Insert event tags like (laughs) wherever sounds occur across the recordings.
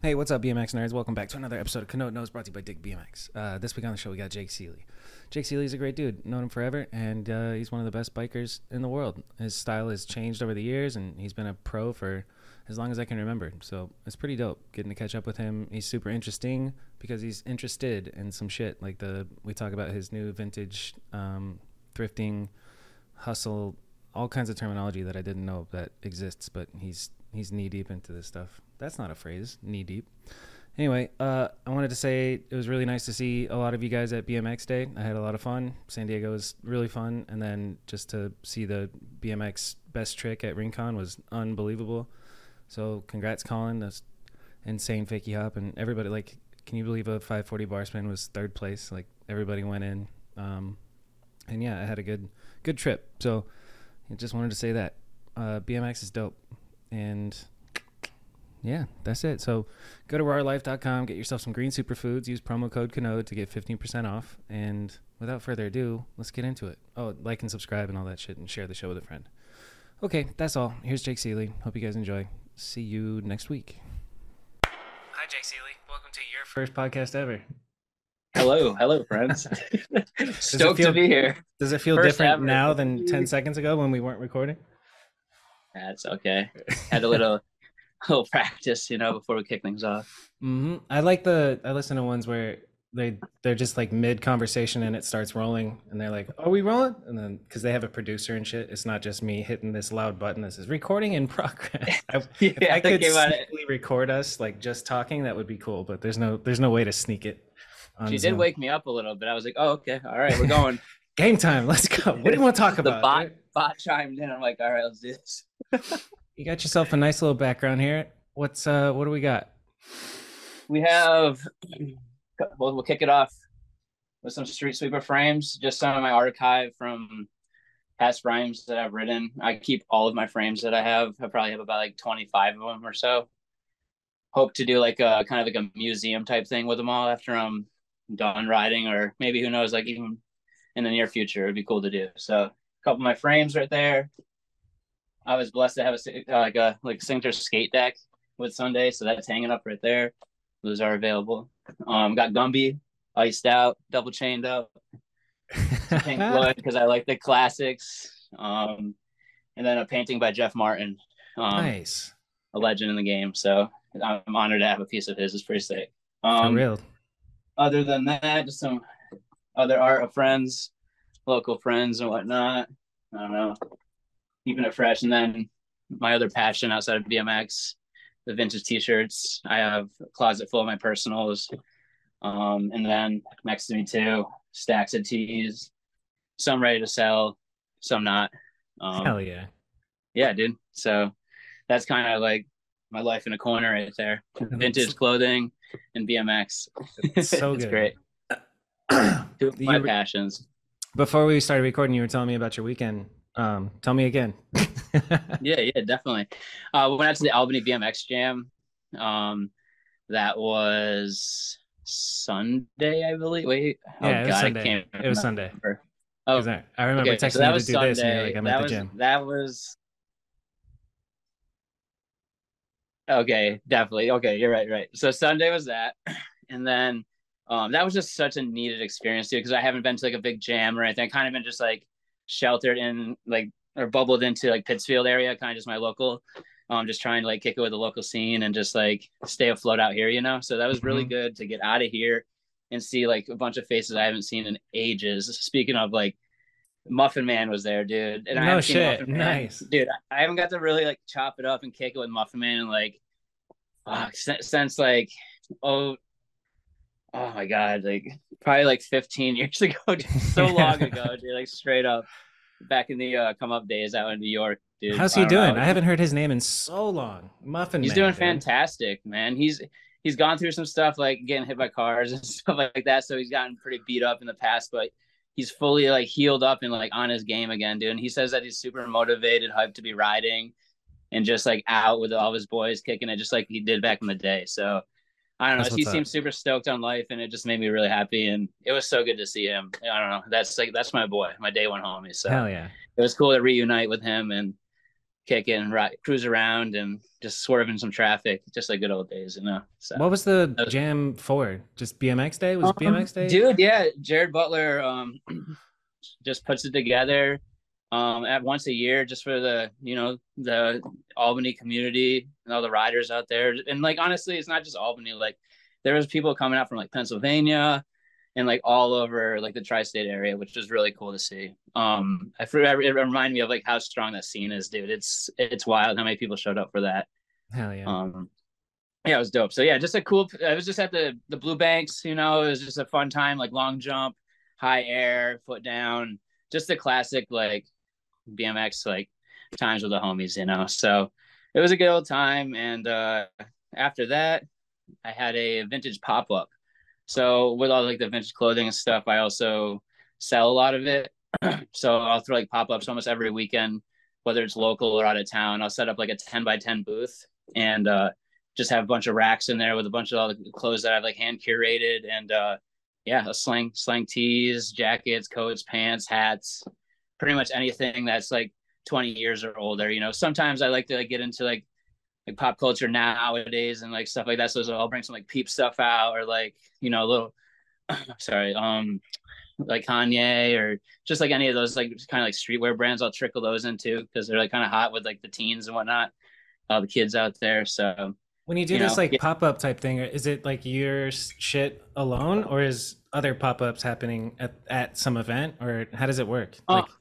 Hey, what's up, BMX nerds? Welcome back to another episode of Kanode Knows brought to you by DIG BMX. Uh, this week on the show, we got Jake Seeley. Jake Seeley is a great dude, known him forever, and uh, he's one of the best bikers in the world. His style has changed over the years, and he's been a pro for as long as I can remember. So it's pretty dope getting to catch up with him. He's super interesting because he's interested in some shit. Like the we talk about his new vintage um, thrifting hustle, all kinds of terminology that I didn't know that exists, but he's he's knee deep into this stuff. That's not a phrase, knee deep. Anyway, uh, I wanted to say it was really nice to see a lot of you guys at BMX Day. I had a lot of fun. San Diego was really fun, and then just to see the BMX best trick at Rincon was unbelievable. So congrats, Colin. That's insane fakie hop, and everybody like, can you believe a 540 bar spin was third place? Like everybody went in, um, and yeah, I had a good good trip. So I just wanted to say that uh, BMX is dope, and yeah, that's it. So go to rawlife.com, get yourself some green superfoods, use promo code Kanode to get 15% off. And without further ado, let's get into it. Oh, like and subscribe and all that shit and share the show with a friend. Okay, that's all. Here's Jake Seeley. Hope you guys enjoy. See you next week. Hi, Jake Seeley. Welcome to your first podcast ever. Hello, hello, friends. (laughs) (laughs) Stoked feel- to be here. Does it feel First different ever. now than 10 seconds ago when we weren't recording? That's okay. Had a little, (laughs) little practice, you know, before we kick things off. hmm I like the I listen to ones where they they're just like mid conversation and it starts rolling and they're like, "Are we rolling?" And then because they have a producer and shit, it's not just me hitting this loud button that says "recording in progress." (laughs) I, (laughs) Yeah, if I could it. record us like just talking, that would be cool. But there's no there's no way to sneak it. She did Zoom. wake me up a little bit. I was like, oh, okay, all right, we're going. Game time. Let's go. What do you want to talk the about? bot, dude? bot chimed in. I'm like, all right, let's do this. You got yourself a nice little background here. What's uh what do we got? We have, (clears throat) we'll, we'll kick it off with some street sweeper frames, just some of my archive from past frames that I've written. I keep all of my frames that I have. I probably have about like 25 of them or so. Hope to do like a kind of like a museum type thing with them all after I'm done riding, or maybe who knows, like even in the near future, it'd be cool to do. So a couple of my frames right there. I was blessed to have a uh, like a like signature skate deck with Sunday, so that's hanging up right there. Those are available. Um, got Gumby iced out, double chained up, Pink (laughs) Floyd because I like the classics. Um, and then a painting by Jeff Martin, um, nice. a legend in the game. So I'm honored to have a piece of his. It's pretty sick. Um, real. other than that, just some other art of friends, local friends and whatnot. I don't know, keeping it fresh. And then my other passion outside of BMX, the vintage T-shirts. I have a closet full of my personals, um, and then next to me too, stacks of tees. Some ready to sell, some not. Um, Hell yeah. yeah, dude. So that's kind of like my life in a corner right there. (laughs) Vintage clothing and BMX. It's so (laughs) it's great. (clears throat) Two of my passions. Before we started recording, you were telling me about your weekend. Um, tell me again. (laughs) Yeah, yeah, definitely. Uh, we went out to the Albany BMX Jam. Um, that was Sunday, I believe. Wait, oh yeah, it was God, I Sunday. can't. It was Sunday. Oh, I, I remember okay. texting So that you was to do this, and you're like, "I'm that at the was gym." that was. Okay, definitely. Okay, you're right, right. So Sunday was that, (clears throat) and then um, that was just such a needed experience too because I haven't been to like a big jam or anything. I kind of been just like sheltered in like or bubbled into like Pittsfield area, kind of just my local. Um, just trying to like kick it with the local scene and just like stay afloat out here, you know. So that was really Mhm. good to get out of here and see like a bunch of faces I haven't seen in ages. Speaking of like Muffin Man was there, dude. And I No haven't seen shit. Muffin Man. Nice. dude. I haven't got to really like chop it up and kick it with Muffin Man and like, fuck, since, since like, oh, oh my god, like probably like 15 (laughs) years ago, so (laughs) long ago, dude. Like straight up, back in the uh, come up days out in New York, dude. How's he I doing? know. I haven't heard his name in so long. Muffin He's Man, doing dude. fantastic, man. He's he's gone through some stuff like getting hit by cars and (laughs) stuff like that. So he's gotten pretty beat up in the past, but he's fully like healed up and like on his game again, dude. And he says that he's super motivated, hyped to be riding, and just like out with all his boys kicking it, just like he did back in the day. So I don't know. That's He up. super stoked on life, and it just made me really happy. And it was so good to see him. I don't know. That's like that's my boy, my day one homie. So Hell yeah. it was cool to reunite with him and kick and ride, cruise around and just swerve in some traffic, just like good old days, you know. So what was the was, jam for? Just BMX day? Was um, BMX day? Dude, yeah. Jared Butler um (clears throat) just puts it together um at once a year just for the you know the albany community and all the riders out there. And like honestly it's not just albany. Like there was people coming out from like pennsylvania and like all over like the tri-state area which was really cool to see. Um i it reminded me of like how strong that scene is dude. It's it's wild how many people showed up for that. Hell yeah. Um yeah it was dope. So yeah just a cool i was just at the the blue banks you know it was just a fun time like long jump high air foot down just the classic like BMX like times with the homies, you know. So it was a good old time. And uh, after that, I had a vintage pop up. So with all like the vintage clothing and stuff, I also sell a lot of it. (clears throat) so I'll throw like pop ups almost every weekend, whether it's local or out of town. I'll set up like a 10 by 10 booth and uh, just have a bunch of racks in there with a bunch of all the clothes that I've like hand curated and uh, yeah, slang slang tees, jackets, coats, pants, hats, pretty much anything that's like 20 years or older. You know, sometimes I like to like get into like like pop culture nowadays and like stuff like that. So, so I'll bring some like peep stuff out or like you know a little (clears throat) sorry um like Kanye or just like any of those like kind of like streetwear brands. I'll trickle those into because they're like kind of hot with like the teens and whatnot, all the kids out there. So when you do you this know, like yeah. pop up type thing, is it like your shit alone, or is other pop ups happening at, at some event, or how does it work? Uh, like, where do you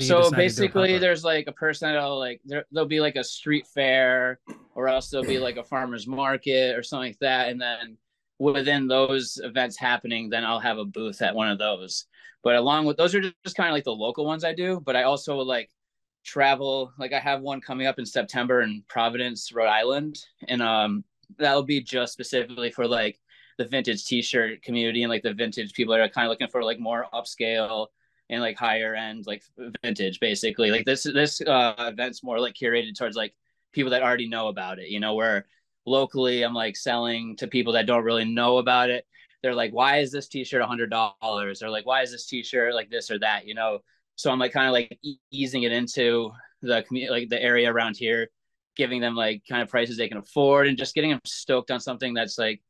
so basically, there's like a person that'll like there, there'll be like a street fair, or else there'll be like a farmer's market or something like that, and then within those events happening, then I'll have a booth at one of those. But along with those are just kind of like the local ones I do. But I also like travel. Like I have one coming up in September in Providence, Rhode Island, and um that'll be just specifically for like the vintage T-shirt community and like the vintage people that are kind of looking for like more upscale and like higher end like vintage basically. Like this this uh event's more like curated towards like people that already know about it you know where locally i'm like selling to people that don't really know about it. They're like why is this t-shirt a hundred dollars? Or like why is this t-shirt like this or that? You know? So i'm like kind of like easing it into the community like the area around here giving them like kind of prices they can afford and just getting them stoked on something that's like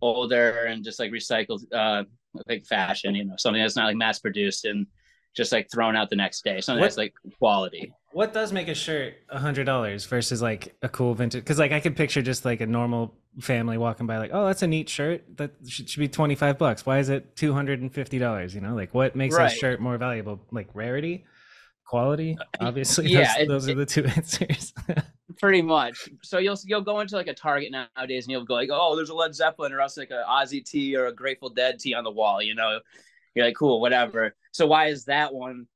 older and just like recycled uh like fashion you know something that's not like mass produced and just like thrown out the next day. Something what, that's like quality. What does make a shirt a hundred dollars versus like a cool vintage? Because like I could picture just like a normal family walking by, like, oh, that's a neat shirt. That should, should be twenty five bucks. Why is it two hundred and fifty dollars? You know, like what makes right. a shirt more valuable? Like rarity, quality. Uh, Obviously, yeah, those, it, those are the two (laughs) answers. pretty much. So you'll you'll go into like a Target nowadays, and you'll go like, oh, there's a Led Zeppelin or else like a Ozzy tee or a Grateful Dead tee on the wall. You know, you're like, cool, whatever. So why is that one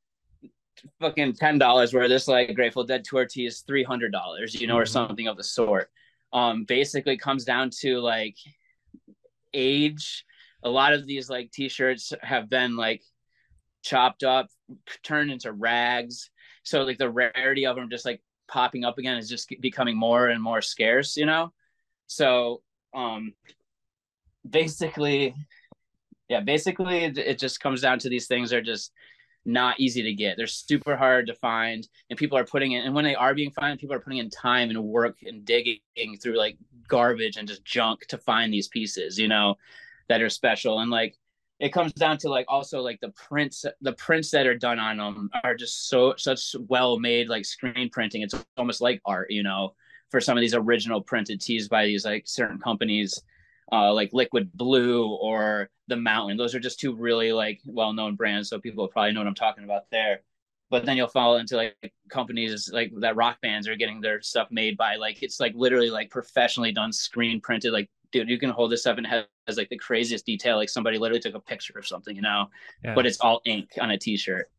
fucking ten dollars where this like Grateful Dead tour tee is three hundred dollars, you know, or mm-hmm. something of the sort? Um, basically comes down to like age. A lot of these like t-shirts have been like chopped up, turned into rags. So like the rarity of them just like popping up again is just becoming more and more scarce, you know? So um basically yeah, basically it, it just comes down to these things are just not easy to get. They're super hard to find, and people are putting in. And when they are being found, people are putting in time and work and digging through like garbage and just junk to find these pieces, you know, that are special. And like it comes down to like also like the prints, the prints that are done on them are just so such well made, like screen printing. It's almost like art, you know, for some of these original printed tees by these like certain companies uh, like Liquid Blue or The Mountain. Those are just two really like well known brands, so people probably know what I'm talking about there. But then you'll fall into like companies like that rock bands are getting their stuff made by like it's like literally like professionally done screen printed. Like, dude, you can hold this up and has, has like the craziest detail. Like somebody literally took a picture of something, you know, yeah. but it's all ink on a t-shirt.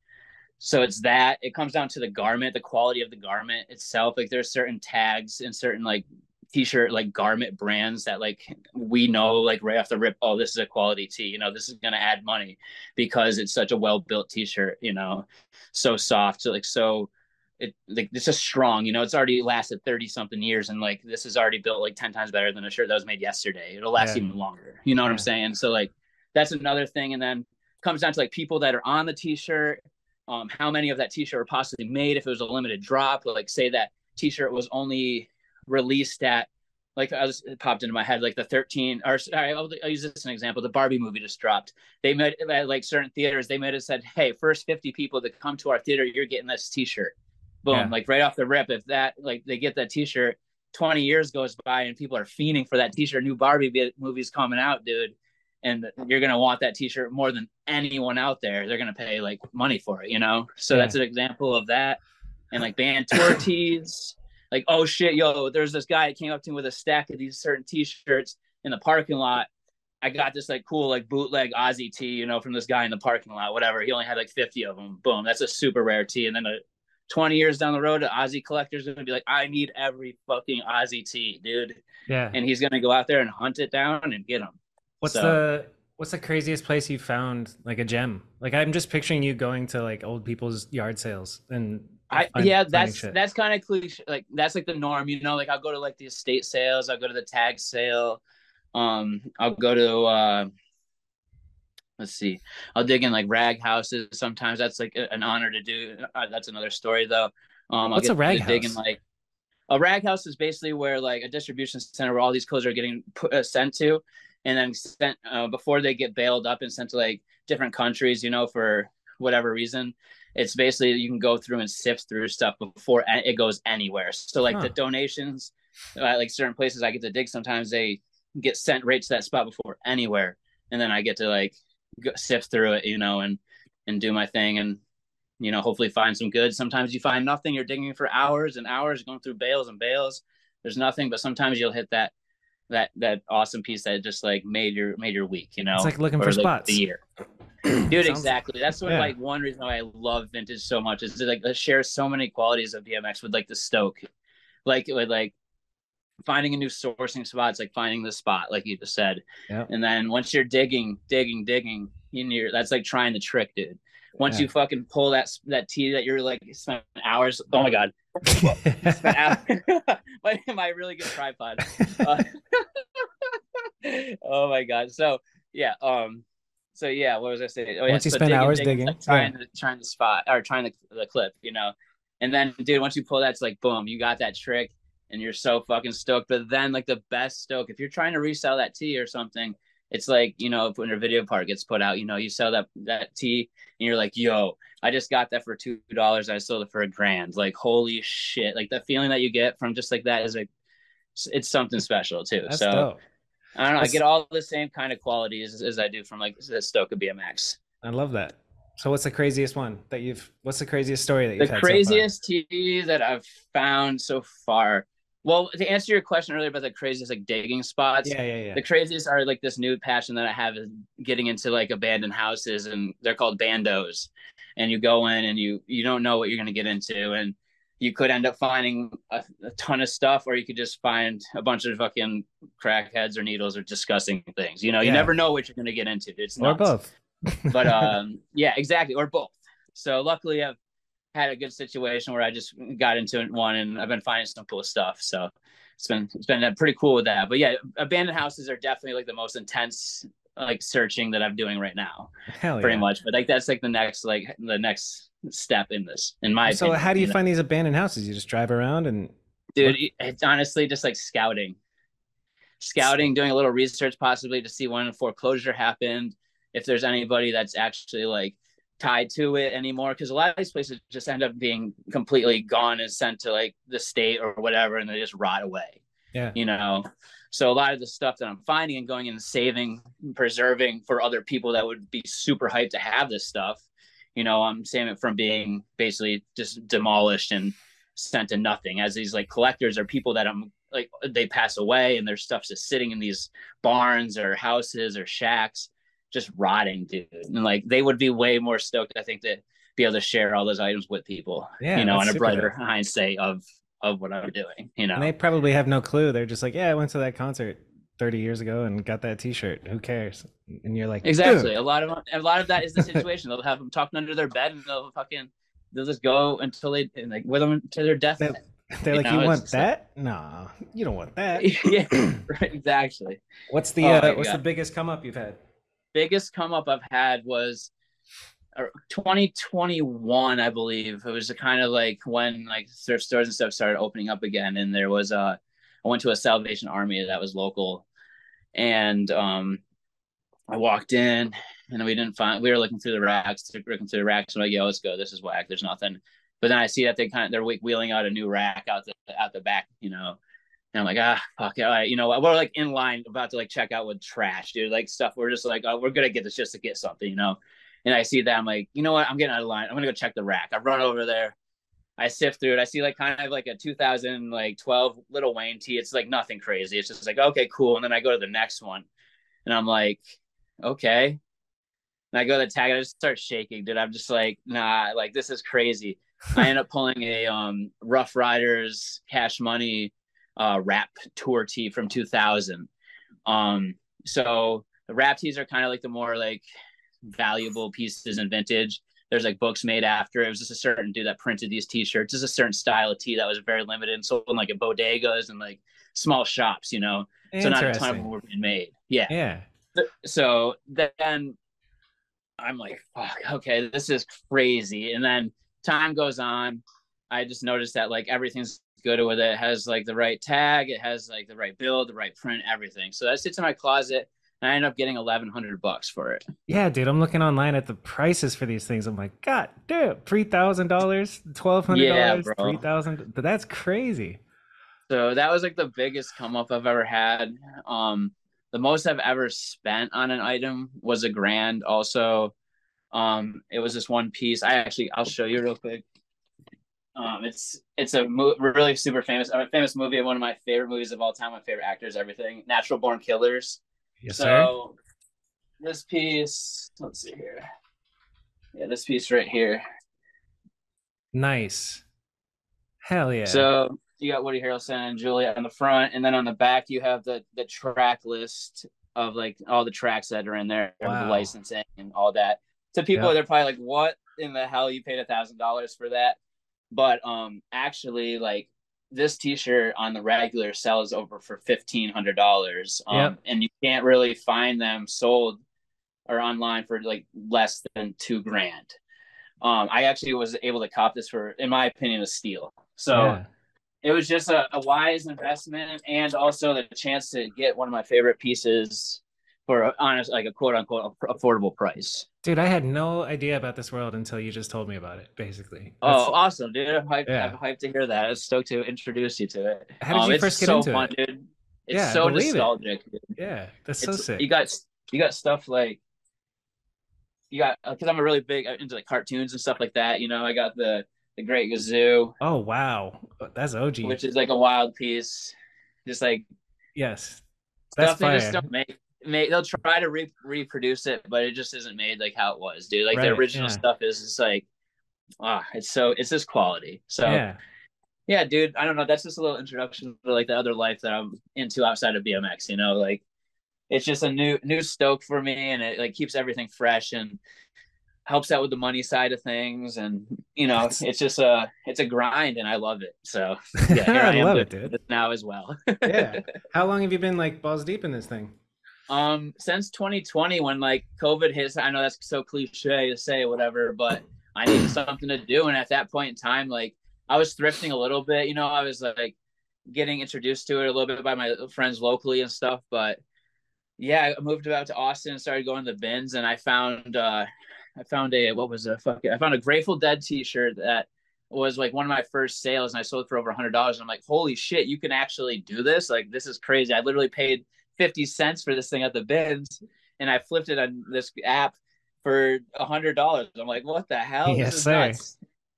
So it's that it comes down to the garment, the quality of the garment itself. Like there's certain tags and certain like t-shirt like garment brands that like we know like right off the rip oh this is a quality tee you know this is going to add money because it's such a well built t-shirt you know so soft so like so it like it's just strong you know it's already lasted 30 something years and like this is already built like 10 times better than a shirt that was made yesterday it'll last yeah. even longer you know what yeah. i'm saying so like that's another thing and then comes down to like people that are on the t-shirt um how many of that t-shirt were possibly made if it was a limited drop like say that T-shirt was only released at like I was it popped into my head like the 13 or sorry, I'll, I'll, use this as an example. The Barbie movie just dropped. They made at like certain theaters, they might have said, Hey, first 50 people that come to our theater, you're getting this t-shirt. Boom. Yeah. Like right off the rip. If that like they get that t-shirt, 20 years goes by and people are fiending for that t-shirt. New Barbie movie's coming out, dude. And you're gonna want that t-shirt more than anyone out there. They're gonna pay like money for it, you know? So yeah. that's an example of that. And like band tour (coughs) tees like, oh shit, yo, there's this guy that came up to me with a stack of these certain t-shirts in the parking lot. I got this like cool like bootleg Ozzy tee, you know, from this guy in the parking lot, whatever. He only had like 50 of them. Boom, that's a super rare tee. And then a 20 years down the road, the Ozzy collector's gonna be like, I need every fucking Ozzy tee, dude. Yeah. And he's gonna go out there and hunt it down and get them. What's so, the what's the craziest place you found like a gem? Like I'm just picturing you going to like old people's yard sales and I yeah, that's that's kind of cliche. Like that's like the norm, you know. Like I'll go to like the estate sales, I'll go to the tag sale, um, I'll go to uh, let's see, I'll dig in like rag houses. Sometimes that's like an honor to do. Uh, that's another story though. Um, What's a rag house? Dig like a rag house is basically where like a distribution center where all these clothes are getting put, uh, sent to, and then sent uh, before they get bailed up and sent to like different countries, you know, for whatever reason it's basically you can go through and sift through stuff before it goes anywhere. So like huh. the donations, uh, like certain places I get to dig, sometimes they get sent right to that spot before anywhere, and then I get to like go, sift through it, you know, and and do my thing, and you know, hopefully find some good. Sometimes you find nothing. You're digging for hours and hours, going through bales and bales. There's nothing, but sometimes you'll hit that that that awesome piece that just like made your made your week. You know, it's like looking for like spots. The year. (clears throat) Dude, exactly. That's what yeah. like one reason why I love vintage so much is that, like it shares so many qualities of BMX with like the Stoke, like with like finding a new sourcing spot. It's like finding the spot, like you just said. Yeah. And then once you're digging, digging, digging, in your that's like trying the trick, dude. Once yeah. you fucking pull that that tee that you're like spent hours. Oh my god. (laughs) (laughs) my, my really good tripod. (laughs) Uh, oh my god. So yeah, um so yeah, what was I saying? Oh, yeah, once you so spend digging, hours digging, digging like trying yeah. to trying to spot or trying to the clip, you know, and then dude, once you pull that, it's like boom, you got that trick, and you're so fucking stoked. But then like the best stoke, if you're trying to resell that tee or something, it's like you know when your video part gets put out, you know, you sell that that tee, and you're like, yo, I just got that for two dollars, I sold it for a grand. Like holy shit, like the feeling that you get from just like that is like it's something special too. That's so. Dope. I don't know. That's, I get all the same kind of qualities as, as I do from like the Stoka BMX. I love that. So what's the craziest one that you've what's the craziest story that you've the craziest so tee that I've found so far? Well, to answer your question earlier about the craziest like digging spots, yeah, yeah, yeah. The craziest are like this new passion that I have is getting into like abandoned houses and they're called bandos. And you go in and you you don't know what you're gonna get into and you could end up finding a, a, ton of stuff, or you could just find a bunch of fucking crackheads or needles or disgusting things. You know, you yeah. never know what you're going to get into. It's or both. but (laughs) um, yeah, exactly, or both. So luckily, I've had a good situation where I just got into one, and I've been finding some cool stuff. So it's been it's been uh, pretty cool with that. But yeah, abandoned houses are definitely like the most intense like searching that I'm doing right now. Hell pretty yeah. much. But like that's like the next like the next step in this, in my so opinion. how do you, you find know? these abandoned houses? You just drive around and dude, it's honestly just like scouting. Scouting, doing a little research possibly to see when a foreclosure happened, if there's anybody that's actually like tied to it anymore because a lot of these places just end up being completely gone and sent to like the state or whatever and they just rot away. Yeah. You know? So a lot of the stuff that i'm finding and going and saving and preserving for other people that would be super hyped to have this stuff you know i'm saving it from being basically just demolished and sent to nothing as these like collectors are people that i'm like they pass away and their stuff's just sitting in these barns or houses or shacks just rotting dude and like they would be way more stoked i think to be able to share all those items with people yeah, you know on a brighter hindsight of of what I'm doing. You know, and they probably have no clue. They're just like, yeah, I went to that concert 30 years ago and got that T-shirt. Who cares? And you're like, exactly. A lot of a lot of that is the situation. they'll have them tucked under their bed and they'll fucking they'll just go until they like with them to their death. They're, they're like, you, know, you want that? Like, no, you don't want that. (laughs) yeah, right, exactly. What's the oh, uh, what's God. the biggest come up you've had? Biggest come up I've had was 2021, I believe. It was kind of like when like thrift stores and stuff started opening up again, and there was a. I went to a Salvation Army that was local, and um, I walked in, and we didn't find. We were looking through the racks, looking through the racks. I'm like, "Yo, let's go. This is whack. There's nothing." But then I see that they kind of they're wheeling out a new rack out the out the back, you know. And I'm like, ah, fuck it. All right, you know, we're like in line about to like check out with trash, dude. Like stuff. We're just like, oh, we're gonna get this just to get something, you know and I see that I'm like, you know what? I'm getting out of line. I'm gonna go check the rack. I run over there. I sift through it. I see like kind of like a 2000 like 12 Lil Wayne tee. It's like nothing crazy. It's just like okay, cool. And then I go to the next one, and I'm like, okay. And I go to the tag. and I just start shaking, dude. I'm just like, nah, like this is crazy. I end up pulling a um Ruff Ryders Cash Money uh rap tour tee from 2000. Um, so the rap tees are kind of like the more like valuable pieces in vintage. There's like books made after. It was just a certain dude that printed these T-shirts. Just a certain style of tee that was very limited and sold in like at bodegas and like small shops, you know. So not a ton of them were being made. Yeah. Yeah. So then I'm like, fuck, okay, this is crazy. And then time goes on. I just noticed that like everything's good with it. it has like the right tag, it has like the right build, the right print, everything. So that sits in my closet. And I end up getting eleven hundred bucks for it. Yeah, dude, I'm looking online at the prices for these things. I'm like, God, dude, three thousand dollars, twelve hundred dollars, yeah, three thousand. But that's crazy. So that was like the biggest come up I've ever had. Um, the most I've ever spent on an item was a grand. Also, um, it was this one piece. I actually, I'll show you real quick. Um, it's it's a mo- really super famous, a famous movie. One of my favorite movies of all time. My favorite actors, everything. Natural Born Killers. Yes, so, sir. This piece, let's see here. Yeah, this piece right here. Nice. Hell yeah. So you got Woody Harrelson and Julia on the front, and then on the back you have the the track list of like all the tracks that are in there, wow. the licensing and all that. To people, yep. they're probably like, "What in the hell? You paid a thousand dollars for that?" But um, actually, like this t-shirt on the regular sells over for fifteen hundred dollars um, yep. and you can't really find them sold or online for like less than two grand um, i actually was able to cop this for in my opinion a steal so yeah. it was just a, a wise investment and also the chance to get one of my favorite pieces for honest like a quote unquote affordable price. Dude, I had no idea about this world until you just told me about it. Basically. Oh, That's, oh, awesome, dude! I'm hyped, yeah. I'm hyped to hear that. I'm stoked to introduce you to it. How did um, you first get so into fun, it? Dude. It's yeah, so nostalgic. It. Yeah, that's so it's, sick. You got you got stuff like you got because I'm a really big uh, into like cartoons and stuff like that. You know, I got the the Great Gazoo. Oh wow, that's OG. Which is like a wild piece, just like yes, that's stuff fire. they just don't make May, they'll try to re- reproduce it, but it just isn't made like how it was, dude. Like right, the original yeah. stuff is just like, ah, it's so it's just quality. So yeah. yeah, dude. I don't know. That's just a little introduction to like the other life that I'm into outside of BMX. You know, like it's just a new new stoke for me, and it like keeps everything fresh and helps out with the money side of things and you know it's just a it's a grind and i love it so (laughs) yeah here i, I love it dude now as well (laughs) yeah how long have you been like balls deep in this thing um, since 2020, when like COVID hits, I know that's so cliche to say, whatever, but I needed (clears throat) something to do. And at that point in time, like I was thrifting a little bit, you know, I was like getting introduced to it a little bit by my friends locally and stuff. But yeah, I moved out to Austin and started going to the bins, and I found uh, I found a what was a fuck I found a Grateful Dead T-shirt that was like one of my first sales, and I sold for over a hundred dollars. And I'm like, holy shit, you can actually do this! Like this is crazy. I literally paid 50 cents for this thing at the bins and I flipped it on this app for a hundred dollars. I'm like, what the hell? Yes, sir. Nuts.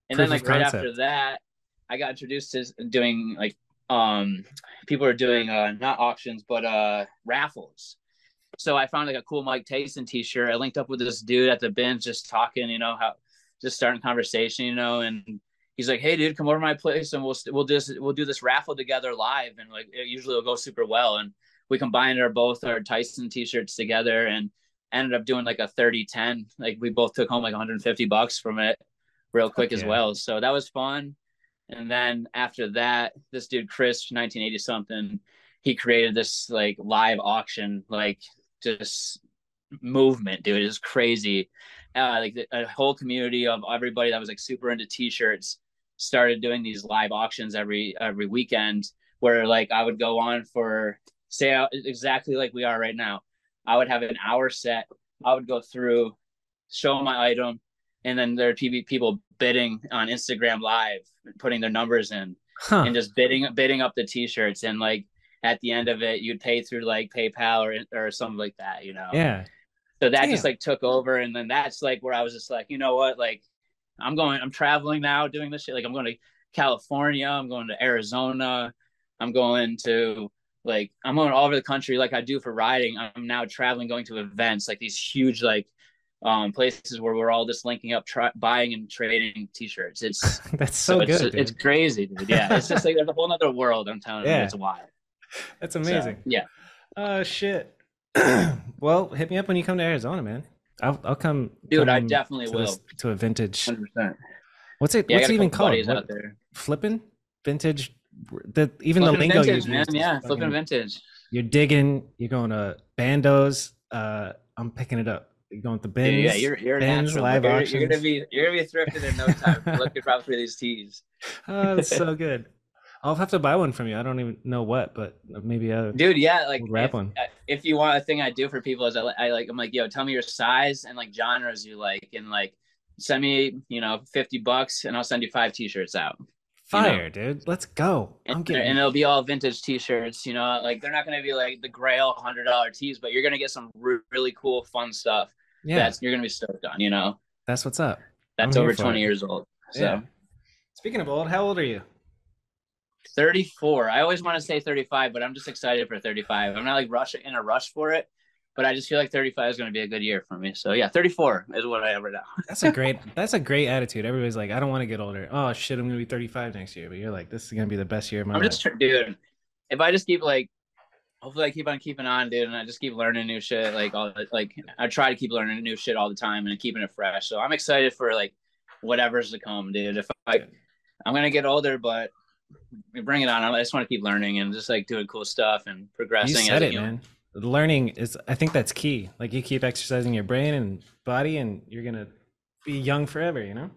And Proof then like right after that, I got introduced to doing like um people are doing uh not auctions but uh raffles. So I found like a cool Mike Tyson t-shirt. I linked up with this dude at the bins just talking, you know, how just starting conversation, you know, and he's like, "Hey, dude, come over to my place and we'll we'll just we'll do this raffle together live." And like, it usually will go super well. And we combined our both our Tyson t-shirts together and ended up doing like a 30 10 like we both took home like 150 bucks from it real quick okay. as well so that was fun and then after that this dude chris 1980 something he created this like live auction like just movement, dude. It was crazy. Uh, like the, a whole community of everybody that was like super into t-shirts started doing these live auctions every every weekend where like I would go on for say exactly like we are right now. I would have an hour set. I would go through, show my item, and then there are people bidding on Instagram Live, putting their numbers in, huh. and just bidding bidding up the t-shirts. And like at the end of it, you'd pay through like PayPal or or something like that, you know. Yeah. So that Damn. just like took over, and then that's like where I was just like, you know what, like I'm going, I'm traveling now, doing this shit. Like I'm going to California, I'm going to Arizona, I'm going to like I'm going all over the country like I do for riding. I'm now traveling, going to events like these huge like um, places where we're all just linking up, try, buying and trading T-shirts. It's (laughs) that's so, so good. It's, it's, crazy, dude. Yeah, it's just like there's a whole other world. I'm telling yeah. you, it's wild. That's amazing. So, yeah. Oh shit. (clears throat) well, hit me up when you come to Arizona, man. I'll I'll come. Dude, come I definitely to will. This, to a vintage. 100%. What's it? Yeah, what's it even called? What, flipping vintage. The even flipping the lingo vintage, man. Yeah, flipping vintage. You're digging. You're going to bandos. Uh, I'm picking it up. You're going to the bins. Yeah, you're you're bins, live you're, you're, gonna be you're gonna be thrifted in no time. (laughs) looking probably for these tees. (laughs) Oh, that's so (laughs) good. I'll have to buy one from you. I don't even know what, but maybe a dude. Yeah, like wrap if, one. Uh, if you want a thing I do for people is I, I like I'm like yo, tell me your size and like genres you like, and like send me you know fifty bucks, and I'll send you five t-shirts out. Fire, you know? dude. Let's go. I'm and, getting... and it'll be all vintage t-shirts. You know, like they're not gonna be like the Grail hundred dollar tees, but you're gonna get some re- really cool, fun stuff. Yeah, that's you're gonna be stoked on. You know, that's what's up. That's I'm over twenty years old. So. Yeah. Speaking of old, how old are you? 34. I always want to say 35, but I'm just excited for 35. I'm not like rushing in a rush for it, but I just feel like 35 is going to be a good year for me. So yeah, 34 is what I have right now. (laughs) that's a great that's a great attitude. Everybody's like, I don't want to get older. Oh shit, I'm going to be 35 next year. But you're like, this is going to be the best year of my I'm life. just dude. If I just keep like hopefully I keep on keeping on, dude, and I just keep learning new shit. Like all like I try to keep learning new shit all the time and keeping it fresh. So I'm excited for like whatever's to come, dude. If I I'm gonna get older, but bring it on. I just want to keep learning and just like doing cool stuff and progressing. You said it, man. Learning is, I think that's key. Like you keep exercising your brain and body, and you're gonna be young forever. You know.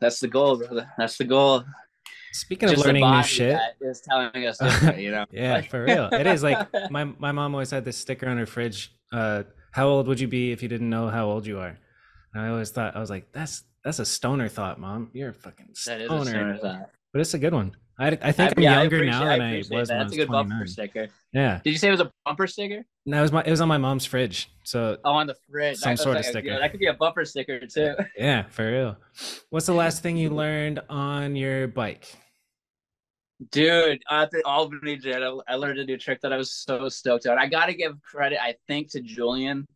That's the goal, brother. That's the goal. Speaking Just of learning new shit, is telling us, (laughs) you know. (laughs) yeah, like... for real. It is like my my mom always had this sticker on her fridge. Uh, how old would you be if you didn't know how old you are? And I always thought I was like, that's that's a stoner thought, mom. You're a fucking stoner. That is a stoner thought but it's a good one. I, I think I, am yeah, younger now than I, I was. That. That's a good 29. bumper sticker. Yeah. Did you say it was a bumper sticker? No, it was my. It was on my mom's fridge. So. Oh, on the fridge. Some sort like of sticker. That could be a bumper sticker too. yeah, for real. What's the (laughs) last thing you learned on your bike? Dude, at the Albany Jet, I learned a new trick that I was so stoked on. I got to give credit, I think, to Julian.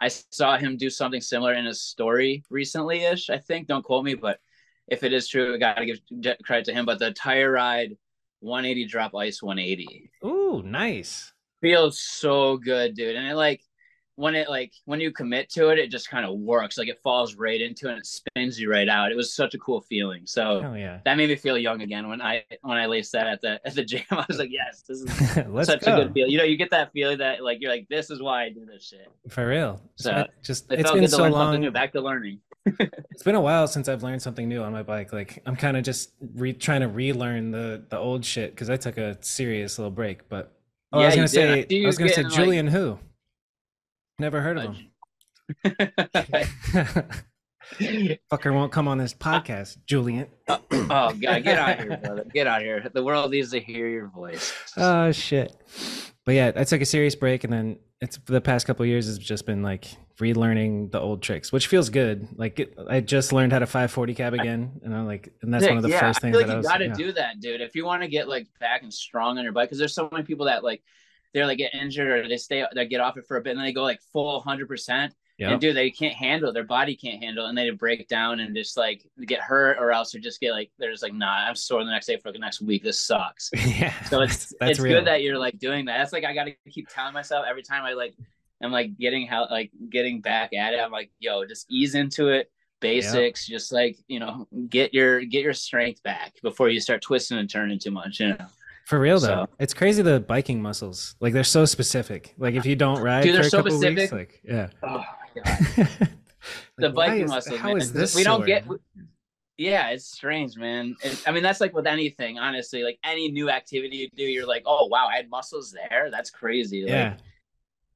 I saw him do something similar in his story recently ish. I think. Don't quote me, but if it is true, I got to give credit to him. But the tire ride 180 drop ice 180. Ooh, nice. Feels so good, dude. And it like when it like when you commit to it, it just kind of works. Like it falls right into it and it spins you right out. It was such a cool feeling. So Hell yeah. that made me feel young again when I when I laced that at the at the gym. (laughs) I was like, yes, this is (laughs) such go. a good feel. You know, you get that feeling that like you're like, this is why I do this shit. For real. So just it has been so long. Back to learning. It's been a while since I've learned something new on my bike. Like I'm kind of just re- trying to relearn the the old shit because I took a serious little break. But oh, yeah, I was gonna say I, I was gonna say Julian who. Never heard of him. (laughs) (laughs) Fucker won't come on this podcast, Julian. oh, oh God, get out here, brother. Get out here. The world needs to hear your voice. Oh shit. But yeah, I took a serious break and then it's for the past couple years has just been like relearning the old tricks, which feels good. Like it, I just learned how to 540 cab again, and I'm like, and that's one of the yeah, first things I like that you I was. You Got to yeah. do that, dude. If you want to get like back and strong on your bike, because there's so many people that like they're like get injured or they stay they get off it for a bit and then they go like full hundred percent. Yep. And dude, they can't handle their body can't handle, and they break down and just like get hurt, or else they just get like they're just like, nah, I'm sore the next day for the next week. This sucks. (laughs) yeah. So it's that's it's real. good that you're like doing that. That's like I got to keep telling myself every time I like I'm like getting how like getting back at it. I'm like, yo, just ease into it. Basics, yep. just like you know, get your get your strength back before you start twisting and turning too much. You know. For real though, So- it's crazy the biking muscles. Like they're so specific. Like if you don't ride Dude, for they're a so couple weeks, like yeah. Oh my god. (laughs) the Like, why biking is- muscles. How man. is this? We don't get. Yeah, it's strange, man. It, I mean, that's like with anything, honestly. Like any new activity you do, you're like, oh wow, I had muscles there. That's crazy. Like, Yeah,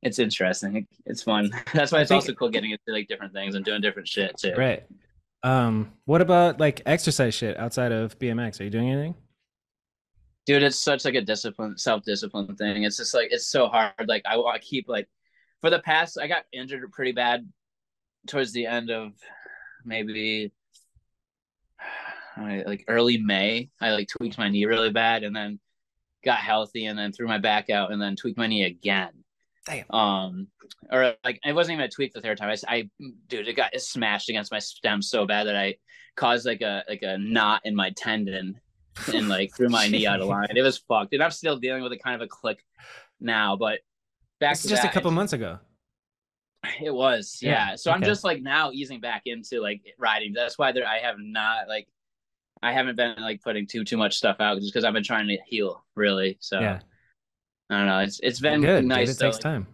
it's interesting. It's fun. (laughs) That's why it's think- also cool getting into like different things and doing different shit too. right. Um, what about like exercise shit outside of BMX? Are you doing anything? dude it's such like a discipline self-discipline thing it's just like it's so hard like i want to keep like for the past i got injured pretty bad towards the end of maybe (sighs) like early may i like tweaked my knee really bad and then got healthy and then threw my back out and then tweaked my knee again Damn. um or like it wasn't even a tweak the third time I dude it got it smashed against my stem so bad that i caused like a like a knot in my tendon and like threw my knee out of (laughs) line. It was fucked, and I'm still dealing with a kind of a click now. But back It's to just a couple months ago. It was, yeah. Yeah, So I'm just like now easing back into like riding. That's why there I have not like I haven't been like putting too too much stuff out just because I've been trying to heal really. So yeah, I don't know. It's it's been good. dude. It though, takes time.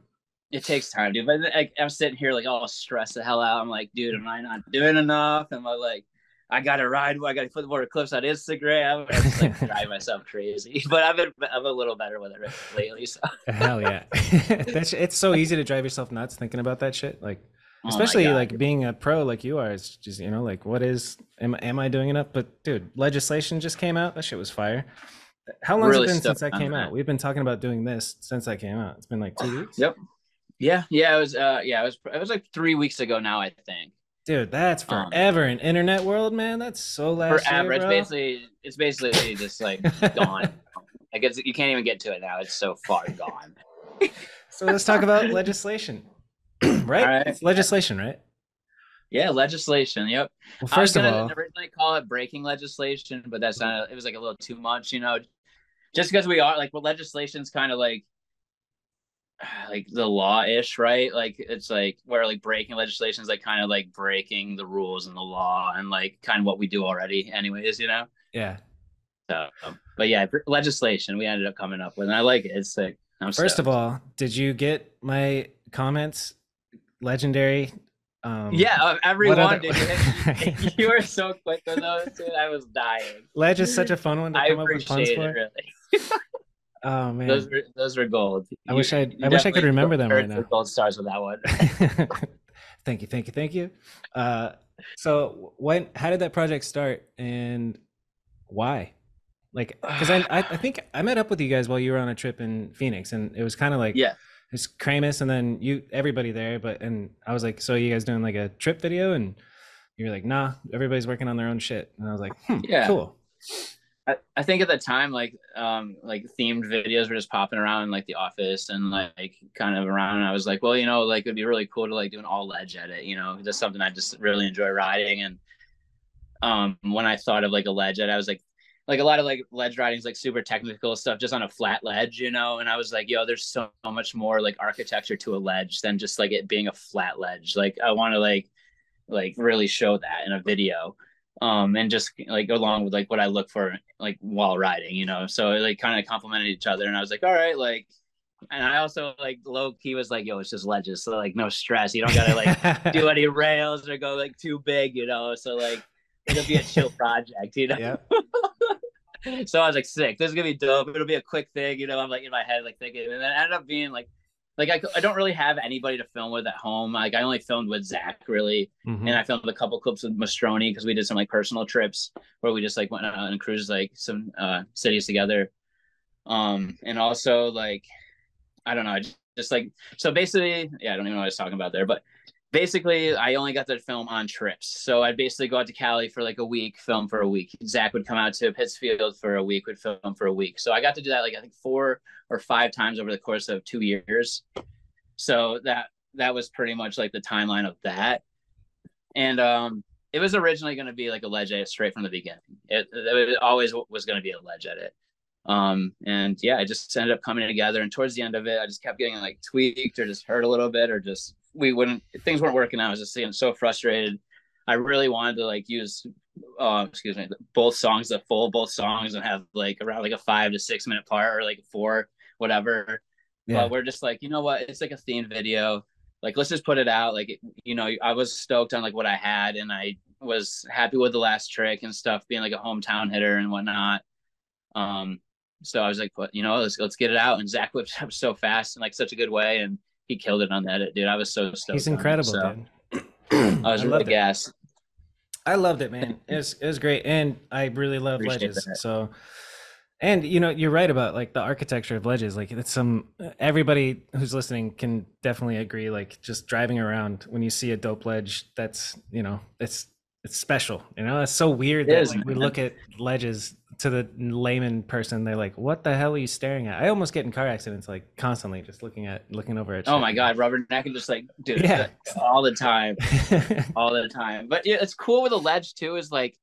It takes time, dude. But like, I'm sitting here like all stressed the hell out. I'm like, dude, am I not doing enough? Am I like, I gotta ride. I gotta put more clips on Instagram. I'm just like drive (laughs) myself crazy. (laughs) But I've been I'm a little better with it lately. So Hell yeah, (laughs) That's it's so easy to drive yourself nuts thinking about that shit. Like Oh especially God, like being a pro like you are. It's just you know like what is am am I doing enough? But dude, legislation just came out. That shit was fire. How long Really it been since that came that. out? We've been talking about doing this since that came out. It's been like two (sighs) weeks. Yep. Yeah, yeah, it was uh yeah, it was it was like three weeks ago now, I think. Dude, that's Um, forever in internet world, man. That's so last Forever. year, It's basically it's basically just like gone. (laughs) Like it's, you can't even get to it now. It's so far gone. so let's talk about legislation. (clears throat) right? Right. It's legislation, right? Yeah, legislation. Yep. Well, I was first of gonna all, originally call it breaking legislation, but that's not. It was like a little too much, you know. Just because we are like, well, legislation's kind of like, (sighs) like the law ish, right? Like it's like where like breaking legislation is like kind of like breaking the rules and the law and like kind of what we do already, anyways, you know. yeah. So, but yeah, legislation we ended up coming up with, and I like it. It's sick. I'm First of all, did you get my comments? Legendary. Um, yeah, of everyone, other-. (laughs) (laughs) You, were so quick with those, dude. I was dying. Ledge is such a fun one to I come up with puns for. really. Oh man, Those were those were gold. I You- wish I I wish I could remember them right now. Gold stars with that one. (laughs) (laughs) thank you, thank you, thank you. Uh, so when how did that project start and why? Like, because I, I think I met up with you guys while you were on a trip in Phoenix, and it was kind of like Yeah. it's Kramus and then you everybody there, but and I was like, so you guys doing like a trip video, and you were like, nah, everybody's working on their own shit, and I was like, hmm, Yeah. cool. I, I think at the time, like um, like themed videos were just popping around in like the office and like kind of around. And I was like, well, you know, like it'd be really cool to like do an all ledge edit. You know, just something I just really enjoy riding. And um, when I thought of like a ledge edit, I was like, like a lot of like ledge riding is like super technical stuff just on a flat ledge, you know. And I was like, yo, there's so much more like architecture to a ledge than just like it being a flat ledge. Like I want to like like really show that in a video um and just like along with like what i look for like while riding you know so it like kind of complemented each other and i was like all right like and i also like low key was like yo it's just ledges so like no stress you don't gotta like (laughs) do any rails or go like too big you know so like it'll be a chill (laughs) project you know yeah. (laughs) so I was like, sick. This is gonna be dope. It'll be a quick thing, you know. I'm like in my head, like thinking, and then it ended up being like, like I, I don't really have anybody to film with at home. Like I only filmed with Zach really, Mhm. and I filmed a couple clips with Mastroni because we did some like personal trips where we just like went out and cruised like some uh cities together. Um, and also like, I don't know, I just, just like so basically, yeah, I don't even know what I was talking about there, but basically I only got to film on trips. So I'd basically go out to Cali for like a week, film for a week. Zach would come out to Pittsfield for a week, would film for a week. So I got to do that like I think four or five times over the course of two years. So that that was pretty much like the timeline of that. And um it was originally going to be like a ledge edit straight from the beginning. It, it always was going to be a ledge edit. Um, and yeah, I just ended up coming together. And towards the end of it, I just kept getting like tweaked or just hurt a little bit, or just we wouldn't things weren't working out. I was just getting so frustrated. I really wanted to like use uh, excuse me, both songs, the full both songs, and have like around like a five to six minute part or like four, whatever. Yeah. But we're just like, you know what? It's like a theme video. Like, let's just put it out. Like, you know, I was stoked on like what I had, and I was happy with the last trick and stuff, being like a hometown hitter and whatnot. Um, so I was like, "What? You know, let's let's get it out." And Zach whipped up so fast and like such a good way, and he killed it on that edit, dude. I was so stoked. He's incredible, so. dude. (clears throat) I was I really gassed. I loved it, man. It was it was great, and I really love Appreciate ledges. That. So, and you know, you're right about like the architecture of ledges. Like it's some everybody who's listening can definitely agree. Like just driving around when you see a dope ledge, that's you know, it's it's special. You know, it's so weird it that is, like, we look at ledges to the layman person. They're like, "What the hell are you staring at?" I almost get in car accidents like constantly, just looking at looking over at. Oh my god, Robert rubbernecking just like dude, yeah. all the time, (laughs) all the time. But yeah, it's cool with a ledge too. Is like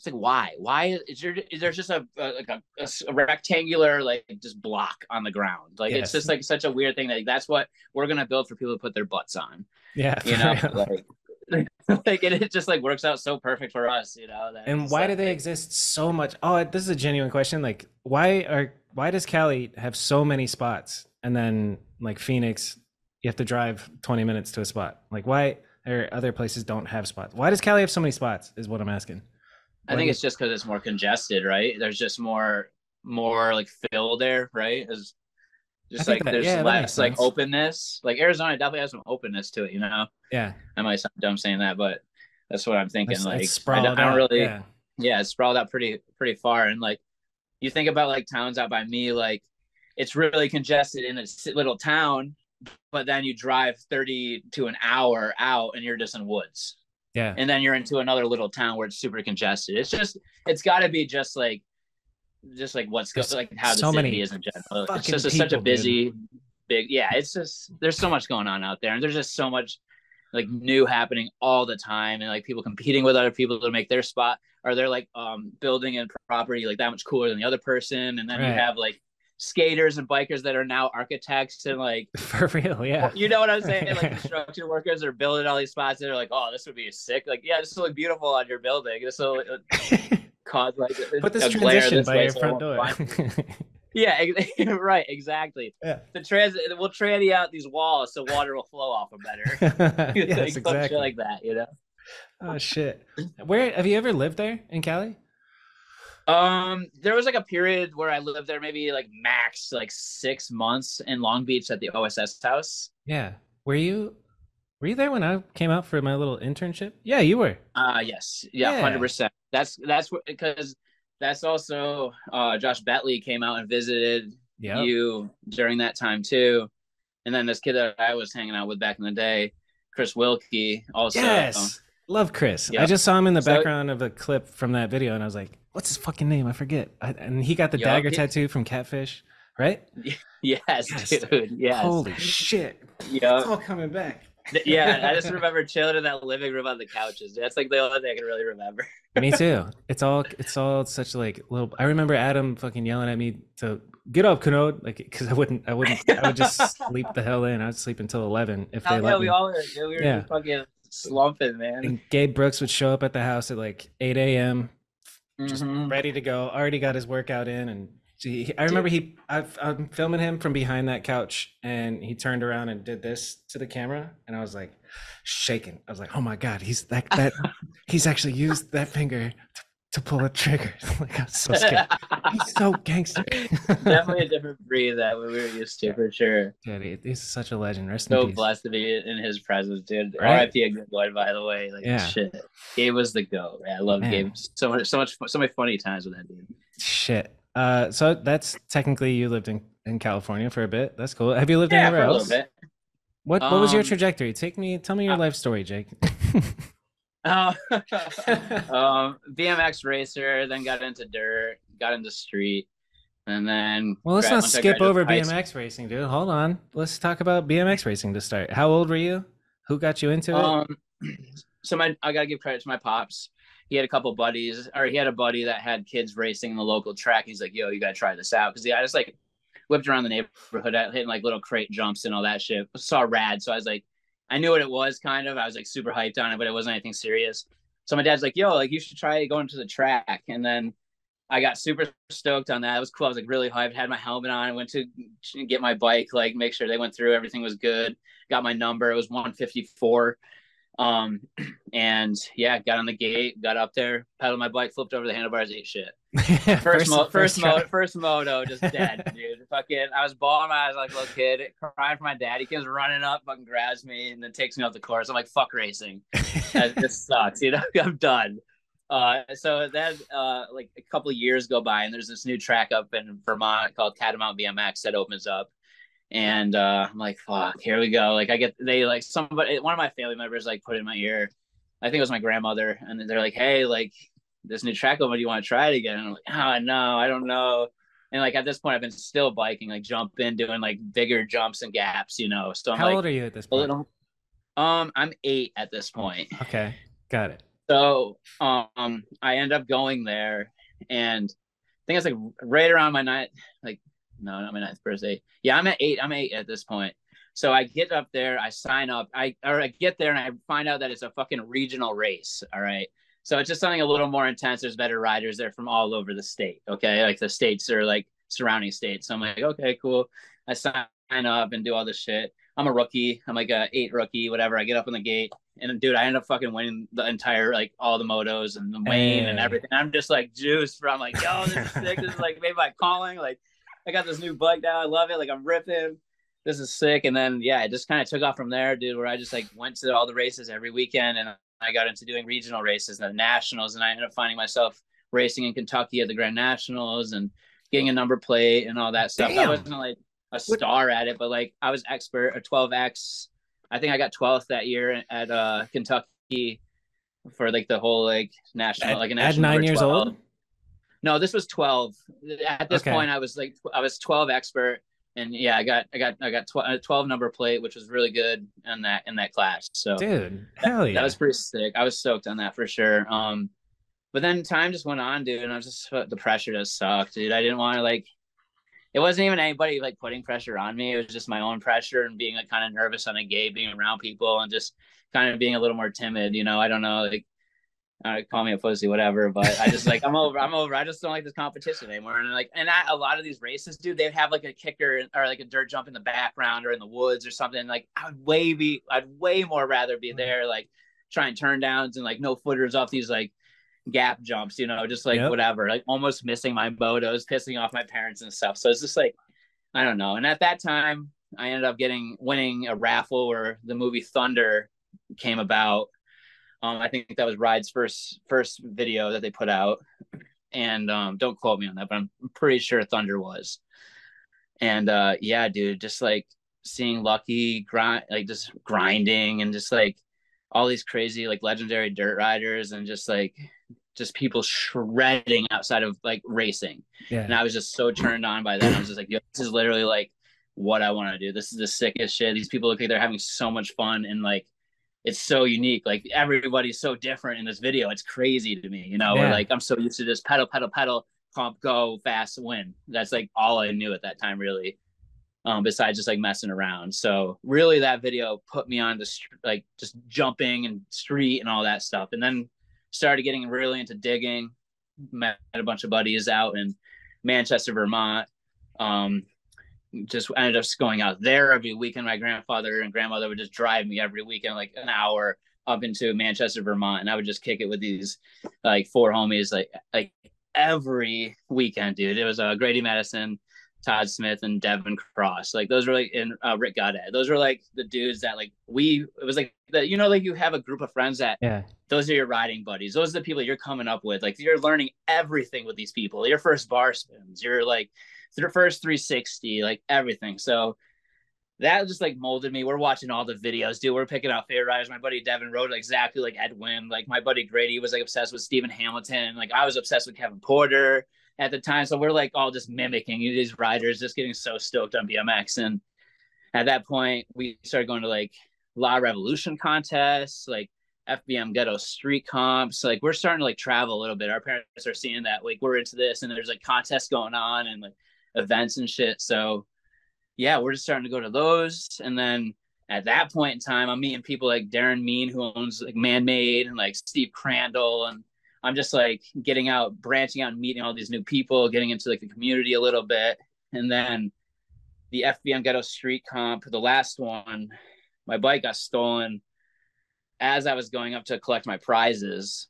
it's like why why is there is there just a, a like a, a, rectangular like just block on the ground like yes. it's just like such a weird thing that like, that's what we're gonna build for people to put their butts on yeah you know like (laughs) like it, it just like works out so perfect for us, you know. and why do they exist so much? Oh, this is a genuine question. Like, why are why does Cali have so many spots, and then like Phoenix, you have to drive twenty minutes to a spot? Like, why or other places don't have spots? Why does Cali have so many spots? Is what I'm asking. I think it's just because it's more congested, right? There's just more more like fill there, right? As just like that, there's yeah, less like openness. Like Arizona definitely has some openness to it, you know. Yeah. I might sound dumb saying that, but that's what I'm thinking. It's, like it's I, don't, I, don't, really. Yeah. yeah, it's sprawled out pretty pretty far, and like you think about like towns out by me, like it's really congested in a little town, but then you drive 30 to an hour out, and you're just in woods. Yeah. And then you're into another little town where it's super congested. It's just it's got to be just like just like what's going like how so the city is in general. It's just a, such a busy, dude. big yeah. It's just there's so much going on out there, and there's just so much like new happening all the time, and like people competing with other people to make their spot, or they're like um building a property like that much cooler than the other person, and then right. you have like skaters and bikers that are now architects and like (laughs) for real, yeah. You know what I'm saying? Like (laughs) construction workers are building all these spots. and They're like, oh, this would be sick. Like, yeah, this will look beautiful on your building. This will (laughs) cause like put this transition this by way, your so front door. (laughs) yeah, (laughs) right, exactly. Yeah. The trans we'll tranny out these walls so water will flow off them better. (laughs) yes, like, exactly. like that, you know. Oh shit! Where have you ever lived there in Cali? Um, there was like a period where I lived there, maybe like max like six months in Long Beach at the OSS house. Yeah. Were you were you there when I came out for my little internship? Yeah, you were. Uh yes. Yeah, hundred yeah. That's that's what because that's also uh Josh Betley came out and visited yep. you during that time too. And then this kid that I was hanging out with back in the day, Chris Wilkie, also. Yes. Love Chris. Yep. I just saw him in the so, background of a clip from that video and I was like, what's his fucking name? I forget. I, and he got the yep. dagger tattoo from Catfish, right? (laughs) Yes, yes. dude. Yes. Holy shit. Yeah. It's all coming back yeah, I just remember chilling in that living room on the couches. That's like the only thing I can really remember. me (laughs) too. It's all it's all such like little. I remember Adam fucking yelling at me to get up, Kanode, like because I wouldn't, I wouldn't, I would just (laughs) sleep the hell in. I would sleep until eleven if they oh, let yeah, me. We all were, we were yeah. fucking slumping, man. And Gabe Brooks would show up at the house at like eight a.m. Just mm-hmm. ready to go. Already got his workout in and See, I remember he. i am filming him from behind that couch, and he turned around and did this to the camera, and I was like, shaking. I was like, "Oh my god, he's that (laughs) that he's actually used that finger to, to pull a trigger." (laughs) like I'm so scared. he's so gangster. (laughs) Definitely a different breed that we were used to for sure. Dude, he's such a legend. Rest so in blessed to be in his presence, dude. Right? R.I.P. a good boy, by the way. Like yeah. shit, Gabe was the goat. Man, I love Gabe so much, so much, so many funny times with that dude. Shit. Uh, so that's technically you lived in, in California for a bit. That's cool. Have you lived yeah, anywhere else? What What was your um, trajectory? Take me, tell me your uh, life story, Jake. uh, (laughs) (laughs) um, BMX racer, then got into dirt, got into street, and then. Well, let's not skip over BMX racing, dude. Hold on. Let's talk about BMX racing to start. How old were you? Who got you into it? Um, (clears throat) so my I gotta give credit to my pops he had a couple buddies, or he had a buddy that had kids racing in the local track. He's like, "Yo, you gotta try this out," because yeah, I just like whipped around the neighborhood, hitting like little crate jumps and all that shit. Saw rad, so I was like, I knew what it was, kind of. I was like super hyped on it, but it wasn't anything serious. So my dad's like, "Yo, like you should try going to the track." And then I got super stoked on that. It was cool. I was like really hyped. Had my helmet on. I went to get my bike, like make sure they went through. Everything was good. Got my number. It was 154. Um, (clears throat) and yeah, got on the gate, got up there, pedaled my bike, flipped over the handlebars, ate shit. (laughs) first, first, mo- first, first, mo- first moto, just (laughs) dead, dude. Fucking, I was bawling my eyes like a little kid, crying for my dad. He comes running up, fucking grabs me, and then takes me off the course. I'm like, fuck racing. (laughs) this sucks, you know. I'm done. Uh, so then, uh, like a couple years go by, and there's this new track up in Vermont called Catamount BMX that opens up, and uh, I'm like, fuck, here we go. Like I get they like somebody, one of my family members like put in my ear. I think it was my grandmother, and they're like, hey, like this new track open, do you want to try it again? And I'm like, oh no, I don't know. And like at this point, I've been still biking, like jumping, doing like bigger jumps and gaps, you know. So I'm how like, old are you at this point? Little, um, I'm eight at this point. Okay, got it. So um, I end up going there, and I think it's like right around my night, like no, not my ninth birthday. Yeah, I'm at eight. I'm eight at this point. So I get up there, I sign up, I or I get there and I find out that it's a fucking regional race. All right. So it's just something a little more intense. There's better riders there from all over the state. Okay. Like the states are like surrounding states. So I'm like, okay, cool. I sign up and do all this shit. I'm a rookie. I'm like a eight rookie, whatever. I get up on the gate and dude, I end up fucking winning the entire like all the motos and the Wayne hey. and everything. I'm just like juiced from like, yo, this is sick. this is like made by calling. Like I got this new bike now. I love it. Like I'm ripping. This is sick. And then yeah, it just kind of took off from there, dude. Where I just like went to all the races every weekend, and I got into doing regional races and the nationals, and I ended up finding myself racing in Kentucky at the Grand Nationals and getting a number plate and all that stuff. Damn. I wasn't like a star at it, but like I was expert a 12x. I think I got 12th that year at uh, Kentucky for like the whole like national at, like a national. At nine years 12. old. No, this was 12. At this okay. point, I was like, I was 12 expert, and yeah, I got, I got, I got tw- 12 number plate, which was really good in that in that class. So, dude, hell yeah, that was pretty sick. I was soaked on that for sure. Um, but then time just went on, dude, and I was just the pressure just sucked, dude. I didn't want to like. It wasn't even anybody like putting pressure on me. It was just my own pressure and being like kind of nervous on a gay, being around people, and just kind of being a little more timid. You know, I don't know, like uh, call me a pussy, whatever. But I just like I'm over. I'm over. I just don't like this competition anymore. And like, and I, a lot of these races, dude, they have like a kicker or like a dirt jump in the background or in the woods or something. Like I would way be, I'd way more rather be there, like trying turn downs and like no footers off these like gap jumps, you know, just like yep. whatever, like almost missing my motos, pissing off my parents and stuff. So it's just like, I don't know. And at that time, I ended up getting winning a raffle where the movie Thunder came about um, I think that was Ride's first first video that they put out, and um, don't quote me on that, but I'm pretty sure Thunder was. And uh, yeah, dude, just like seeing Lucky grind, like just grinding, and just like all these crazy like legendary dirt riders, and just like just people shredding outside of like racing. Yeah. And I was just so turned on by that. I was just like, Yo, this is literally like what I want to do. This is the sickest shit. These people look like they're having so much fun and like it's so unique. Like everybody's so different in this video. It's crazy to me, you know. Yeah. like I'm so used to just pedal, pedal, pedal, pump, go, fast, win. That's like all I knew at that time, really. Um, besides just like messing around. So really, that video put me on the like just jumping and street and all that stuff. And then started getting really into digging. Met a bunch of buddies out in Manchester, Vermont. Um, just ended up going out there every weekend. My grandfather and grandmother would just drive me every weekend, like an hour up into Manchester, Vermont, and I would just kick it with these like four homies, like like every weekend, dude. It was uh, Grady Madison, Todd Smith, and Devin Cross. Like those were like in uh, Rick Goddard. Those were like the dudes that like we. It was like that. You know, like you have a group of friends that yeah. Those are your riding buddies. Those are the people you're coming up with. Like you're learning everything with these people. Your first bar spins. You're like the first 360, like everything. So that just like molded me. We're watching all the videos, dude. We're picking out favorite riders. My buddy Devin rode exactly like Edwin. Like my buddy Grady was like obsessed with Stephen Hamilton. Like I was obsessed with Kevin Porter at the time. So we're like all just mimicking these riders, just getting so stoked on BMX. And at that point, we started going to like La Revolution contests, like FBM ghetto street comps. Like we're starting to like travel a little bit. Our parents are seeing that like we're into this and there's like contests going on and like events and shit. So yeah, we're just starting to go to those. And then at that point in time, I'm meeting people like Darren Mean, who owns like Man Made, and like Steve Crandall, and I'm just like getting out, branching out, and meeting all these new people, getting into like the community a little bit, and then the FBM Ghetto Street Comp, the last one, my bike got stolen as I was going up to collect my prizes.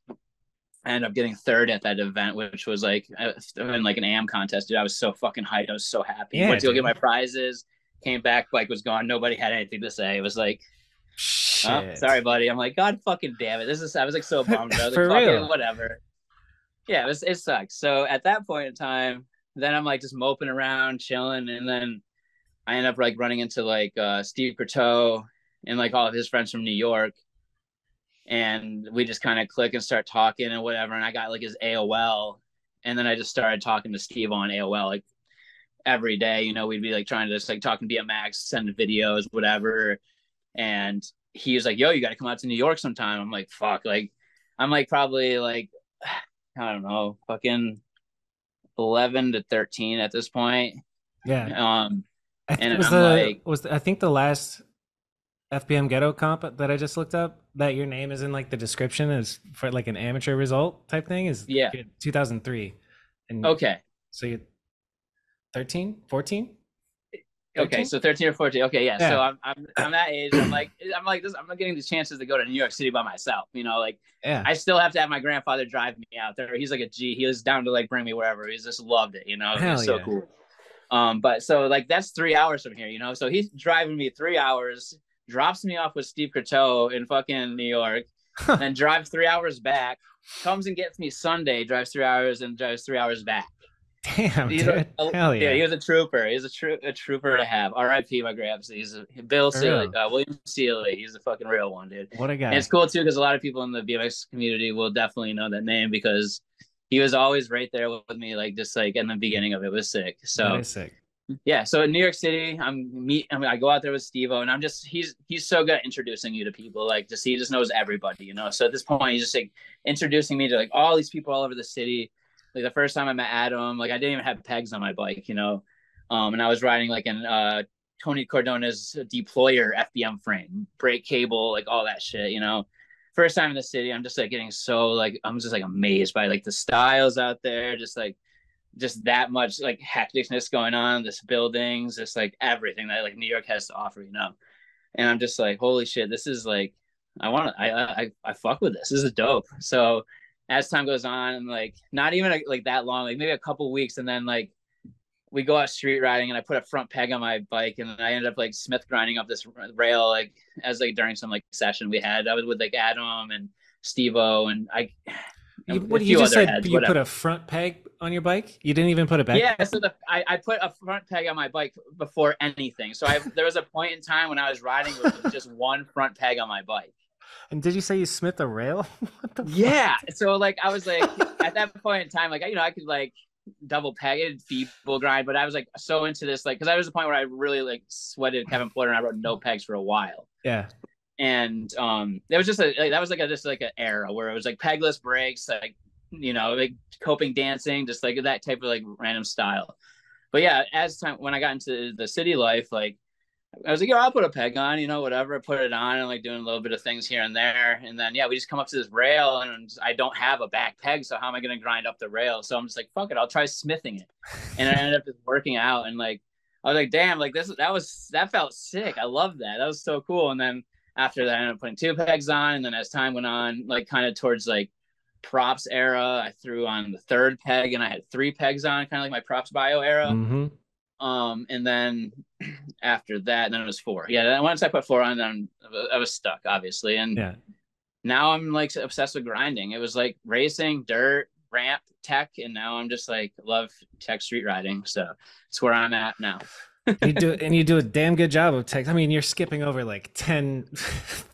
I ended up getting third at that event, which was like uh, in like an AM contest. Dude, I was so fucking hyped. I was so happy. Yeah, Went to go get my prizes. Came back, bike was gone. Nobody had anything to say. It was like, oh, sorry, buddy. I'm like, God fucking damn it. This is. I was like so (laughs) bummed. I was like, fucking whatever. Yeah, it was. It sucks. So at that point in time, then I'm like just moping around, chilling, and then I end up like running into like uh, Steve Courteau and like all of his friends from New York. And we just kind of click and start talking and whatever. And I got like his AOL. And then I just started talking to Steve on AOL like every day. You know, we'd be like trying to just like talking BMX, send videos, whatever. And he was like, yo, you got to come out to New York sometime. I'm like, fuck. Like, I'm like probably like, (sighs) I don't know, fucking 11 to 13 at this point. Yeah. Um, and it was I'm the like- was the, I think the last FBM Ghetto comp that I just looked up that your name is in like the description is for like an amateur result type thing is Yeah. 2003 and okay. so you 13 14 Okay, so thirteen or fourteen. Okay, yeah. So I'm, I'm I'm that age. I'm like (clears throat) I'm like this. I'm not getting the chances to go to New York City by myself. You know, like yeah I still have to have my grandfather drive me out there. He's like a G. He was down to like bring me wherever. He's just loved it. You know, Hell it's so yeah. cool. Um, but so like that's three hours from here. You know, so he's driving me three hours, drops me off with Steve Courteau in fucking New York, then drives three hours back. Comes and gets me Sunday, drives three hours and drives three hours back. damn He's dude a, hell yeah, he was a trooper. He's a, tro- a trooper to have. R.I.P. My Gramps. He's a, Bill For uh, William Seeley. He's a fucking real one, dude. what a guy And it's cool too because a lot of people in the BMX community will definitely know that name because he was always right there with me, like just like in the beginning of it was sick. So sick yeah, so in New York City, I'm meet. I mean, I go out there with Steve and I'm just he's he's so good at introducing you to people. Like just he just knows everybody, you know. So at this point, he's just like introducing me to like all these people all over the city. Like the first time I met Adam, like I didn't even have pegs on my bike, you know, um, and I was riding like an uh, Tony Cordona's deployer FBM frame, brake cable, like all that shit, you know. First time in the city, I'm just like getting so like I'm just like amazed by like the styles out there, just like just that much like hecticness going on, this buildings, this like everything that like New York has to offer, you know. And I'm just like, holy shit, this is like, I want to, I, I, I fuck with this. This is dope. So as time goes on, and like not even like that long, like maybe a couple weeks, and then like we go out street riding, and I put a front peg on my bike, and I ended up like Smith grinding up this rail, like as like during some like session we had. I was with like Adam and Steve O, and I. (sighs) you, what, you just said heads, you whatever. put a front peg on your bike you didn't even put a back Yeah, so the, I, I put a front peg on my bike before anything. So I there was a point in time when I was riding with (laughs) just one front peg on my bike. and did you say you smith a rail (laughs) what the fuck? Yeah. So like I was like at that point in time, like you know, I could like double peg it, feeble grind, but I was like so into this, like because I was at the point where I really like sweated Kevin Porter and I wrote no pegs for a while. yeah And um there was just a like, that was like a just like an era where it was like pegless brakes, like you know, like coping dancing, just like that type of like random style. But yeah, as time when I got into the city life, like I was like, yo, I'll put a peg on, you know, whatever. I put it on and like doing a little bit of things here and there. And then yeah, we just come up to this rail and I don't have a back peg, so how am I gonna grind up the rail? So I'm just like, fuck it, I'll try smithing it. And I ended up just working out and like I was like, damn, like this that was that felt sick. I love that. That was so cool. And then after that, I ended up putting two pegs on. And then as time went on, like kind of towards like props era, I threw on the third peg and I had three pegs on, kind of like my props bio era. mm-hmm. Um, and then (clears throat) after that, then it was four. Yeah, then once I put four on, then I was stuck, obviously. And yeah now I'm like obsessed with grinding. It was like racing, dirt, ramp, tech, and now I'm just like love tech street riding. So it's where I'm at now. You do and you do a damn good job of tech i mean you're skipping over like 10 (laughs)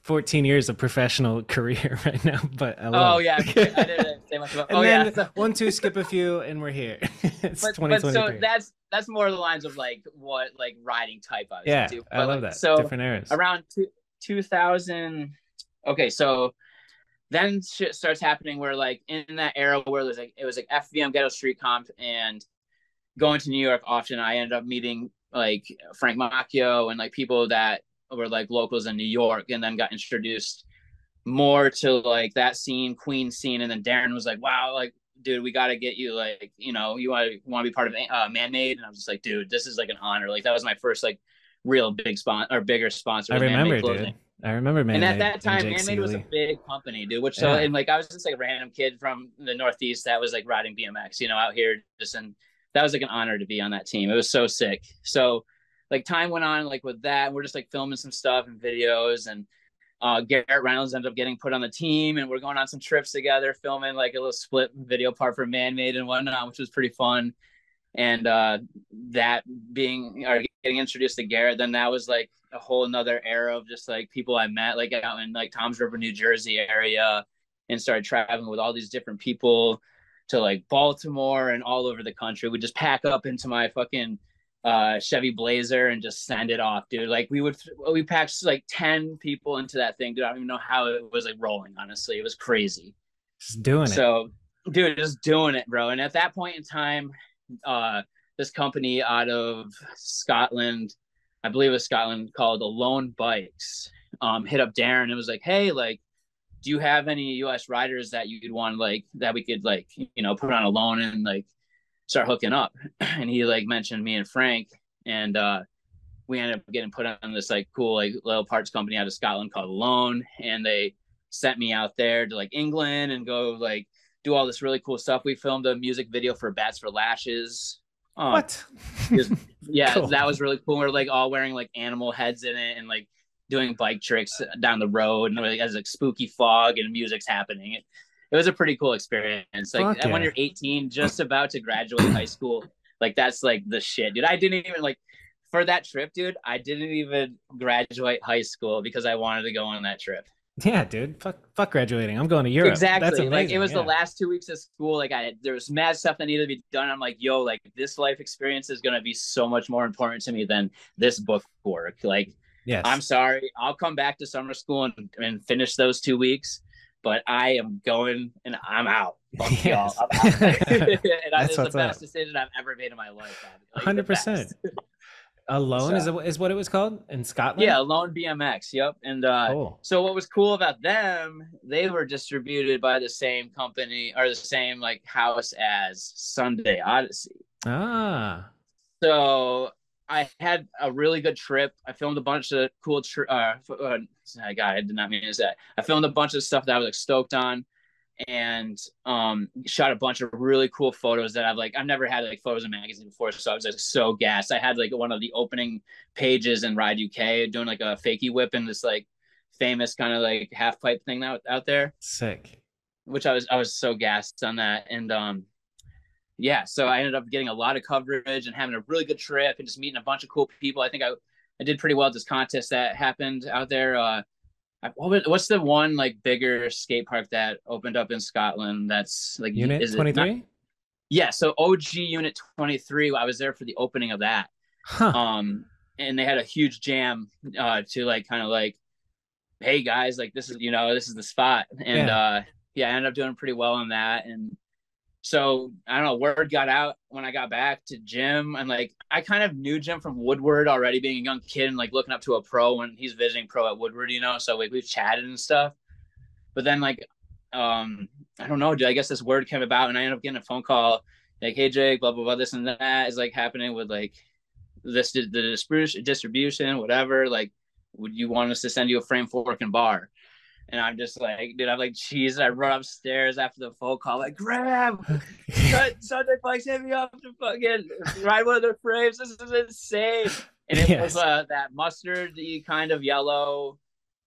14 years of professional (laughs) career right now but I oh, love Oh it. yeah, I didn't say much about. (laughs) Oh, and oh then yeah, so- one two skip a few and we're here it's but, but 2023 so that's that's more the lines of like what like riding type I was yeah into. i love like, that So different eras around two, 2000 okay so then shit starts happening where like in that era where there's like it was like fbm ghetto street comp and going to new york often i ended up meeting like frank macchio and like people that were like locals in New York, and then got introduced more to like that scene, Queen scene, and then Darren was like, "Wow, like dude, we got to get you like, you know, you want to want to be part of uh, Man Made," and I was just like, "Dude, this is like an honor." Like that was my first like real big sponsor or bigger sponsor. I remember, dude. I remember Man And at that time, Man Made was a big company, dude. Which so yeah. and like I was just like a random kid from the Northeast that was like riding BMX, you know, out here just and that was like an honor to be on that team. It was so sick. So like time went on like with that, we're just like filming some stuff and videos and uh, Garrett Reynolds ended up getting put on the team, and we're going on some trips together, filming like a little split video part for Man Made and whatnot, which was pretty fun. And uh, that being or getting introduced to Garrett, then that was like a whole another era of just like people I met like out in like Toms River, New Jersey area, and started traveling with all these different people to like Baltimore and all over the country. We just pack up into my fucking uh, Chevy Blazer and just send it off, dude. Like we would, we packed like 10 people into that thing, dude. I don't even know how it was like rolling, honestly. It was crazy. Just doing so, it. So, dude, just doing it, bro. And at that point in time, uh, this company out of Scotland, I believe it was Scotland, called Alone Bikes, um, hit up Darren. It was like, hey, like, do you have any US riders that you'd want, like, that we could, like, you know, put on Alone and, like, start hooking up. (clears throat) And he like mentioned me and Frank, and uh, we ended up getting put on this like cool like little parts company out of Scotland called Loan, and they sent me out there to like England and go like do all this really cool stuff. We filmed a music video for Bats for Lashes. Um, what? was, yeah, (laughs) cool. that was really cool. We are like all wearing like animal heads in it and like doing bike tricks down the road and like, as like spooky fog and music's happening. It, it was a pretty cool experience. Like yeah. when you're 18, just about to graduate high school, like that's like the shit, dude. I didn't even like for that trip, dude. I didn't even graduate high school because I wanted to go on that trip. Yeah, dude. Fuck, fuck graduating. I'm going to Europe. Exactly. Like it was yeah. the last two weeks of school. Like I, there was mad stuff that needed to be done. I'm like, yo, like this life experience is gonna be so much more important to me than this book work. Like, yes. I'm sorry. I'll come back to summer school and, and finish those two weeks but I am going and I'm out. Fuck (laughs) yes. I'm out. (laughs) and That's the best up. decision I've ever made in my life. Hundred percent. Alone so, is, is what it was called in Scotland. Yeah, Alone BMX. Yep. And uh, cool. so what was cool about them? They were distributed by the same company or the same like house as Sunday Odyssey. Ah. So I had a really good trip. I filmed a bunch of cool. Tri- uh, uh, God, I did not mean to say. I filmed a bunch of stuff that I was like stoked on, and um, shot a bunch of really cool photos that I've like. I've never had like photos in magazine before, so I was like so gassed. I had like one of the opening pages in Ride UK doing like a fakie whip in this like famous kind of like half pipe thing out out there. Sick. Which I was I was so gassed on that, and um, yeah, so I ended up getting a lot of coverage and having a really good trip and just meeting a bunch of cool people. I think I, I did pretty well at this contest that happened out there. Uh, what's the one like bigger skate park that opened up in Scotland? That's like Unit Twenty Three. Yeah, so OG Unit Twenty Three. I was there for the opening of that. Huh. Um, and they had a huge jam uh, to like kind of like, hey guys, like this is you know this is the spot, and yeah. uh, yeah, I ended up doing pretty well on that and so I don't know, word got out when I got back to Jim. And like, I kind of knew Jim from Woodward already being a young kid and like looking up to a pro when he's visiting pro at Woodward, you know? So like we've chatted and stuff. But then like, um, I don't know, dude, I guess this word came about and I ended up getting a phone call like, Hey Jake, blah, blah, blah, this and that is like happening with like this, the distribution, distribution, whatever. Like, would you want us to send you a frame fork and bar? And I'm just like, dude, I'm like, cheese. I run upstairs after the phone call, like, grab, (laughs) Sunday Bikes, hit me up to fucking ride one of their frames. This is insane. And it yes. was uh, that mustardy kind of yellow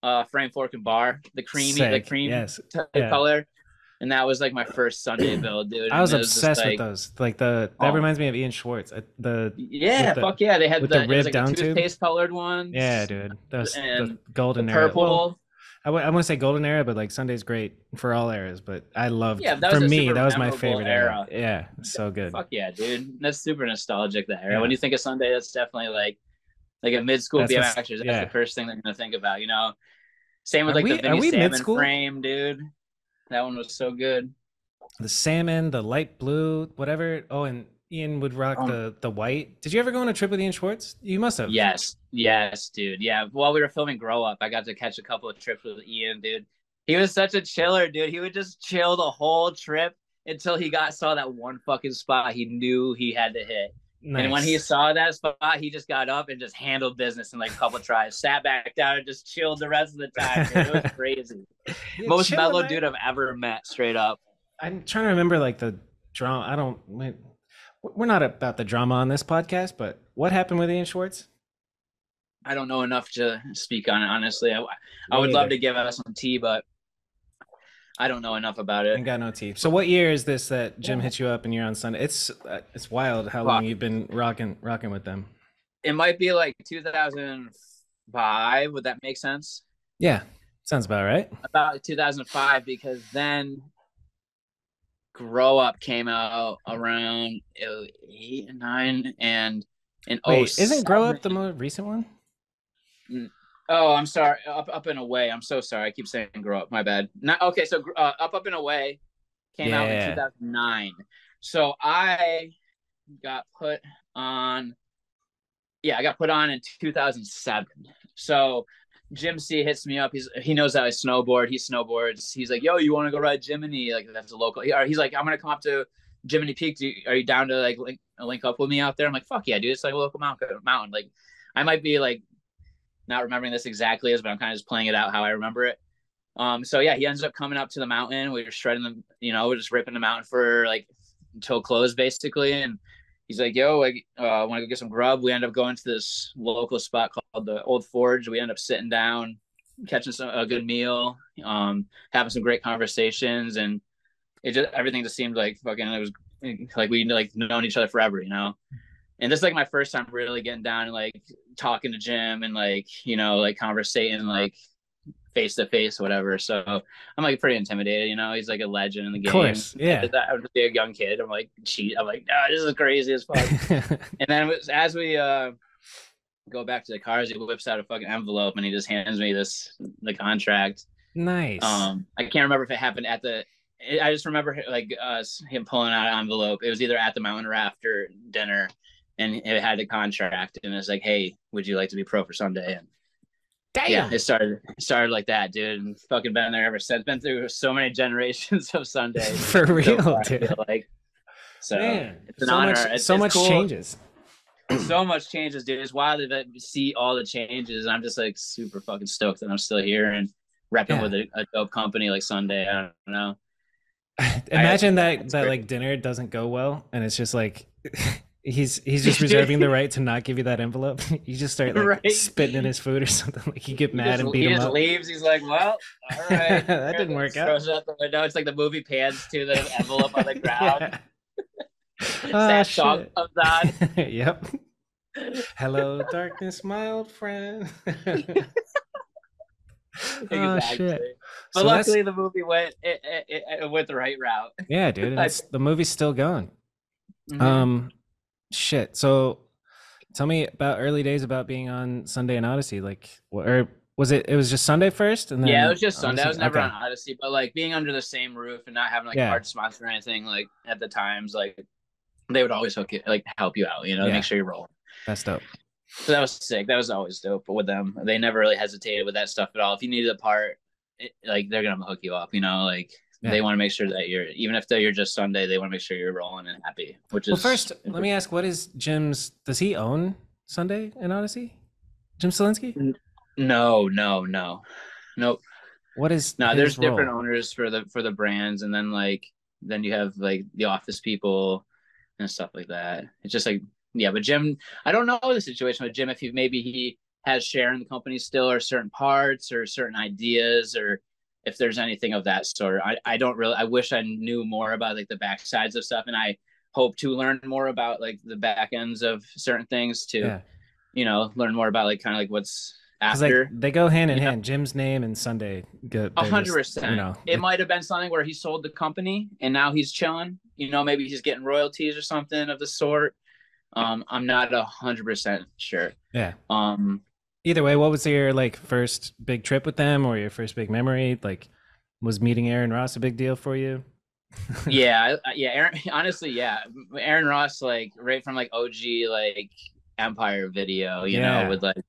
uh, frame fork and bar, the creamy, Sick. the cream yes. yeah. color. And that was like my first Sunday (clears throat) build, dude. I was, was obsessed like, with those. Like the that oh. reminds me of Ian Schwartz. The yeah, the, fuck yeah, they had the, the rib like down toothpaste colored ones. Yeah, dude, those the golden purple. I w- I want to say golden era, but like Sunday's great for all eras. But I loved yeah, for me that was my favorite era. era. Yeah, so good. Fuck yeah, dude, that's super nostalgic. That era. Yeah. When you think of Sunday, that's definitely like like a mid school BMXer. That's yeah. the first thing they're gonna think about. You know, same with are like we, the Vinny Salmon mid-school? frame, dude. That one was so good. The salmon, the light blue, whatever. Oh, and Ian would rock Um, the the white. Did you ever go on a trip with Ian Schwartz? You must have. Yes, yes, dude. Yeah, while we were filming Grow Up, I got to catch a couple of trips with Ian, dude. He was such a chiller, dude. He would just chill the whole trip until he got saw that one fucking spot he knew he had to hit. And when he saw that spot, he just got up and just handled business in like a couple tries, sat back down, and just chilled the rest of the time. Dude. It was (laughs) crazy. Yeah, Most mellow dude I've ever met, straight up. I'm trying to remember like the drama. I don't. We're not about the drama on this podcast, but what happened with Ian Schwartz? I don't know enough to speak on it, honestly. I, I would love to give us some tea, but I don't know enough about it. I got no tea. So what year is this that Jim hit you up and you're on Sunday? It's uh, it's wild how long you've been rocking rocking with them. It might be like 2005. Would that make sense? Yeah, sounds about right. About 2005, because then Grow Up came out around uh, eight and nine, and in Wait, isn't Grow Up the most recent one? Oh, I'm sorry. Up, up and away. I'm so sorry. I keep saying grow up. My bad. Not okay. So uh, up, up and away came out in 2009. So I got put on. Yeah, I got put on in 2007. So Jim C hits me up. He's he knows how I snowboard. He snowboards. He's like, "Yo, you want to go ride Jiminy? Like that's a local." He- He's like, "I'm gonna come up to Jiminy Peak. Do you, are you down to like link, link up with me out there?" I'm like, "Fuck yeah, dude! It's like a local mountain. Mountain. Like, I might be like not remembering this exactly as, but I'm kind of just playing it out how I remember it. Um, so yeah, he ends up coming up to the mountain. We were shredding the, you know, we're just ripping the mountain for like until close basically. And he's like, "Yo, I uh, want to go get some grub." We end up going to this local spot called the Old Forge. We end up sitting down, catching some a good meal, um, having some great conversations, and it just everything just seemed like fucking. It was like we like known each other forever, you know. And this is like my first time really getting down and like talking to Jim and like you know like conversating like face to face whatever. So I'm like pretty intimidated. You know, he's like a legend in the game. Of course, yeah. I was just a young kid. I'm like cheat. I'm like, no, this is crazy as fuck. (laughs) and then was- as we uh go back to the cars, he whips out a fucking envelope and he just hands me this the contract. nice. Um, I can't remember if it happened at the. I just remember like us him pulling out an envelope. It was either at the mountain or after dinner, and it had the contract, and it's like, "Hey, would you like to be pro for Sunday?" And Damn. yeah, it started it started like that, dude. And fucking been there ever since. Been through so many (laughs) generations of Sundays. (laughs) For So real, far, dude. like so Man, it's an so honor. much, It's- so it's much cool. changes. (clears throat) so much changes, dude. It's wild to see all the changes. I'm just like super fucking stoked that I'm still here and repping Yeah. with a, a dope company like Sunday. I don't know. (laughs) Imagine that that great. like dinner doesn't go well, and it's just like he's he's just (laughs) reserving the right to not give you that envelope. (laughs) you just start like Right. spitting in his food or (laughs) something. Like you get mad just, and beat he him just up. leaves. He's like, "Well, all right, That didn't work out. Throws it out the window. It's like the movie pans to the envelope on the ground. Ah, Sad song comes on. yep. Hello, darkness, my old friend. oh shit! But So that's- luckily, the movie went it, it, it, went the right route. Yeah, dude. and it's, the movie's still going. Mhm. Um, shit. So, tell me about early days about being on Sunday and Odyssey. Like, or was it? It was just Sunday first, and then yeah, it was just Sunday. I was never Okay. on Odyssey, but like being under the same roof and not having like Yeah. a hard sponsor or anything, like at the times, like they would always hook you, like help you out, you know, Yeah. make sure you're rolling. That's dope. So that was sick. That was always dope with them. They never really hesitated with that stuff at all. If you needed a part, it, like they're gonna hook you up, you know, like Yeah. they want to make sure that you're even if they're you're just Sunday, they want to make sure you're rolling and happy. Which is Well, first, let me ask: What is Jim's? Does he own Sunday and Odyssey? Jim Cielencki? no, no, no, nope. What is? No, there's different owners for the for the brands, and then like then you have like the office people and stuff like that. It's just like yeah, but Jim, I don't know the situation with Jim if he maybe he has share in the company still, or certain parts, or certain ideas, or if there's anything of that sort. I I don't really. I wish I knew more about like the backsides of stuff, and I hope to learn more about like the back ends of certain things to Yeah, you know learn more about like kind of like what's 'Cause, like after. they go hand in you know? hand. Jim's name and Sunday go. A hundred percent. You know, it might have been something where he sold the company and now he's chilling. You know, maybe he's getting royalties or something of the sort. Um, I'm not a hundred percent sure. yeah. Um, Either way, what was your like first big trip with them, or your first big memory? Like, was meeting Aaron Ross a big deal for you? (laughs) yeah, yeah. Aaron, (laughs) honestly, yeah. Aaron Ross, like right from like OG, like Empire video, you yeah. know, with like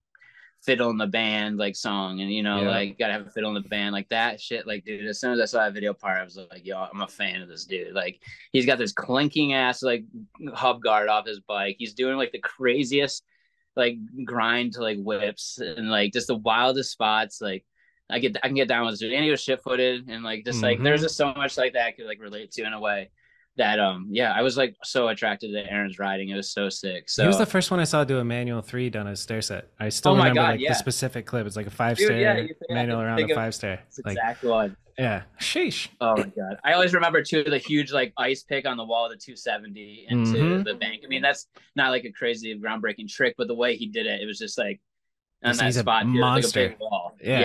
fiddle in the band like song and you know yeah. like gotta have a fiddle in the band like that shit like dude as soon as i saw that video part i was like yo i'm a fan of this dude like he's got this clinking ass like hub guard off his bike he's doing like the craziest like grind to like whips and like just the wildest spots like i get i can get down with and he was shit footed and like just mm-hmm. like there's mm-hmm. just so much like that i could like relate to in a way that um yeah i was like so attracted to aaron's riding. It was so sick. So he was the first one i saw do a manual three done a stair set. I still oh remember God, like yeah. the specific clip. It's like a five stair yeah, manual around a five stair like, exact one. Yeah. Sheesh. Oh my god. I always remember too the huge like ice pick on the wall of the 270 into mm-hmm. the bank. I mean that's not like a crazy groundbreaking trick but the way he did it it was just like on that spot monster like wall. Yeah,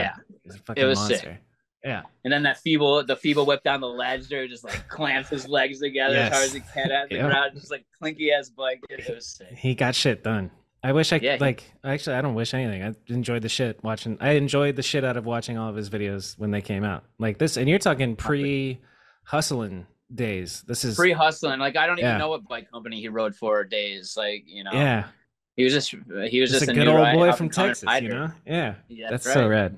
yeah. it was monster. sick yeah. And then that feeble, the feeble whip down the ledge there, just like clamps his legs together yes. as hard as he can at the yep. ground, just like clinky ass bike. It was sick. He got shit done. I wish I yeah, like. Actually, I don't wish anything. I enjoyed the shit watching. I enjoyed the shit out of watching all of his videos when they came out. Like this, and you're talking pre hustling days. This is pre hustling. Like I don't even yeah. know what bike company he rode for days. Like you know. Yeah. He was just he was just, just a, a good old boy from Texas, you know. Yeah, yeah that's, that's right. so rad.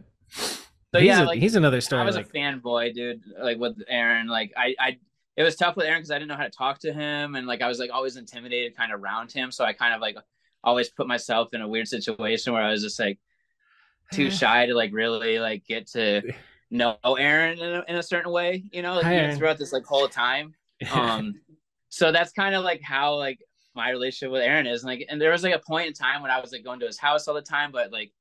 So he's yeah, a, like he's another story. I was like, a fanboy, dude. Like with Aaron, like I, I, it was tough with Aaron because I didn't know how to talk to him, and like I was like always intimidated, kind of around him. So I kind of like always put myself in a weird situation where I was just like too (sighs) shy to like really like get to (laughs) know Aaron in a, in a certain way, you know, like Hi, throughout this like whole time. Um, so that's kind of like how like my relationship with Aaron is, and, like, and there was like a point in time when I was like going to his house all the time, but like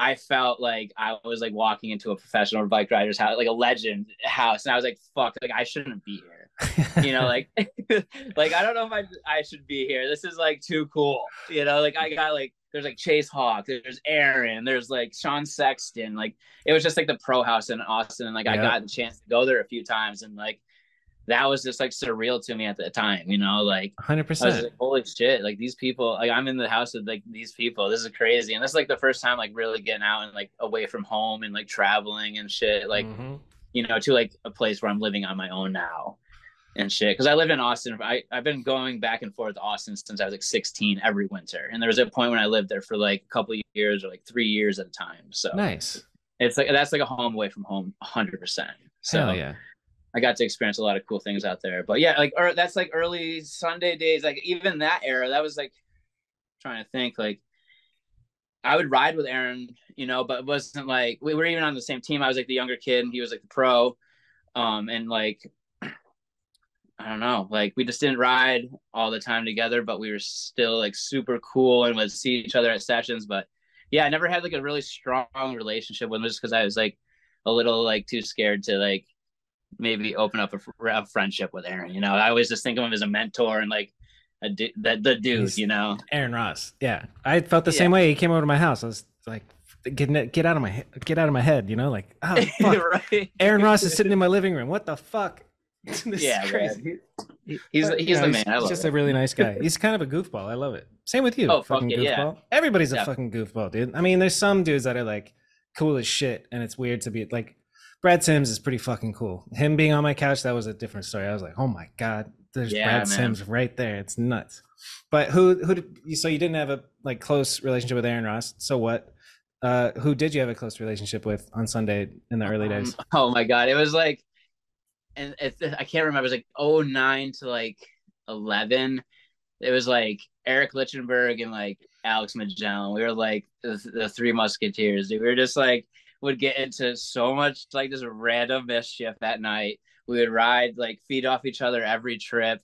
I felt like I was like walking into a professional bike rider's house, like a legend house, and I was like, "Fuck!" Like I shouldn't be here. (laughs) you know, like, (laughs) like I don't know if I I should be here. This is like too cool. You know, like I got like there's like Chase Hawk, there's Aaron, there's like Sean Sexton. Like it was just like the pro house in Austin, and like I got the chance to go there a few times, and like that was just like surreal to me at the time, you know, like 100%. Like, Holy shit. Like these people, like I'm in the house with like these people. This is crazy. And this is like the first time like really getting out and like away from home and like traveling and shit. Like, mm-hmm. you know, to like a place where I'm living on my own now and shit. Cause I live in Austin. I, I've been going back and forth to Austin since I was like 16 every winter. And there was a point when I lived there for like a couple years or like three years at a time. So nice. It's like, that's like a home away from home 100%. So Hell yeah I got to experience a lot of cool things out there. But yeah, like or that's like early Sunday days, like even that era, that was like trying to think like I would ride with Aaron, you know, but it wasn't like we were even on the same team. I was like the younger kid and he was like the pro. Um and like I don't know, like we just didn't ride all the time together, but we were still like super cool and would see each other at sessions. But yeah, I never had like a really strong relationship with him just because I was like a little like too scared to like maybe open up a, a, friendship with Aaron. You know, I always just think of him as a mentor and like a du- the, the dude. He's you know, Aaron Ross. Yeah, I felt the yeah. same way. He came over to my house. I was like, get get out of my get out of my head. You know, like oh (laughs) right. Aaron Ross is sitting in my living room. What the fuck? (laughs) yeah, crazy. He, he's he's yeah, the man. He's, just it. a really nice guy. (laughs) He's kind of a goofball. I love it. Same with you. Oh, fucking fuck it, goofball. Yeah. Everybody's a fucking goofball, dude. I mean, there's some dudes that are like cool as shit, and it's weird to be like Brad Sims is pretty fucking cool. Him being on my couch, that was a different story. I was like, oh my god, there's yeah, Brad man. Sims right there. It's nuts. But who who did you? So you didn't have a like close relationship with Aaron Ross. So what? Uh, who did you have a close relationship with on Sunday in the early days? Um, oh my god, it was like, and it, I can't remember. It was like 09 to like 11. It was like Eric Lichtenberg and like Alex Magallan. We were like the, the three musketeers. We were just like would get into so much like just random mischief at night. We would ride like feed off each other every trip.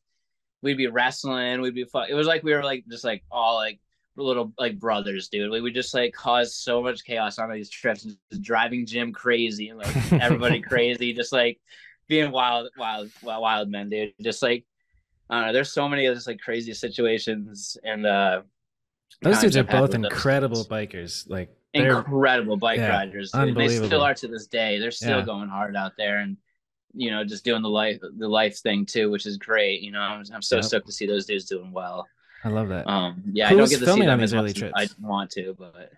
We'd be wrestling. We'd be fun. It was like we were like just like all like little like brothers, dude. We would just like cause so much chaos on these trips, just driving Jim crazy and like (laughs) everybody crazy, just like being wild, wild, wild, wild men, dude. Just like I don't know. There's so many of just like crazy situations, and uh those dudes are both incredible bikers. Like incredible bike yeah, riders. They still are to this day. They're still yeah. going hard out there and you know just doing the life the life thing too, which is great. You know, I'm, I'm so yep. stoked to see those dudes doing well. I love that. Um, yeah, Who I don't get to see them these early trips. I want to, but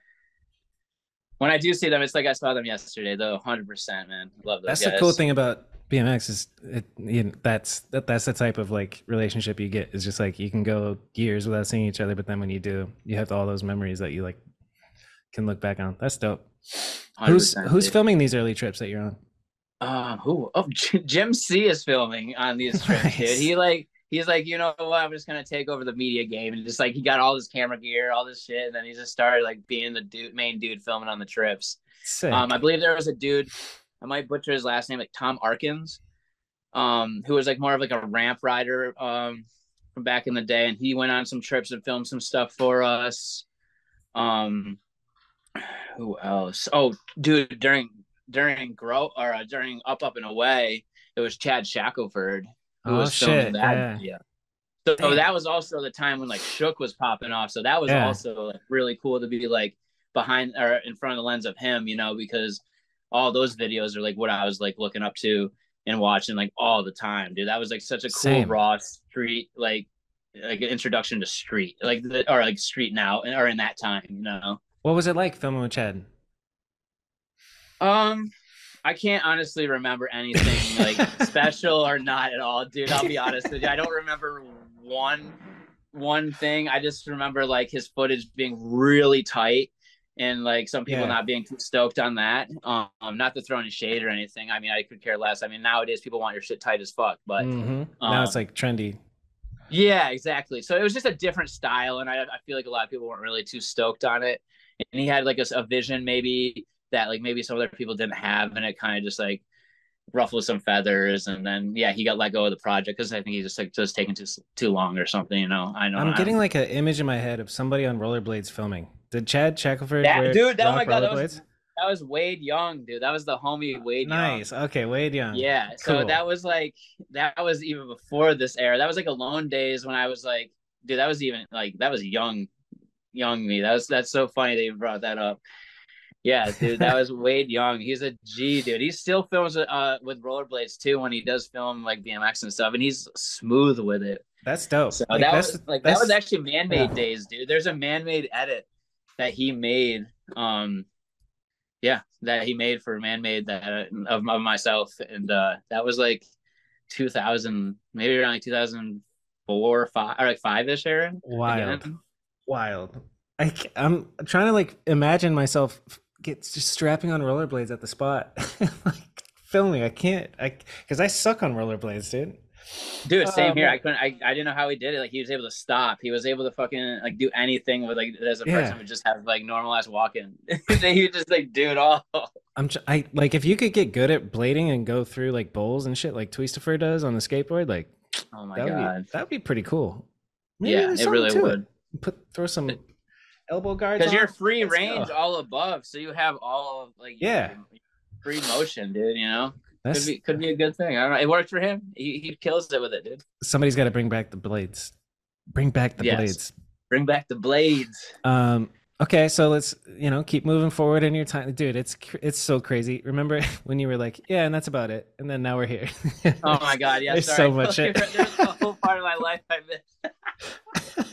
when I do see them, it's like I saw them yesterday. Though, hundred percent, man, love those. That's guys. the cool thing about BMX is it, you know, that's that, that's the type of like relationship you get. It's just like you can go years without seeing each other, but then when you do, you have all those memories that you like can look back on. That's dope. Who's 100%, who's filming these early trips that you're on? Um, who? Oh, (laughs) Jim C is filming on these (laughs) trips, dude. He like he's like, you know what? I'm just gonna take over the media game, and just like he got all this camera gear, all this shit, and then he just started like being the dude, main dude filming on the trips. Sick. Um, I believe there was a dude, I might butcher his last name, like Tom Arkins, um, who was like more of like a ramp rider, um, from back in the day, and he went on some trips and filmed some stuff for us. Um, who else? Oh, dude, during during grow or uh, during up up and away, it was Chad Shackelford who oh was shit! that Yeah. video. So Damn. that was also the time when like Shook was popping off. So that was Yeah. also like really cool to be like behind or in front of the lens of him, you know, because all those videos are like what I was like looking up to and watching like all the time, dude. That was like such a cool Same. raw street like like an introduction to street like the, or like street now or in that time, you know. What was it like filming with Chad? Um, I can't honestly remember anything like (laughs) special or not at all, dude. I'll be honest with you. I don't remember one one thing. I just remember like his footage being really tight and like some people Yeah. not being too stoked on that. Um, not to throw any shade or anything. I mean, I could care less. I mean, nowadays people want your shit tight as fuck, but hmm now it's um, like trendy. yeah, exactly. So it was just a different style, and I, I feel like a lot of people weren't really too stoked on it. And he had like a, a vision maybe that like maybe some other people didn't have, and it kind of just like ruffled some feathers. And then yeah, he got let go of the project because I think he just like just taking too too long or something. You know, I know. I'm getting don't- like an image in my head of somebody on rollerblades filming. Did Chad Shackelford that wear dude. Oh my god, that rollerblades? was that was Wade Young, dude. That was the homie Wade Young. nice. Okay, Wade Young. Yeah. So that was like that was even before this era. That was like alone days when I was like, dude, that was even like that was young, young me. That was that's so funny that you brought that up. Yeah, dude, that was (laughs) Wade Young. He's a G, dude. He still films uh with rollerblades too when he does film like BMX and stuff, and he's smooth with it. That's dope. So Like, that that's- was like that was actually man-made yeah. days, dude. There's a man-made edit that he made. Um, yeah, that he made for man-made that of, of myself, and uh, that was like 2000, maybe around like 2004, or five, or like five ish era. wild. again. Wild. I, I'm trying to like imagine myself get just strapping on rollerblades at the spot, (laughs) like filming. I can't. I because I suck on rollerblades, dude. Dude, same Oh, here. Um, I couldn't. I, I didn't know how he did it. Like he was able to stop. He was able to fucking like do anything with like as a Yeah. person would just have like normalized walking. (laughs) Then he would just like do it all. I'm tr- I like if you could get good at blading and go through like bowls and shit like Twistifer does on the skateboard, like Oh my that would god. be that'd be pretty cool. Maybe yeah, it really to would. Put throw some elbow guards Because you're free Let's range go. all above, so you have all of like Yeah. free motion, dude. You know, could That's, be could be a good thing. I don't know. It worked for him. He he kills it with it, dude. somebody's got to bring back the blades. Bring back the Yes. blades. Bring back the blades. Um. Okay, so let's you know keep moving forward in your time, dude. It's it's so crazy. Remember (laughs) when you were like, yeah, and that's about it, and then now we're here. Oh my god, (laughs) yeah. There's sorry. so much. (laughs) There's a whole part of my life I missed.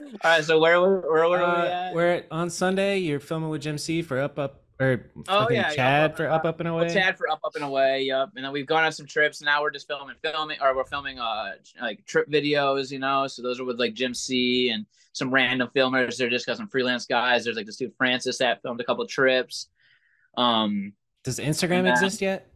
All right, so where were where were we Uh, at? we're on Sunday. You're filming with Jim C for up up or Oh, yeah, yeah, Chad Up, for Up, up and away. Well, Chad for up, up and away. Yep. And then we've gone on some trips. Now we're just filming, filming, or we're filming uh like trip videos. You know, so those are with like Jim C and some random filmers. They're just got some freelance guys. There's like this dude Francis that filmed a couple trips. Um, Does Instagram Yeah. exist yet?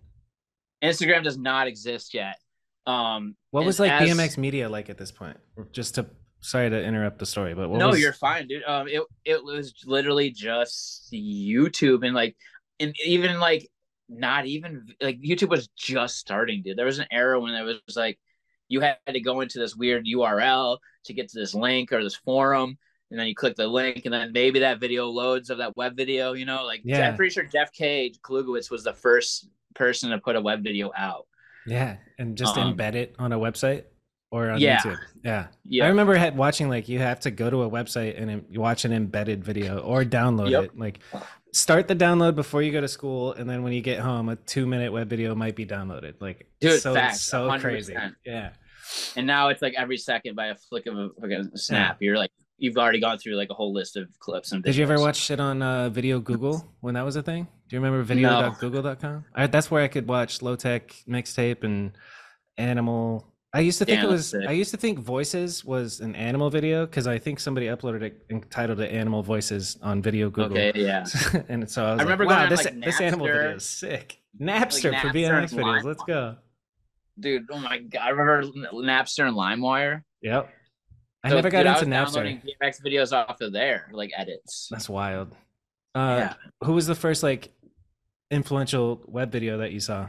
Instagram does not exist yet. Um, What was like as- BMX media like at this point? Just to sorry to interrupt the story, but what no, was, you're fine, dude. Um, it it was literally just YouTube and like, and even like not even like YouTube was just starting, dude. There was an era when it was like you had to go into this weird URL to get to this link or this forum, and then you click the link, and then maybe that video loads of that web video. You know, like Yeah. I'm pretty sure Jeff K. Klugiewicz was the first person to put a web video out. yeah, and just Um, embed it on a website or on Yeah. YouTube. Yeah. I remember watching like you have to go to a website and you watch an embedded video or download Yep. it. Like start the download before you go to school, and then when you get home, a two minute web video might be downloaded. Like Dude, so facts, so crazy. 100%. Yeah. and now it's like every second by a flick of a fucking snap, you're like you've already gone through like a whole list of clips and. videos. Did you ever watch shit on uh, Video Google when that was a thing? Do you remember video.google.com? I, that's where I could watch low tech mixtape and animal. I used to think Damn, it was. I used to think voices was an animal video because I think somebody uploaded it entitled it "Animal Voices" on Video Google. Okay, yeah. (laughs) and so I was I remember like, going wow, on, this like, this animal video is sick. Napster, for Napster BMX and videos. Let's go. Dude, oh my god, I remember Napster and LimeWire. Yep. I So, never got dude, I into was Napster. downloading BMX videos off of there, like edits. That's wild. Uh, Yeah. Who was the first like influential web video that you saw,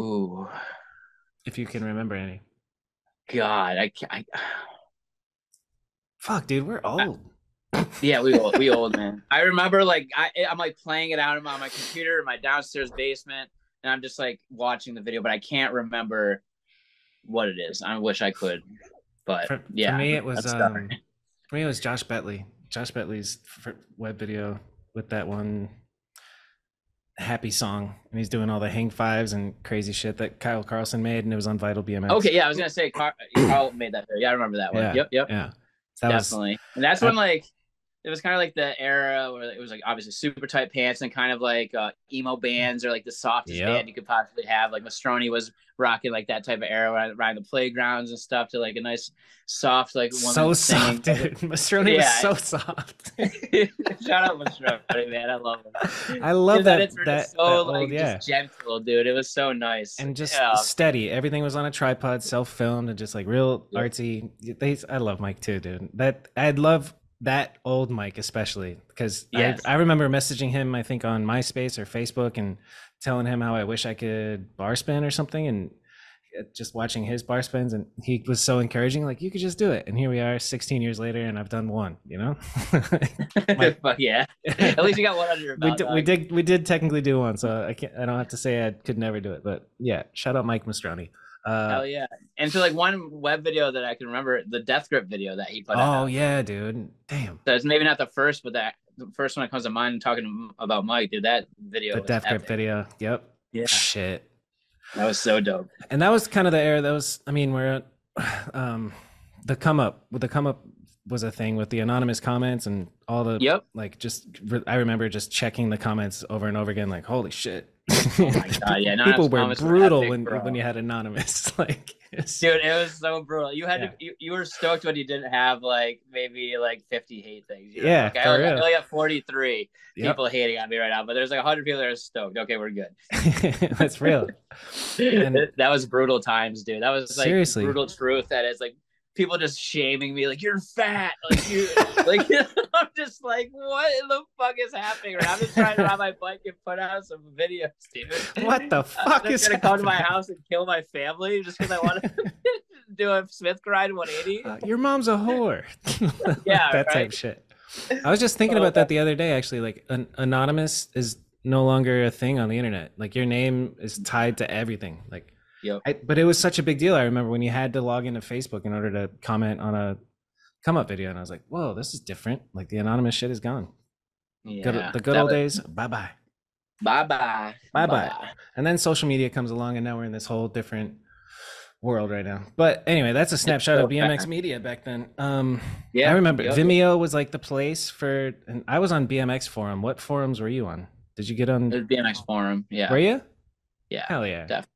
Ooh, if you can remember any? God, I can't. I, (sighs) Fuck, dude, we're old. yeah, we old, we old man. (laughs) I remember like I, I'm like playing it out on my, computer in my downstairs basement, and I'm just like watching the video, but I can't remember what it is. I wish I could, but For, yeah. for me, it was that's um, for me it was Josh Betley. Josh Betley's web video with that one happy song, and he's doing all the hang fives and crazy shit that Kyle Carlson made, and it was on Vital BMX. Okay, yeah, I was gonna say Carl, Carl made that. Yeah, I remember that one. Yeah, Yep, yep. yeah, that was definitely. and that's when like it was kind of like the era where it was like obviously super tight pants and kind of like uh, emo bands or like the softest Yep. band you could possibly have. Like Mastroni was rocking like that type of era around, the playgrounds and stuff to like a nice soft like woman so singing. soft, dude. (laughs) Mastroni Yeah. was so soft. (laughs) (laughs) Shout out Mastroni, man, I love him. I love that that, so that like yeah. just gentle, dude. It was so nice and just yeah. steady. Everything was on a tripod, self-filmed, and just like real artsy. They, I love Mike too, dude. That I'd love that old Mike especially because Yes. I, I remember messaging him, I think on MySpace or Facebook, and telling him how I wish I could bar spin or something, and uh, just watching his bar spins, and he was so encouraging. Like you could just do it, and here we are, 16 years later, and I've done one. You know. (laughs) But (laughs) yeah, (laughs) at least you got one under your we belt. did, we did we did technically do one, so I can't I don't have to say I could never do it, but yeah, shout out Mike Mastroni. Uh, Hell yeah! And so like one web video that I can remember, the Death Grip video that he put out. oh yeah, dude, damn, So it's maybe not the first, but that the first one that comes to mind talking about Mike, dude. That video, the Death Grip video, yep, Yeah, shit, that was so dope. and that was kind of the era that was. I mean, where, (sighs) um, the come up, the come up was a thing with the anonymous comments and all the Yep. like just I remember just checking the comments over and over again, like holy shit. Oh my god, yeah. People were brutal epic, when bro. when you had anonymous, (laughs) like it's- Dude, it was so brutal. You had Yeah. to, you, you were stoked when you didn't have like maybe like 50 hate things. You know? Yeah, like, I, only, only got 43 Yep. people hating on me right now, but there's like 100 people that are stoked. Okay, we're good. (laughs) That's real. (laughs) And- that was brutal times, dude. That was like Seriously. brutal truth. That is like people just shaming me, like you're fat, like you, (laughs) like (laughs) I'm just like, what in the fuck is happening? Right? I'm just trying to ride my bike and put out some videos, dude. (laughs) What the I'm fuck is gonna come to my house and kill my family just because I want to do a Smith grind 180. Uh, your mom's a whore. Yeah, that type right? shit. I was just thinking So about that the other day. Actually, like an anonymous is no longer a thing on the internet. Like your name is tied to everything. Like, Yep. I, but it was such a big deal. I remember when you had to log into Facebook in order to comment on a come up video, and I was like, "Whoa, this is different." Like the anonymous shit is gone. Yeah, Good, the good old was- days. Bye bye. Bye bye. Bye-bye. And then social media comes along, and now we're in this whole different world right now. But anyway, that's a snapshot of BMX media back then. Um, Yeah, I remember yep. Vimeo was like the place for, and I was on BMX forum. What forums were you on? Did you get on? It was BMX forum. Yeah, Were you? yeah. Hell yeah. def-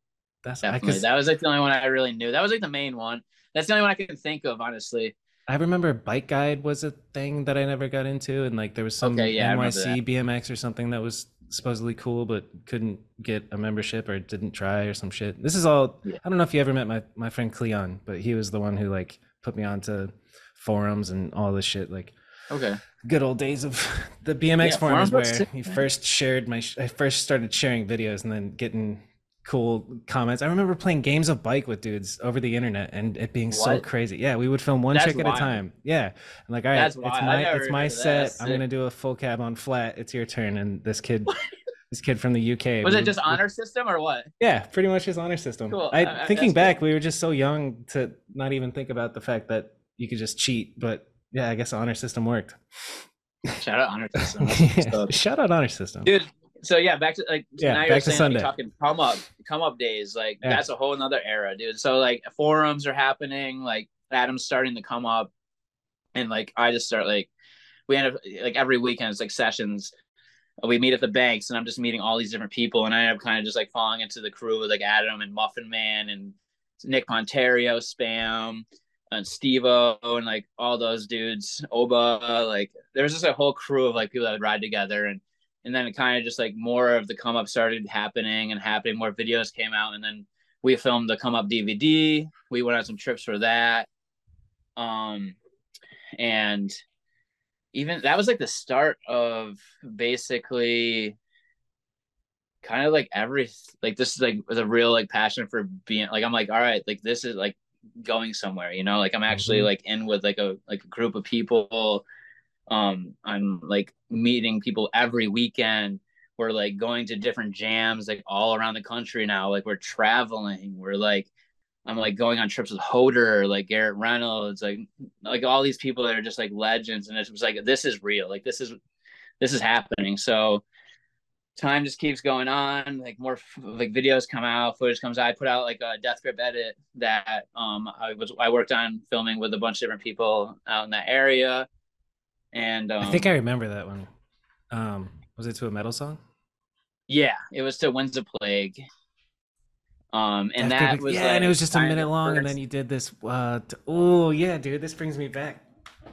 That's Definitely. That was like the only one I really knew. That was like the main one. That's the only one I can think of, honestly. I remember Bike Guide was a thing that I never got into, and like there was some Okay, yeah, NYC BMX or something that was supposedly cool, but couldn't get a membership or didn't try or some shit. This is all. Yeah. I don't know if you ever met my my friend Cleon, but he was the one who like put me onto forums and all this shit. Like Okay. good old days of (laughs) the BMX Yeah, forums forums where you first shared my I first started sharing videos and then getting cool comments. I remember playing games of bike with dudes over the internet and it being so crazy. Yeah, we would film one That's trick at wild. a time. Yeah. I'm like, all right, That's it's wild. My it's my heard that. set. I'm gonna do a full cab on flat. It's your turn. And this kid (laughs) this kid from the UK. Was we- it just we- honor system or what? Yeah, pretty much his honor system. Cool. I, I- I- thinking that's back, we were just so young to not even think about the fact that you could just cheat, but yeah, I guess the honor system worked. Shout out honor system. (laughs) That's what's. Shout out honor system. Dude, so yeah, back to like Yeah, now back you're saying Sunday. like, talking come up, come up days. Like Yeah. that's a whole nother era, dude. So like forums are happening, like Adam's starting to come up. and like I just start like we end up like every weekend it's like sessions. We meet at the banks, and I'm just meeting all these different people, and I end up kind of just like falling into the crew with like Adam and Muffin Man and Nick Pontario, Spam, and Steve Stevo, and like all those dudes, Oba. Like there's just a whole crew of like people that would ride together, and and then it kind of just like more of the come up started happening and happening. More videos came out, and then we filmed the come up DVD. We went on some trips for that. Um, and even that was like the start of basically kind of like every like this is like the real like passion for being like I'm like all right like this is like going somewhere you know like I'm actually mm-hmm. like in with like a like a group of people um I'm like meeting people every weekend we're like going to different jams like all around the country now like we're traveling we're like I'm like going on trips with Hoder, like Garrett Reynolds, like like all these people that are just like legends, and it was like this is real, like this is this is happening. So time just keeps going on. Like more like videos come out, footage comes out. I put out like a Death Grip edit that um I was I worked on filming with a bunch of different people out in that area, and um, I think I remember that one. Um, was it to a metal song? Yeah, it was to Winds of Plague. Um, and that was yeah, like, and it was just a minute long, and then you did this. Uh, t- oh yeah, dude, this brings me back.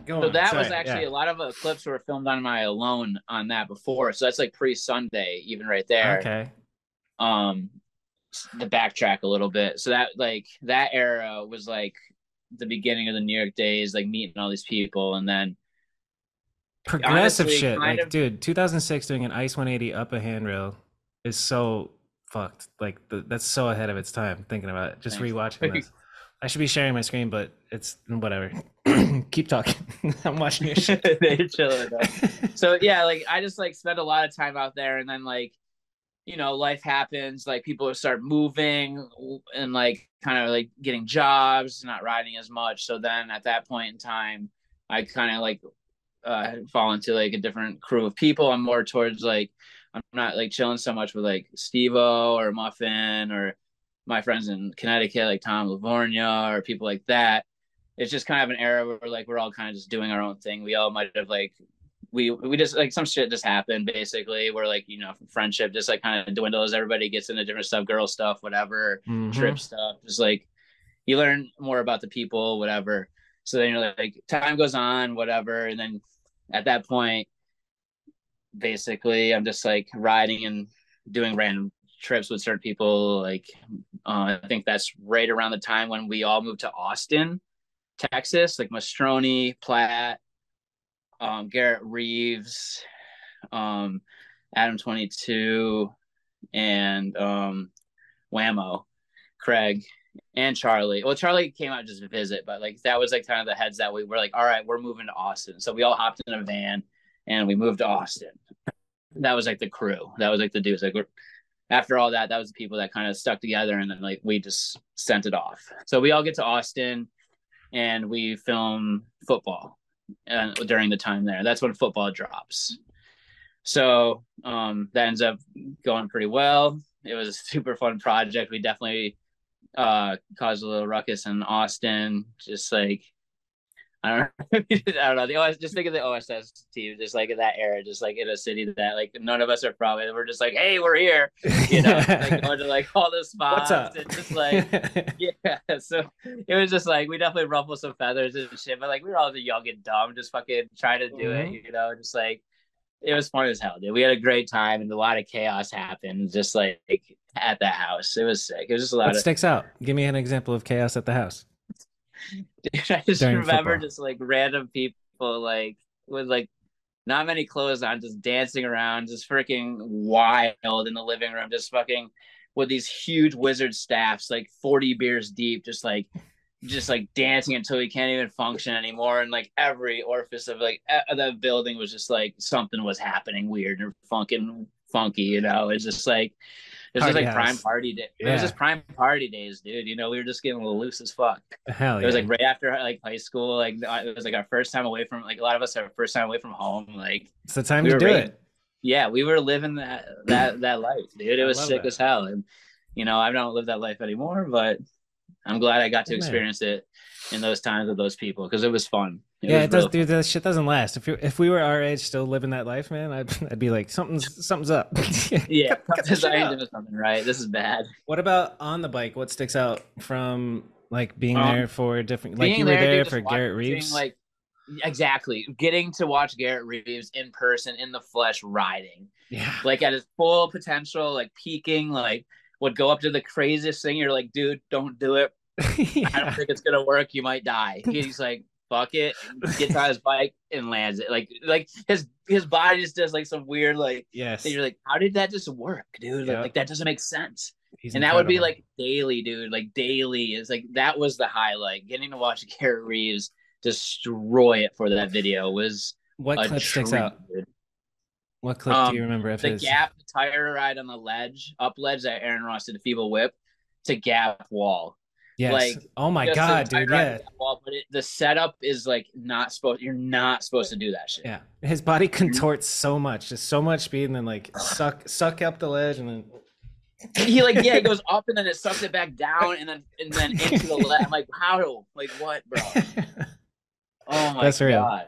Go so on. that Sorry, was actually yeah. a lot of uh, clips were filmed on my alone on that before, so that's like pre Sunday, even right there. Okay. Um, the backtrack a little bit, so that like that era was like the beginning of the New York days, like meeting all these people, and then progressive honestly, shit. Like, of, dude, 2006 doing an Ice 180 up a handrail is so fucked. Like the, that's so ahead of its time. Thinking about it, just Thanks. rewatching this. (laughs) I should be sharing my screen, but it's whatever. (clears throat) Keep talking. (laughs) I'm watching your shit. (laughs) They're chilling. so yeah, like I just like spent a lot of time out there, and then like you know life happens. Like people start moving and like kind of like getting jobs, not riding as much. So then at that point in time, I kind of like uh, fall into like a different crew of people. I'm more towards like I'm not like chilling so much with like Stevo or Muffin or my friends in Connecticut, like Tom Livornia or people like that. It's just kind of an era where like we're all kind of just doing our own thing. We all might have like we we just like some shit just happened basically. We're like you know friendship just like kind of dwindles. Everybody gets into different stuff, girl stuff, whatever, mm-hmm. trip stuff. Just like you learn more about the people, whatever. So then you're like time goes on, whatever, and then at that point basically i'm just like riding and doing random trips with certain people. Like uh, i think that's right around the time when we all moved to austin texas like mastroni platt um, garrett reeves um, adam 22 and um, whammo craig and charlie well charlie came out just to visit but like that was like kind of the heads that we were like all right we're moving to austin so we all hopped in a van and we moved to Austin. That was like the crew. That was like the dudes. Like after all that, that was the people that kind of stuck together, and then like we just sent it off. So we all get to Austin, and we film football uh, during the time there. That's when football drops. So um, that ends up going pretty well. It was a super fun project. We definitely uh, caused a little ruckus in Austin. Just like I don't know. (laughs) I don't know. The OS, just think of the OSS team, just like in that era, just like in a city that like none of us are from, and we're just like, hey, we're here, (laughs) you know, like going to like all the (laughs) spots and just like, yeah. So it was just like we definitely ruffled some feathers and shit, but like we were all young and dumb, just fucking trying to do mm-hmm. it, you know, just like it was fun as hell, dude. We had a great time and a lot of chaos happened, just like at the house. It was sick. It was just a lot. What of sticks out? Give me an example of chaos at the house. (laughs) Dude, I just remember football. just like random people like with like not many clothes on, just dancing around, just freaking wild in the living room, just fucking with these huge wizard staffs, like 40 beers deep, just like just like dancing until we can't even function anymore. And like every orifice of like the building was just like something was happening weird or funkin' funky, you know. It's just like it was just like house. prime party day. Yeah. It was just prime party days, dude. You know, we were just getting a little loose as fuck. Hell yeah. It was like right after like high school. Like it was like our first time away from like a lot of us our first time away from home. Like it's the time we to do ready. it. Yeah, we were living that that that life, dude. It was sick that. as hell. And you know, I don't live that life anymore, but I'm glad I got to experience it in those times with those people because it was fun. Yeah, was it does, dude. That shit doesn't last. If you if we were our age, still living that life, man, I'd, (laughs) I'd be like, something's something's up. (laughs) Yeah, Cut- cut this I shit ain't something right. This is bad. What about on the bike? What sticks out from like being Um, there for different? Like you were dude, there for Garrett Reeves. Like exactly, getting to watch Garrett Reeves in person, in the flesh, riding, yeah, like at his full potential, like peaking, like would go up to the craziest thing. You're like, dude, don't do it. (laughs) I don't think it's gonna work. You might die. He's like, fuck it, gets on his bike and lands it. Like, like his his body just does like some weird like. yes. You're like, how did that just work, dude? Like, Yep. like, that doesn't make sense. He's and that would be like daily, dude. Like daily is like that was the highlight. Getting to watch Garrett Reeves destroy it for that video was what clip sticks out? dude. What clip Um, do you remember of The his? gap tire ride on the ledge, up ledge that Aaron Ross did a feeble whip to gap wall. Yes. like, oh my god, dude. Yeah. wall, but it, the setup is like not supposed. You're not supposed to do that shit. Yeah. His body (laughs) contorts so much, just so much speed, and then like suck suck up the ledge, and then He like yeah, he (laughs) goes up and then it sucks it back down and then and then into the ledge. I'm like, how? Like what, bro? (laughs) Oh my That's real. god.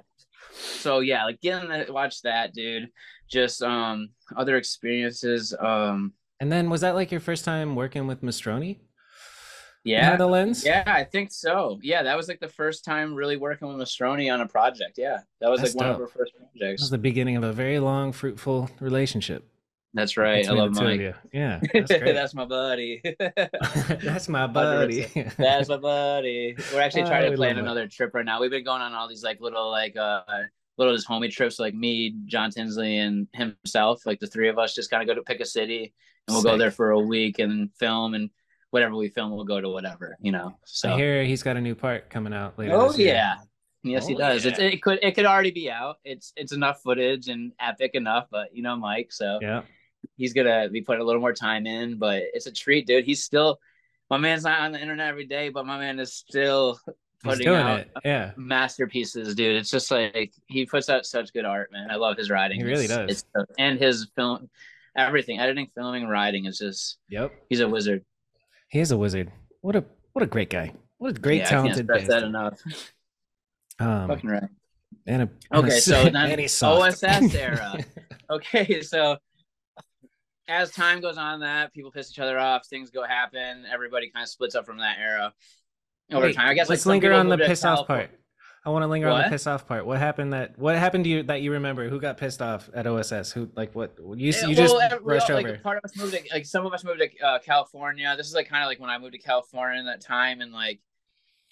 So yeah, like getting to watch that, dude. Just um other experiences. Um and then was that like your first time working with Mastroni? Yeah. Lens. Yeah, I think so. Yeah, that was like the first time really working with Mastroni on a project. Yeah. That was That's like one of our first That was projects. the beginning of a very long, fruitful relationship. That's right. I love the two of Mike. you. Yeah, (laughs) that's. That's my buddy. (laughs) That's my buddy. That's my buddy. We're actually trying we to plan love it. another trip right now. We've been going on all these like little like uh little just homie trips like me, John Tinsley, and himself. Like the three of us just kind of go to pick a city and we'll go there for a week and film and whatever we film we'll go to whatever, you know. So I hear he's got a new part coming out later. Oh yeah. Yes, he Oh, does. yeah. It's, it could it could already be out. It's it's enough footage and epic enough, but you know Mike, so Yeah. he's gonna be putting a little more time in, but it's a treat, dude. He's still my man's not on the internet every day, but my man is still putting out it. Yeah. masterpieces, dude. It's just like he puts out such good art, man. I love his writing. He really It's- does. It's, and his film, everything, editing, filming, writing is just Yep. he's a wizard. He is a wizard. What a what a great guy. What a great yeah, talented I can't stress that enough. Um, Fucking right. and a, and a Okay, s- so (laughs) then and he's soft. OSS era. (laughs) Okay, so as time goes on, that people piss each other off, things go happen. Everybody kind of splits up from that era over Wait, time. I guess let's some linger on the piss off part. I want to linger on the What? piss off part. What happened that what happened to you that you remember? Who got pissed off at OSS? Who like what you you just well, brushed like, over? Part of us moved to like some of us moved to uh, California. This is like kind of like when I moved to California in that time, and like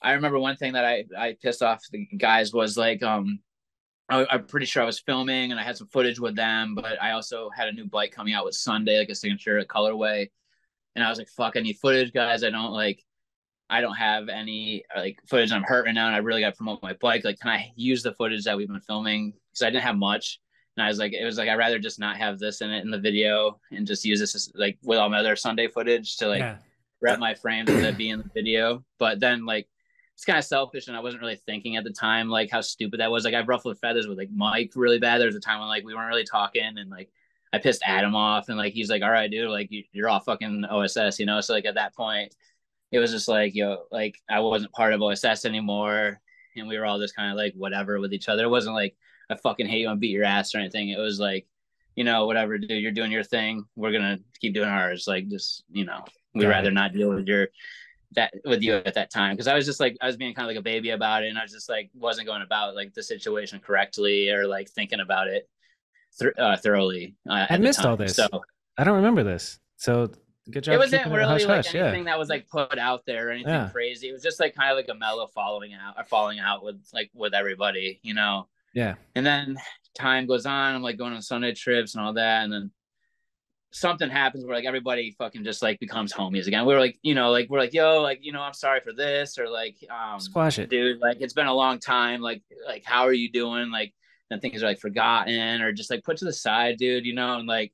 I remember one thing that I I pissed off the guys was like um I, I'm pretty sure I was filming and I had some footage with them, but I also had a new bike coming out with Sunday, like a signature colorway, and I was like, fuck, I need footage, guys. I don't like. I don't have any like footage. I'm hurt right now, and I really got to promote my bike. Like, can I use the footage that we've been filming? Because I didn't have much. And I was like, it was like I'd rather just not have this in it in the video and just use this as, like with all my other Sunday footage to like yeah. wrap my frames and that be in the video. But then like it's kind of selfish and I wasn't really thinking at the time like how stupid that was. Like I've ruffled feathers with like Mike really bad. There was a time when like we weren't really talking and like I pissed Adam off and like he's like, all right, dude, like you, you're all fucking OSS, you know. So like at that point, it was just like yo, like I wasn't part of OSS anymore, and we were all just kind of like whatever with each other. It wasn't like I fucking hate you and beat your ass or anything. It was like, you know, whatever, dude, you're doing your thing. We're gonna keep doing ours. Like just, you know, we'd Got rather it. not deal with your that with you at that time because I was just like I was being kind of like a baby about it, and I was just like wasn't going about like the situation correctly or like thinking about it th- uh, thoroughly. Uh, I missed all this. So I don't remember this. So good job. it wasn't really hush like hush, anything yeah. that was like put out there or anything Yeah. crazy. It was just like kind of like a mellow following out or falling out with like with everybody, you know. Yeah. And then time goes on. I'm like going on Sunday trips and all that, and then something happens where like everybody fucking just like becomes homies again. We're like, you know, like we're like, yo, like you know, I'm sorry for this, or like, um, Squash it. dude, like it's been a long time. Like, like how are you doing? Like, then things are like forgotten or just like put to the side, dude. You know, and like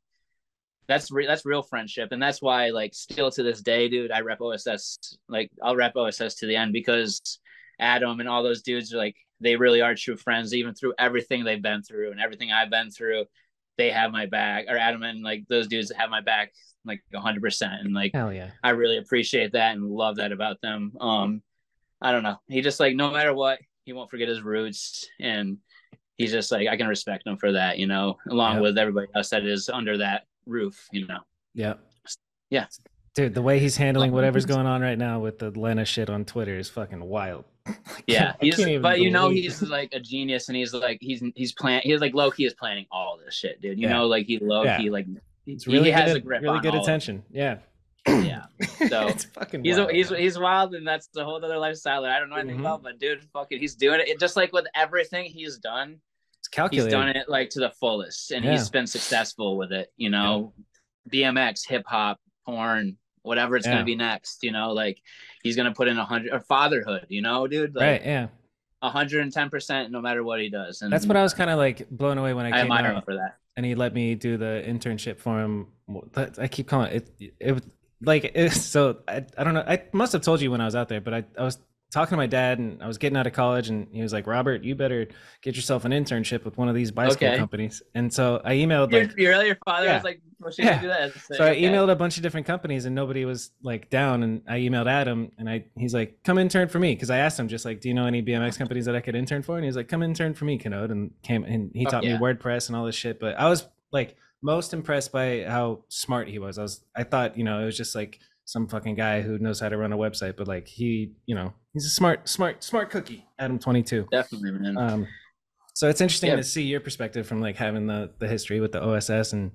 that's re- that's real friendship, and that's why like still to this day, dude, I rep OSS. Like I'll rep OSS to the end because Adam and all those dudes are like they really are true friends, even through everything they've been through and everything I've been through. They have my back, or Adam and like those dudes have my back like 100. percent And like Hell yeah. I really appreciate that and love that about them. Um, I don't know. He just like no matter what, he won't forget his roots, and he's just like I can respect him for that, you know, along Yeah. with everybody else that is under that roof, you know. Yeah. Yeah. Dude, the way he's handling whatever's going on right now with the Lena shit on Twitter is fucking wild. (laughs) Yeah, he's but you know he's like a genius, and he's like he's he's plan he's like low key is planning all this shit, dude. You Yeah. know, like he low Yeah. like it's he really has good, a grip really on good all it. attention. Yeah. (clears throat) Yeah, (laughs) So, it's fucking he's wild, he's man. he's wild, and that's the whole other lifestyle that I don't know anything Mhm. about. But dude, fucking, he's doing it. it. Just like with everything he's done, It's calculated. he's done it like to the fullest, and Yeah. he's been successful with it. You know, BMX, hip hop, porn, whatever it's Yeah. gonna be next. You know, like he's gonna put in a hundred or fatherhood. You know, dude, like right, yeah. hundred and ten percent, no matter what he does. And That's what I was kind of like blown away when I I came admire him out for that. and he let me do the internship for him. I keep calling it, it, it like so I, I don't know. I must have told you when I was out there, but I, I was talking to my dad and I was getting out of college and he was like, Robert, you better get yourself an internship with one of these bicycle Okay. companies. And so I emailed Your, like, your, your father Yeah. was like pushing Yeah. do that. That's so I emailed a bunch of different companies and nobody was like down. And I emailed Adam and I, he's like, come intern for me. Cause I asked him just like, do you know any BMX companies that I could intern for? And he was like, come intern for me, Kanode. And came and he Fuck taught yeah. me WordPress and all this shit. But I was like most impressed by how smart he was. I was, I thought, you know, it was just like some fucking guy who knows how to run a website, but like he, you know, he's a smart, smart, smart cookie. Adam 22. Definitely, man. Um, so it's interesting Yeah. to see your perspective from like having the the history with the OSS and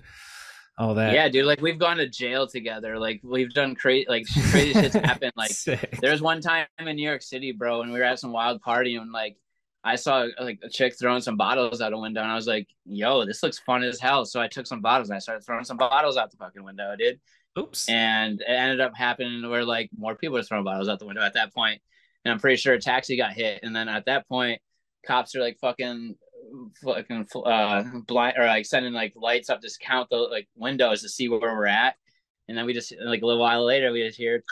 all that. yeah, dude. Like we've gone to jail together. Like we've done crazy, like crazy shit's happened. Like (laughs) there was one time in New York City, bro, and we were at some wild party, and like I saw like a chick throwing some bottles out a window, and I was like, "Yo, this looks fun as hell." So I took some bottles and I started throwing some bottles out the fucking window, dude. Oops. And it ended up happening where like more people were throwing bottles out the window at that point, and I'm pretty sure a taxi got hit. And then at that point, cops are like fucking fucking uh blind or like sending like lights up to count the like windows to see where we're at. And then we just like a little while later, we just hear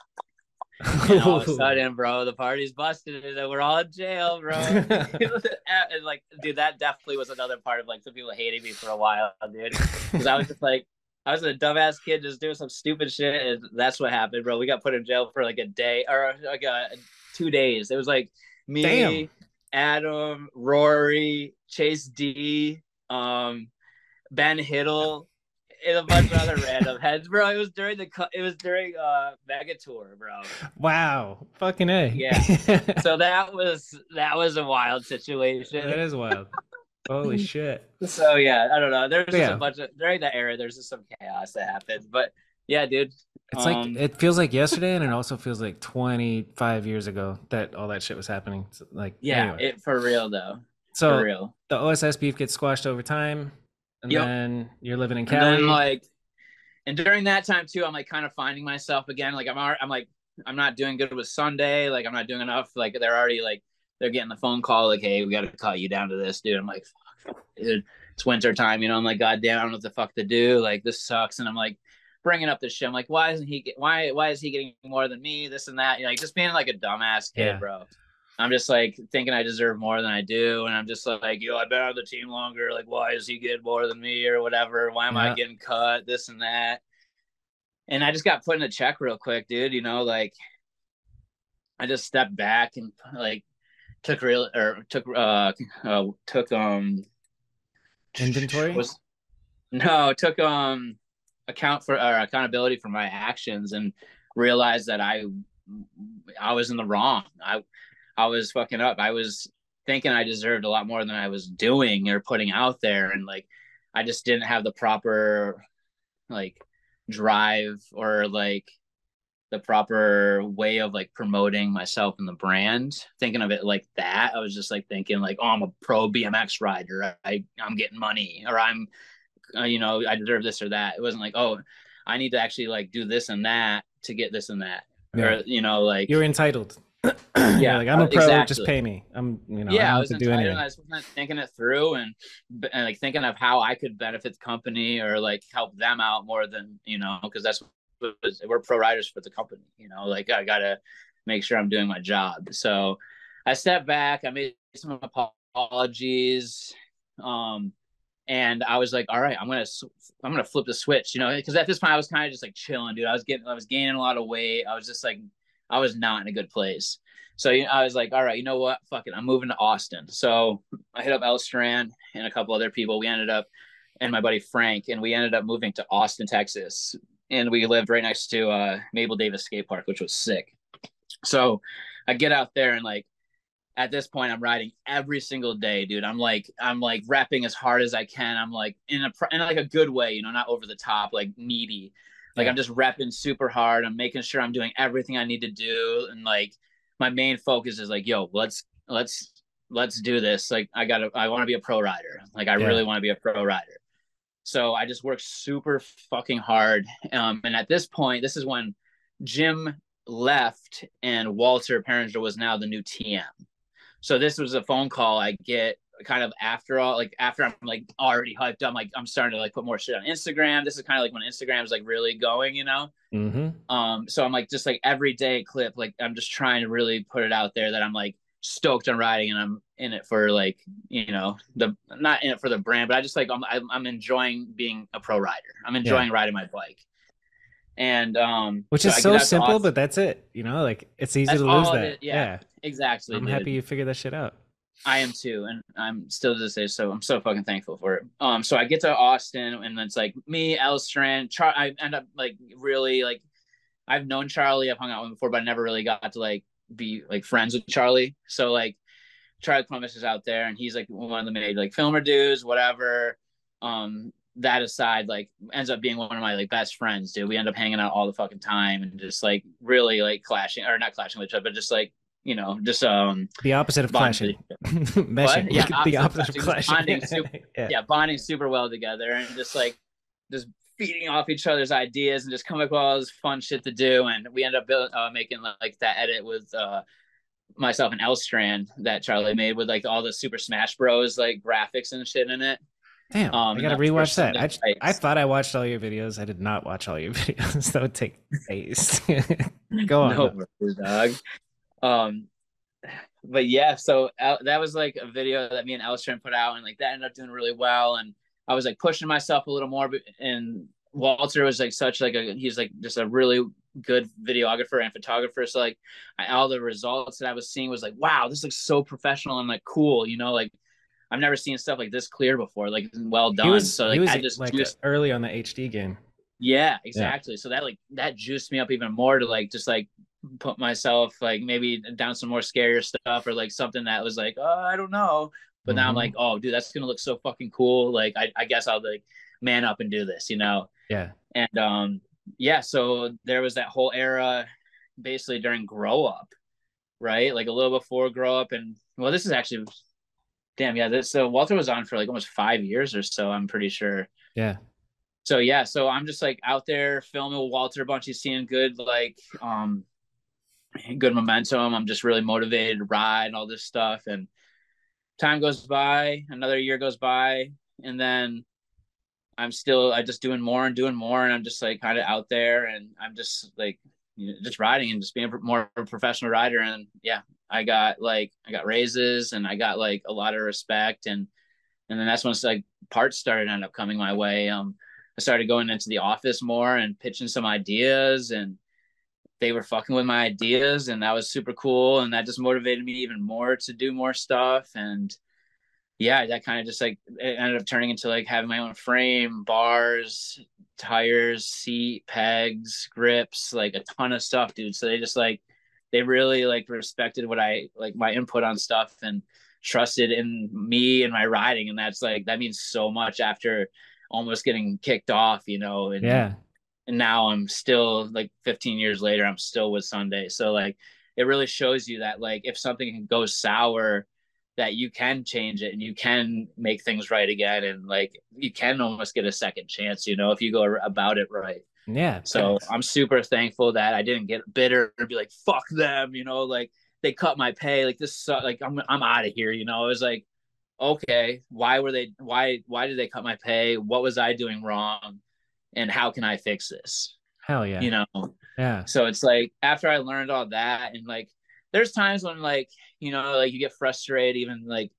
and all of a (laughs) sudden, bro, the party's busted and we're all in jail, bro. (laughs) (laughs) and like, dude, that definitely was another part of like some people hating me for a while, dude. Because I was just like, I was a dumbass kid just doing some stupid shit, and that's what happened, bro. We got put in jail for like a day or like a two days. It was like me, Damn. Adam, Rory, Chase D, um, Ben Hittle, and a bunch of other (laughs) random heads, bro. It was during the it was during uh Mega Tour, bro. wow. Fucking A. Yeah. (laughs) So that was that was a wild situation. that is wild. Holy (laughs) shit. So yeah, I don't know. There's just Yeah. a bunch of during that era. There's just some chaos that happens, but yeah, dude. It's Um, like it feels like yesterday and it also feels like 25 years ago that all that shit was happening. So, like Yeah, anyway. it for real though. so for real. the OSS beef gets squashed over time and Yep. then you're living in And Cali. then like, and during that time too, I'm like kind of finding myself again. Like I'm, I'm like, I'm not doing good with Sunday. Like I'm not doing enough. Like they're already like, they're getting the phone call like, hey, we got to cut you down to this, dude. I'm like, fuck, fuck, dude. It's winter time, you know. I'm like, god damn, I don't know what the fuck to do. Like this sucks. And I'm like, bringing up this shit. I'm like, why isn't he? Get, why, why is he getting more than me? This and that. You know, like just being like a dumbass kid, Yeah. bro. I'm just like thinking I deserve more than I do, and I'm just like, yo, I've been on the team longer. Like, why is he getting more than me or whatever? Why am Yeah. I getting cut? This and that. And I just got put in a check real quick, dude. You know, like I just stepped back and like took real or took uh, uh took um Inventory? was no took um account for or accountability for my actions and realized that I I was in the wrong. I I was fucking up. I was thinking I deserved a lot more than I was doing or putting out there and like I just didn't have the proper like drive or like the proper way of like promoting myself and the brand thinking of it like that i was just like thinking like oh i'm a pro bmx rider i i'm getting money or i'm uh, you know i deserve this or that it wasn't like oh i need to actually like do this and that to get this and that Yeah. or you know like You're entitled. (clears throat) Yeah, yeah, like I'm a pro. Just pay me. I'm, you know, yeah, don't I was to do anything. I was thinking it through and, and like thinking of how I could benefit the company or like help them out more than you know because that's what we're pro riders for the company. You know, like I gotta make sure I'm doing my job. So I stepped back. I made some apologies, um, and I was like, all right, I'm gonna I'm gonna flip the switch. You know, because at this point I was kind of just like chilling, dude. I was getting I was gaining a lot of weight. I was just like I was not in a good place. So you know, I was like, all right, you know what? Fuck it. I'm moving to Austin. So I hit up El Strand and a couple other people. We ended up, and my buddy Frank, and we ended up moving to Austin, Texas. And we lived right next to uh, Mabel Davis Skate Park, which was sick. So I get out there and like at this point I'm riding every single day, dude. I'm like I'm like repping as hard as I can. I'm like in a in like a good way, you know, not over the top, like needy. Like yeah. I'm just repping super hard. I'm making sure I'm doing everything I need to do, and like my main focus is like, yo, let's let's let's do this. Like I gotta I want to be a pro rider. Like I yeah. really want to be a pro rider. So I just worked super fucking hard. Um, and at this point, this is when Jim left and Walter Pieringer was now the new TM. So this was a phone call I get kind of after all, like after I'm like already hyped up, like I'm starting to like put more shit on Instagram. This is kind of like when Instagram is like really going, you know. Mm-hmm. Um, so I'm like just like every day clip, like I'm just trying to really put it out there that I'm like stoked on riding and I'm in it for like you know the not in it for the brand, but I just like I'm I'm enjoying being a pro rider. I'm enjoying yeah. riding my bike. And um, which is so, so simple, but that's it. You know, like it's easy to lose that. Yeah, yeah, exactly. I'm dude. happy you figured that shit out. I am too, and I'm still to this day. So I'm so fucking thankful for it. Um, so I get to Austin, and it's like me, El Strand, Char. I end up like really like I've known Charlie, I've hung out with him before, but I never really got to like be like friends with Charlie. So like Charlie Columbus is out there, and he's like one of the made like filmer dudes, whatever. Um, that aside, like ends up being one of my like best friends, dude. We end up hanging out all the fucking time and just like really like clashing or not clashing with each other, but just like you know, just um the opposite of clashing, (laughs) meshing. Yeah, opposite (laughs) the opposite of clashing. Bonding super, (laughs) yeah. yeah, bonding super well together, and just like just feeding off each other's ideas and just coming up with all this fun shit to do. And we end up build, uh, making like that edit with uh myself and El Strand that Charlie made with like all the Super Smash Bros like graphics and shit in it. Damn, um, I gotta rewatch that. I, I thought I watched all your videos. I did not watch all your (laughs) videos. that would take days. (laughs) Go on, no, dog. Um, but yeah, so uh, that was like a video that me and Elstrand put out, and like that ended up doing really well. And I was like pushing myself a little more, and Walter was like such like a he's like just a really good videographer and photographer. So like I, all the results that I was seeing was like, wow, this looks so professional and like cool, you know, like I've never seen stuff like this clear before, like well done. Was, so like I just like juiced, early on the HD game. Yeah, exactly. Yeah. So that like that juiced me up even more to like just like put myself like maybe down some more scarier stuff or like something that was like, oh, I don't know. But mm-hmm. now I'm mm-hmm. like, oh, dude, that's gonna look so fucking cool. Like, I, I guess I'll like man up and do this, you know? Yeah. And um, yeah. So there was that whole era, basically during grow up, right? Like a little before grow up, and well, this is actually, damn, yeah. This so Walter was on for like almost five years or so. I'm pretty sure. Yeah so yeah so i'm just like out there filming with walter a bunch he's seeing good like um good momentum. I'm just really motivated to ride and all this stuff. And time goes by, another year goes by, and then I'm still I just doing more and doing more, and I'm just like kind of out there, and I'm just like you know, just riding and just being more of a professional rider. And yeah, I got like I got raises, and I got like a lot of respect, and and then that's when it's like parts started end up coming my way. Um, I started going into the office more and pitching some ideas and they were fucking with my ideas and that was super cool and that just motivated me even more to do more stuff and yeah that kind of just like it ended up turning into like having my own frame bars tires seat pegs grips like a ton of stuff dude so they just like they really like respected what i like my input on stuff and trusted in me and my riding and that's like that means so much after almost getting kicked off you know and yeah and now I'm still like 15 years later, I'm still with Sunday. So like it really shows you that like if something goes sour, that you can change it and you can make things right again and like you can almost get a second chance, you know, if you go about it right. Yeah. So I'm super thankful that I didn't get bitter and be like, fuck them, you know, like they cut my pay. Like this, like I'm, I'm out of here. You know, it was like, okay, why were they, why, why did they cut my pay? What was I doing wrong? and how can I fix this? Hell yeah. You know? Yeah. So it's like after I learned all that and like there's times when like, you know, like you get frustrated even like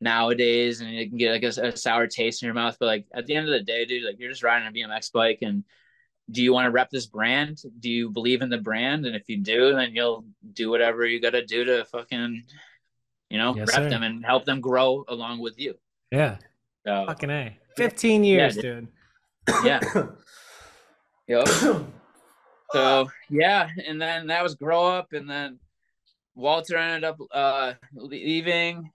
nowadays and you can get like a, a, sour taste in your mouth. But like at the end of the day, dude, like you're just riding a BMX bike and do you want to rep this brand? Do you believe in the brand? And if you do, then you'll do whatever you got to do to fucking, you know, Yes, rep sir. them and help them grow along with you. Yeah. So, Fucking A. 15 years, dude. dude. yeah. (coughs) Yep. So yeah, and then that was grow up, and then Walter ended up uh leaving,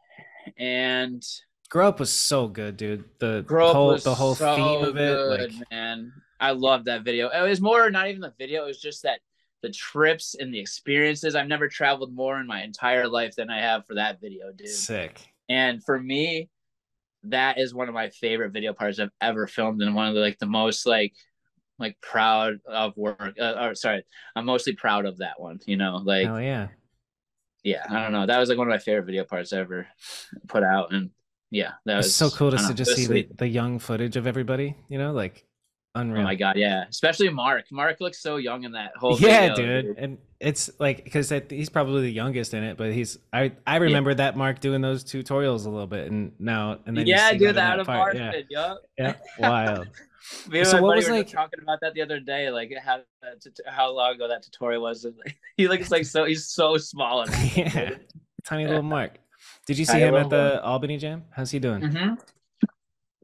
and Grow Up was so good, dude. The grow whole the whole so theme of it, good, like man. I love that video. It was more not even the video; it was just that the trips and the experiences. I've never traveled more in my entire life than I have for that video, dude. sick. And for me, that is one of my favorite video parts I've ever filmed, and one of the like the most like like proud of work. Uh, or sorry, I'm mostly proud of that one. You know, like oh yeah. Yeah, I don't know. That was like one of my favorite video parts ever put out, and yeah, that was It's so cool to know, just see the, the young footage of everybody, you know, like Oh unreal. my god, yeah, especially Mark. Mark looks so young in that whole. yeah, video, dude. And it's like because he's probably the youngest in it, but he's I I remember that Mark doing those tutorials a little bit, and now and then yeah, dude, that in out of part. Mark. Yeah, yeah, wild. (laughs) Me and So my what buddy was were like- talking about that the other day, like how that how long ago that tutorial was. (laughs) he looks like so he's so small. in (laughs) yeah, tiny little (laughs) Mark. Did you see Tiny him at little the Albany Jam? How's he doing? hmm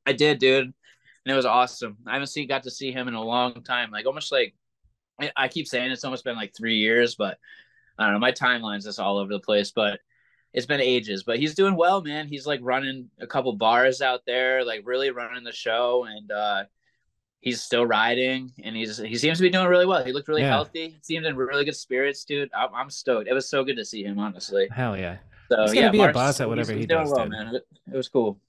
I did, dude, and it was awesome. I haven't seen got to see him in a long time, like almost like I- I keep saying it's almost been like three years, but I don't know. My timeline's just all over the place, but it's been ages. But he's doing well, man. He's like running a couple bars out there, like really running the show, and uh he's still riding, and he's he seems to be doing really well. He looked really Yeah. healthy. He seemed in really good spirits, dude. I'm, I'm stoked. It was so good to see him, honestly. Hell yeah. So He's gonna yeah, be a boss at whatever he's he doing does, well, man. It, it was cool.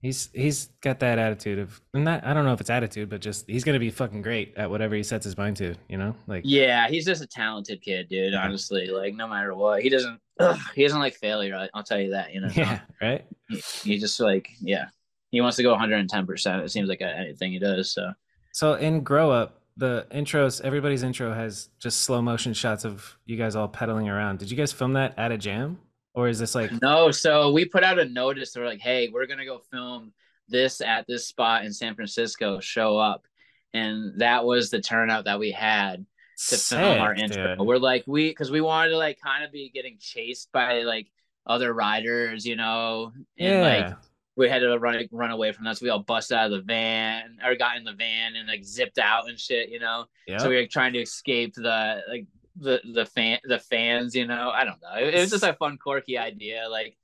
He's he's got that attitude of and that I don't know if it's attitude, but just he's gonna be fucking great at whatever he sets his mind to, you know? Like Yeah, he's just a talented kid, dude. Honestly, like no matter what, he doesn't. (clears throat) Ugh, he doesn't like failure. I'll tell you that. You know. (laughs) yeah, right? He, he just like yeah, he wants to go 110. percent It seems like anything he does. So So in Grow Up, the intros, everybody's intro has just slow motion shots of you guys all pedaling around. Did you guys film that at a jam? Or is this like no, so we put out a notice. They're like, hey, we're gonna go film this at this spot in San Francisco. Show up, and that was the turnout that we had. to film our intro. dude? We're like we because we wanted to like kind of be getting chased by like other riders, you know, and like Yeah. We had to run run away from that. So we all bust out of the van or got in the van and like zipped out and shit, you know. Yeah. So we were trying to escape the like the the fan the fans, you know. I don't know. It, it was just a fun, quirky idea, like.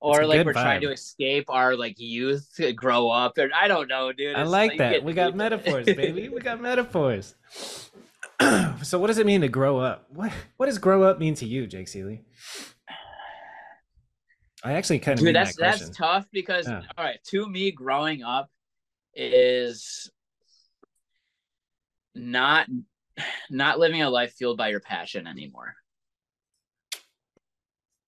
Or like we're trying to escape our like youth, to grow up, or I don't know, dude. I It's like that. We got metaphors, baby. We got metaphors. (clears throat) so what does it mean to grow up? What what does grow up mean to you, Jake Seeley? I actually kind of Dude, that's that that's tough because Yeah. all right, to me, growing up is not not living a life fueled by your passion anymore.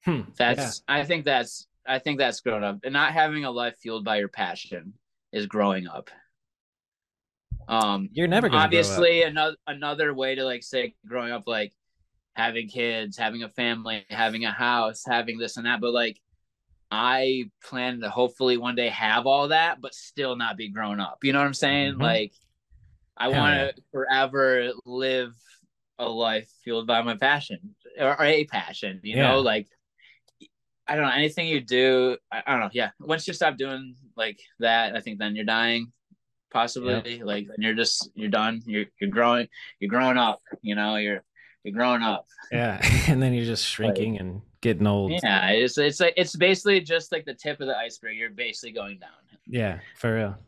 Hmm, That's I think that's I think that's grown up. And not having a life fueled by your passion is growing up. Um You're never gonna grow up. obviously another another way to like say growing up like having kids, having a family, having a house, having this and that, but like I plan to hopefully one day have all that, but still not be grown up. You know what I'm saying? Mhm. Like, I want yeah. to forever live a life fueled by my passion or, or a passion. You Yeah. know, like I don't know anything you do. I, I don't know. Yeah, once you stop doing like that, I think then you're dying. Possibly, like then you're just you're done. You're you're growing. You're growing up. You know, you're you're growing up. Yeah, (laughs) and then you're just shrinking and getting old. Yeah, it's it's like it's basically just like the tip of the iceberg. You're basically going down. Yeah, for real.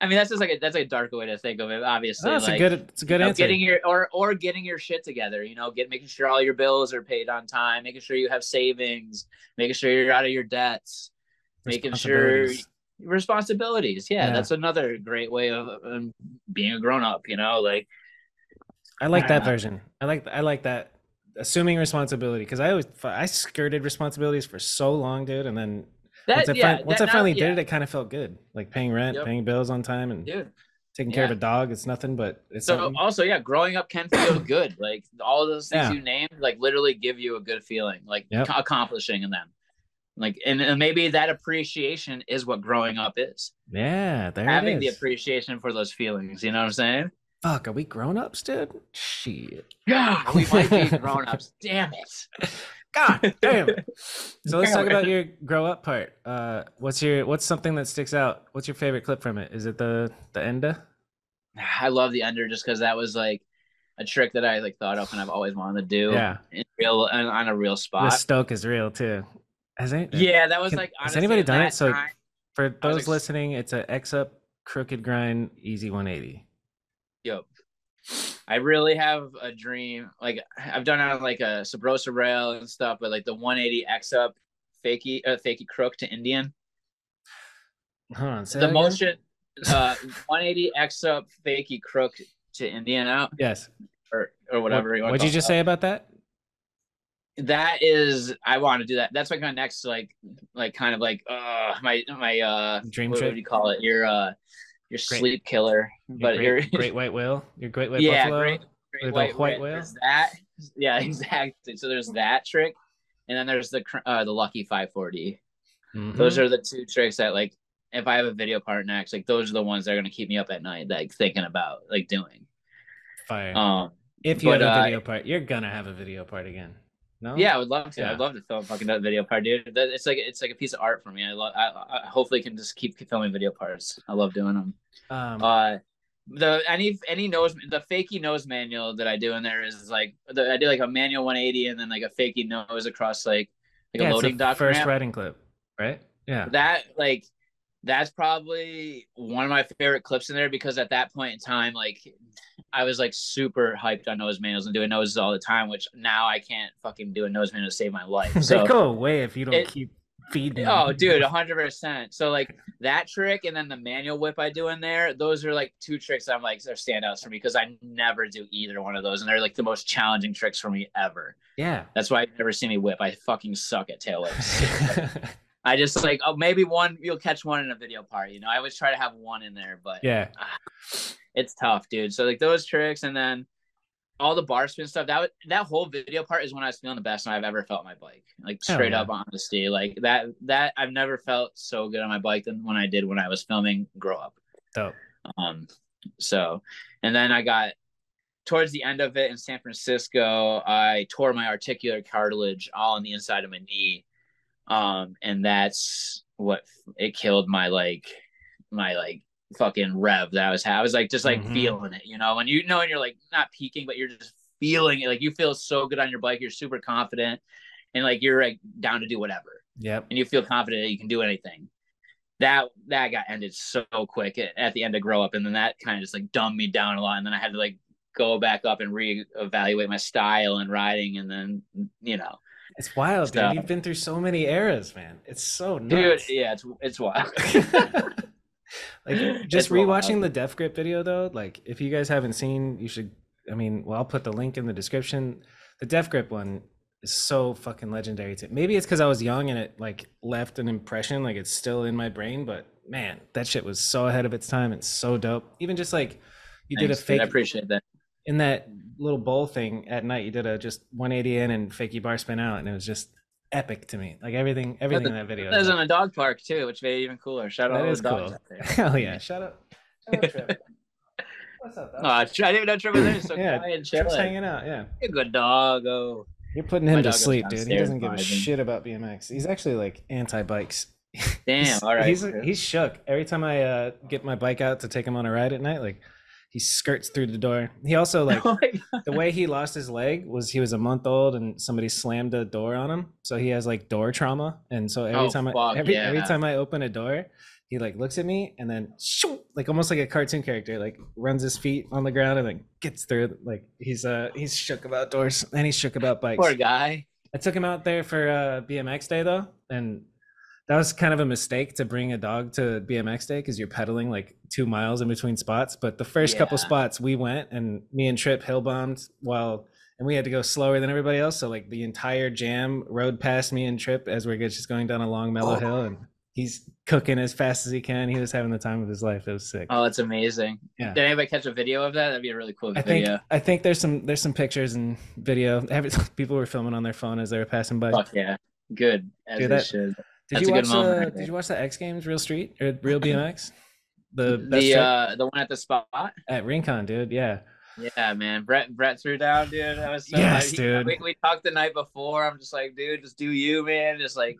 I mean, that's just like a, that's like a darker way to think of it. Obviously, Oh, that's like, a good. It's a good you know, answer. getting your or or getting your shit together. You know, get making sure all your bills are paid on time, making sure you have savings, making sure you're out of your debts, making sure Responsibilities. Yeah, Yeah. that's another great way of um, being a grown up. You know, like I like that Uh, version. I like I like that assuming responsibility because I always I skirted responsibilities for so long, dude, and then that. once I, yeah, fin- once I finally now- did yeah, it, it kind of felt good, like paying rent, Yep. paying bills on time, and dude. taking care of a dog. It's nothing, but it's So something. also, yeah, growing up can feel good. Like all those things Yeah. you named, like literally give you a good feeling, like Yep. ac- accomplishing them. Like, and, and maybe that appreciation is what growing up is. yeah, there Having the appreciation for those feelings. You know what I'm saying? Fuck, are we grown ups, dude? Shit. Yeah, (laughs) we might be grown ups. Damn it. God damn. It. So let's talk about your grow up part. Uh, what's your what's something that sticks out? What's your favorite clip from it? Is it the the enda? I love the ender just because that was like a trick that I like thought of and I've always wanted to do. Yeah. In real on, on a real spot. The stoke is real too. Has any, Yeah, that was Can- like has anybody done it? So- time- For those ex- listening, it's a X up crooked grind easy 180. Yep. I really have a dream. Like I've done on like a Sabrosa rail and stuff, but like the 180 X up fakey uh, fakey crook to Indian. On. The that motion uh 180 X up fakey crook to Indian out Yes. or or whatever What, you want what'd you just say about that? that is I want to do that. That's like my next like like kind of like uh my my uh Dream what trick? would you call it? Your uh your Great- sleep killer. Your but great, you're (laughs) great white whale. Your great white yeah, buffalo. great, great white, white whale. There's that. (laughs) Yeah, exactly. So there's that trick, and then there's the uh, the lucky 540. Those Mhm. are the two tricks that like if I have a video part next, like those are the ones that are gonna keep me up at night, like thinking about like doing. fire. Um, if you but, have a uh, video part, you're gonna have a video part again. No. yeah, I would love to. Yeah. I'd love to film fucking that video part, dude. That, it's like it's like a piece of art for me. I love. I, I hopefully can just keep filming video parts. I love doing them. Um, Uh, the any any nose the fakey nose manual that I do in there is like the, I do like a manual 180 and then like a fakey nose across like like yeah, a it's loading the dock first ramp. riding clip, right? Yeah. That like that's probably one of my favorite clips in there because at that point in time, like I was like super hyped on nose manuals and doing noses all the time, which now I can't fucking do a nose manual to save my life. (laughs) they So go away if you don't it- keep feeding. Oh, dude, hundred percent. So like that trick and then the manual whip I do in there, those are like two tricks I'm like are standouts for me because I never do either one of those, and they're like the most challenging tricks for me ever. Yeah. That's why you've never seen me whip. I fucking suck at tail whips. (laughs) I just like oh maybe one you'll catch one in a video part. You know, I always try to have one in there, but yeah. (sighs) it's tough, dude. So like those tricks and then all the bar spin stuff. That that whole video part is when I was feeling the best I've ever felt on my bike. Like straight yeah. up honesty, like that that I've never felt so good on my bike than when I did when I was filming Grow Up. Dope. Um, so and then I got towards the end of it in San Francisco, I tore my articular cartilage all on the inside of my knee. Um, and that's what it killed my like my like fucking rev that I was. I was like just like Mhm. feeling it, you know, when you know and you're like not peaking, but you're just feeling it. Like you feel so good on your bike, you're super confident, and like you're like down to do whatever Yep. and you feel confident that you can do anything. That that got ended so quick at, at the end of grow up, and then that kind of just like dumbed me down a lot, and then I had to like go back up and reevaluate my style and riding, and then you know, It's wild, dude. You've been through so many eras, man. It's so dude, yeah, it's it's wild. (laughs) (laughs) like just It's wild. rewatching the Def Grip video though, like if you guys haven't seen, you should I mean, well I'll put the link in the description. The Def Grip one is so fucking legendary to maybe it's because I was young and it like left an impression, like it's still in my brain, but man, that shit was so ahead of its time and so dope. Even just like you did a fake I appreciate that. in that little bowl thing at night, you did a just 180 in and fakey bar spin out, and it was just epic to me. Like everything, everything in that video. That was in a dog park too, which made it even cooler. Shout out That all is the dogs cool. out there. (laughs) Hell yeah! Shut up. (laughs) Shut up, Trip. What's up? Oh, I didn't even know Trevor was there. So (laughs) Yeah, quiet and Trip's chilling. hanging out. Yeah, You're a good dog. Oh, you're putting him dog to sleep, dude. He doesn't give a vibing. shit about BMX. He's actually like anti-bikes. damn. All right. He's he's shook every time I uh, get my bike out to take him on a ride at night. Like he skirts through the door. He also (laughs) like oh the way he lost his leg was he was a month old and somebody slammed a door on him so he has like door trauma and so every Oh, time i fuck, every, every yeah. time i open a door he like looks at me and then shoo, like almost like a cartoon character like runs his feet on the ground and then gets through like he's uh he's shook about doors and he's shook about bikes Poor guy. i took him out there for uh bmx day though and that was kind of a mistake to bring a dog to BMX day because you're pedaling like two miles in between spots. But the first couple spots we went and me and Trip hill bombed while and we had to go slower than everybody else. So like the entire jam rode past me and Trip as we're just going down a long mellow Oh. hill and he's cooking as fast as he can. He was having the time of his life. It was sick. Oh, that's amazing. Yeah. Did anybody catch a video of that? That'd be a really cool I think video. I think there's some there's some pictures and video. Every, (laughs) people were filming on their phone as they were passing by. Fuck yeah. Good. As Dude, they that- should. Did That's you watch good the Did you watch the X Games Real Street or Real BMX? the the uh the one at the spot. at Rincon, dude. Yeah. Yeah, man. Brett Brett threw down, dude. I was so Yes, he- dude. We, we talked the night before. I'm just like, dude, just do you, man. Just like,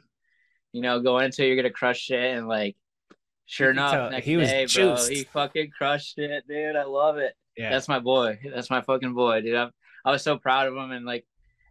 you know, go into you're gonna crush it, and like, sure enough, he was day, bro, he fucking crushed it, dude. I love it. Yeah. That's my boy. That's my fucking boy, dude. I'm, I was so proud of him, and like,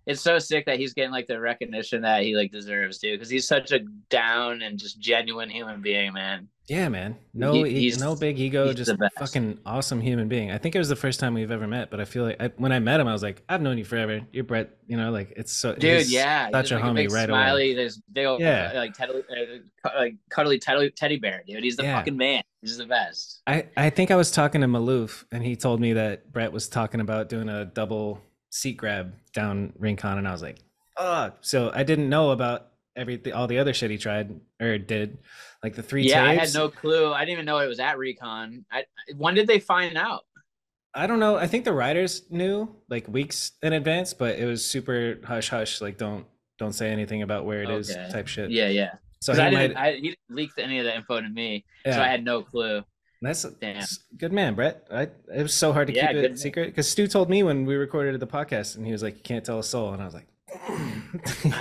it's so sick that he's getting like the recognition that he like deserves, too Because he's such a down and just genuine human being, man. Yeah, man. No, He- he's- no big ego, he's just best. fucking awesome human being. I think it was the first time we've ever met, but I feel like I, when I met him, I was like, I've known you forever. You're Brett. You know, like it's so, Dude, yeah, such he's a like homie big right away. smiley, There's big, old, Yeah. uh, like teddy, uh, like cuddly teddy, teddy bear, dude. He's the Yeah. fucking man. He's the best. I, I think I was talking to Maloof, and he told me that Brett was talking about doing a double seat grab down Rincon, and I was like, fuck. So I didn't know about everything, all the other shit he tried or did, like the three yeah, I had no clue. I didn't even know it was at Rincon. I, when did they find out? I don't know. I think the riders knew like weeks in advance, but it was super hush hush. Like don't don't say anything about where it is, Okay. type shit. Yeah, yeah. So he I didn't, might. I, he didn't leak any of the info to me, yeah, so I had no clue. That's Damn. good man, Brett. I it was so hard to Yeah, keep it secret because Stu told me when we recorded the podcast, and he was like, "You can't tell a soul," and I was like, (laughs)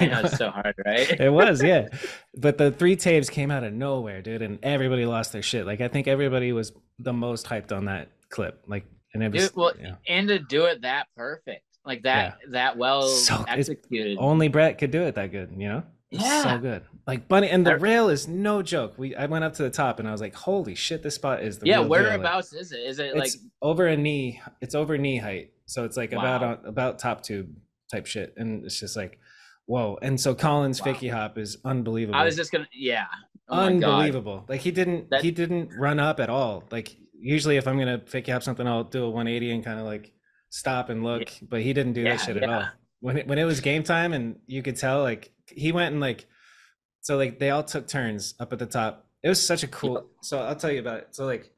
I know it's so hard, right? (laughs) it was, yeah. But the three tapes came out of nowhere, dude, and everybody lost their shit. Like I think everybody was the most hyped on that clip. Like, and it was Dude, well, yeah. and to do it that perfect, like that, that well So- executed. only Brett could do it that good, you know? Yeah. so good. Like bunny and the I- rail is no joke. We I went up to the top and I was like, holy shit, this spot is the yeah, real deal. Like, whereabouts is it? Is it like over a knee. It's over knee height. So it's like about Wow. on, about top tube type shit. And it's just like, whoa. And so Colin's Wow. fakie hop is unbelievable. I was just gonna, yeah, oh unbelievable. Like he didn't That- he didn't run up at all. Like usually if I'm gonna fakie hop something, I'll do a 180 and kind of like stop and look. But he didn't do Yeah, that shit at all. When it when it was game time and you could tell like he went and like so like they all took turns up at the top. It was such a cool so I'll tell you about it. So like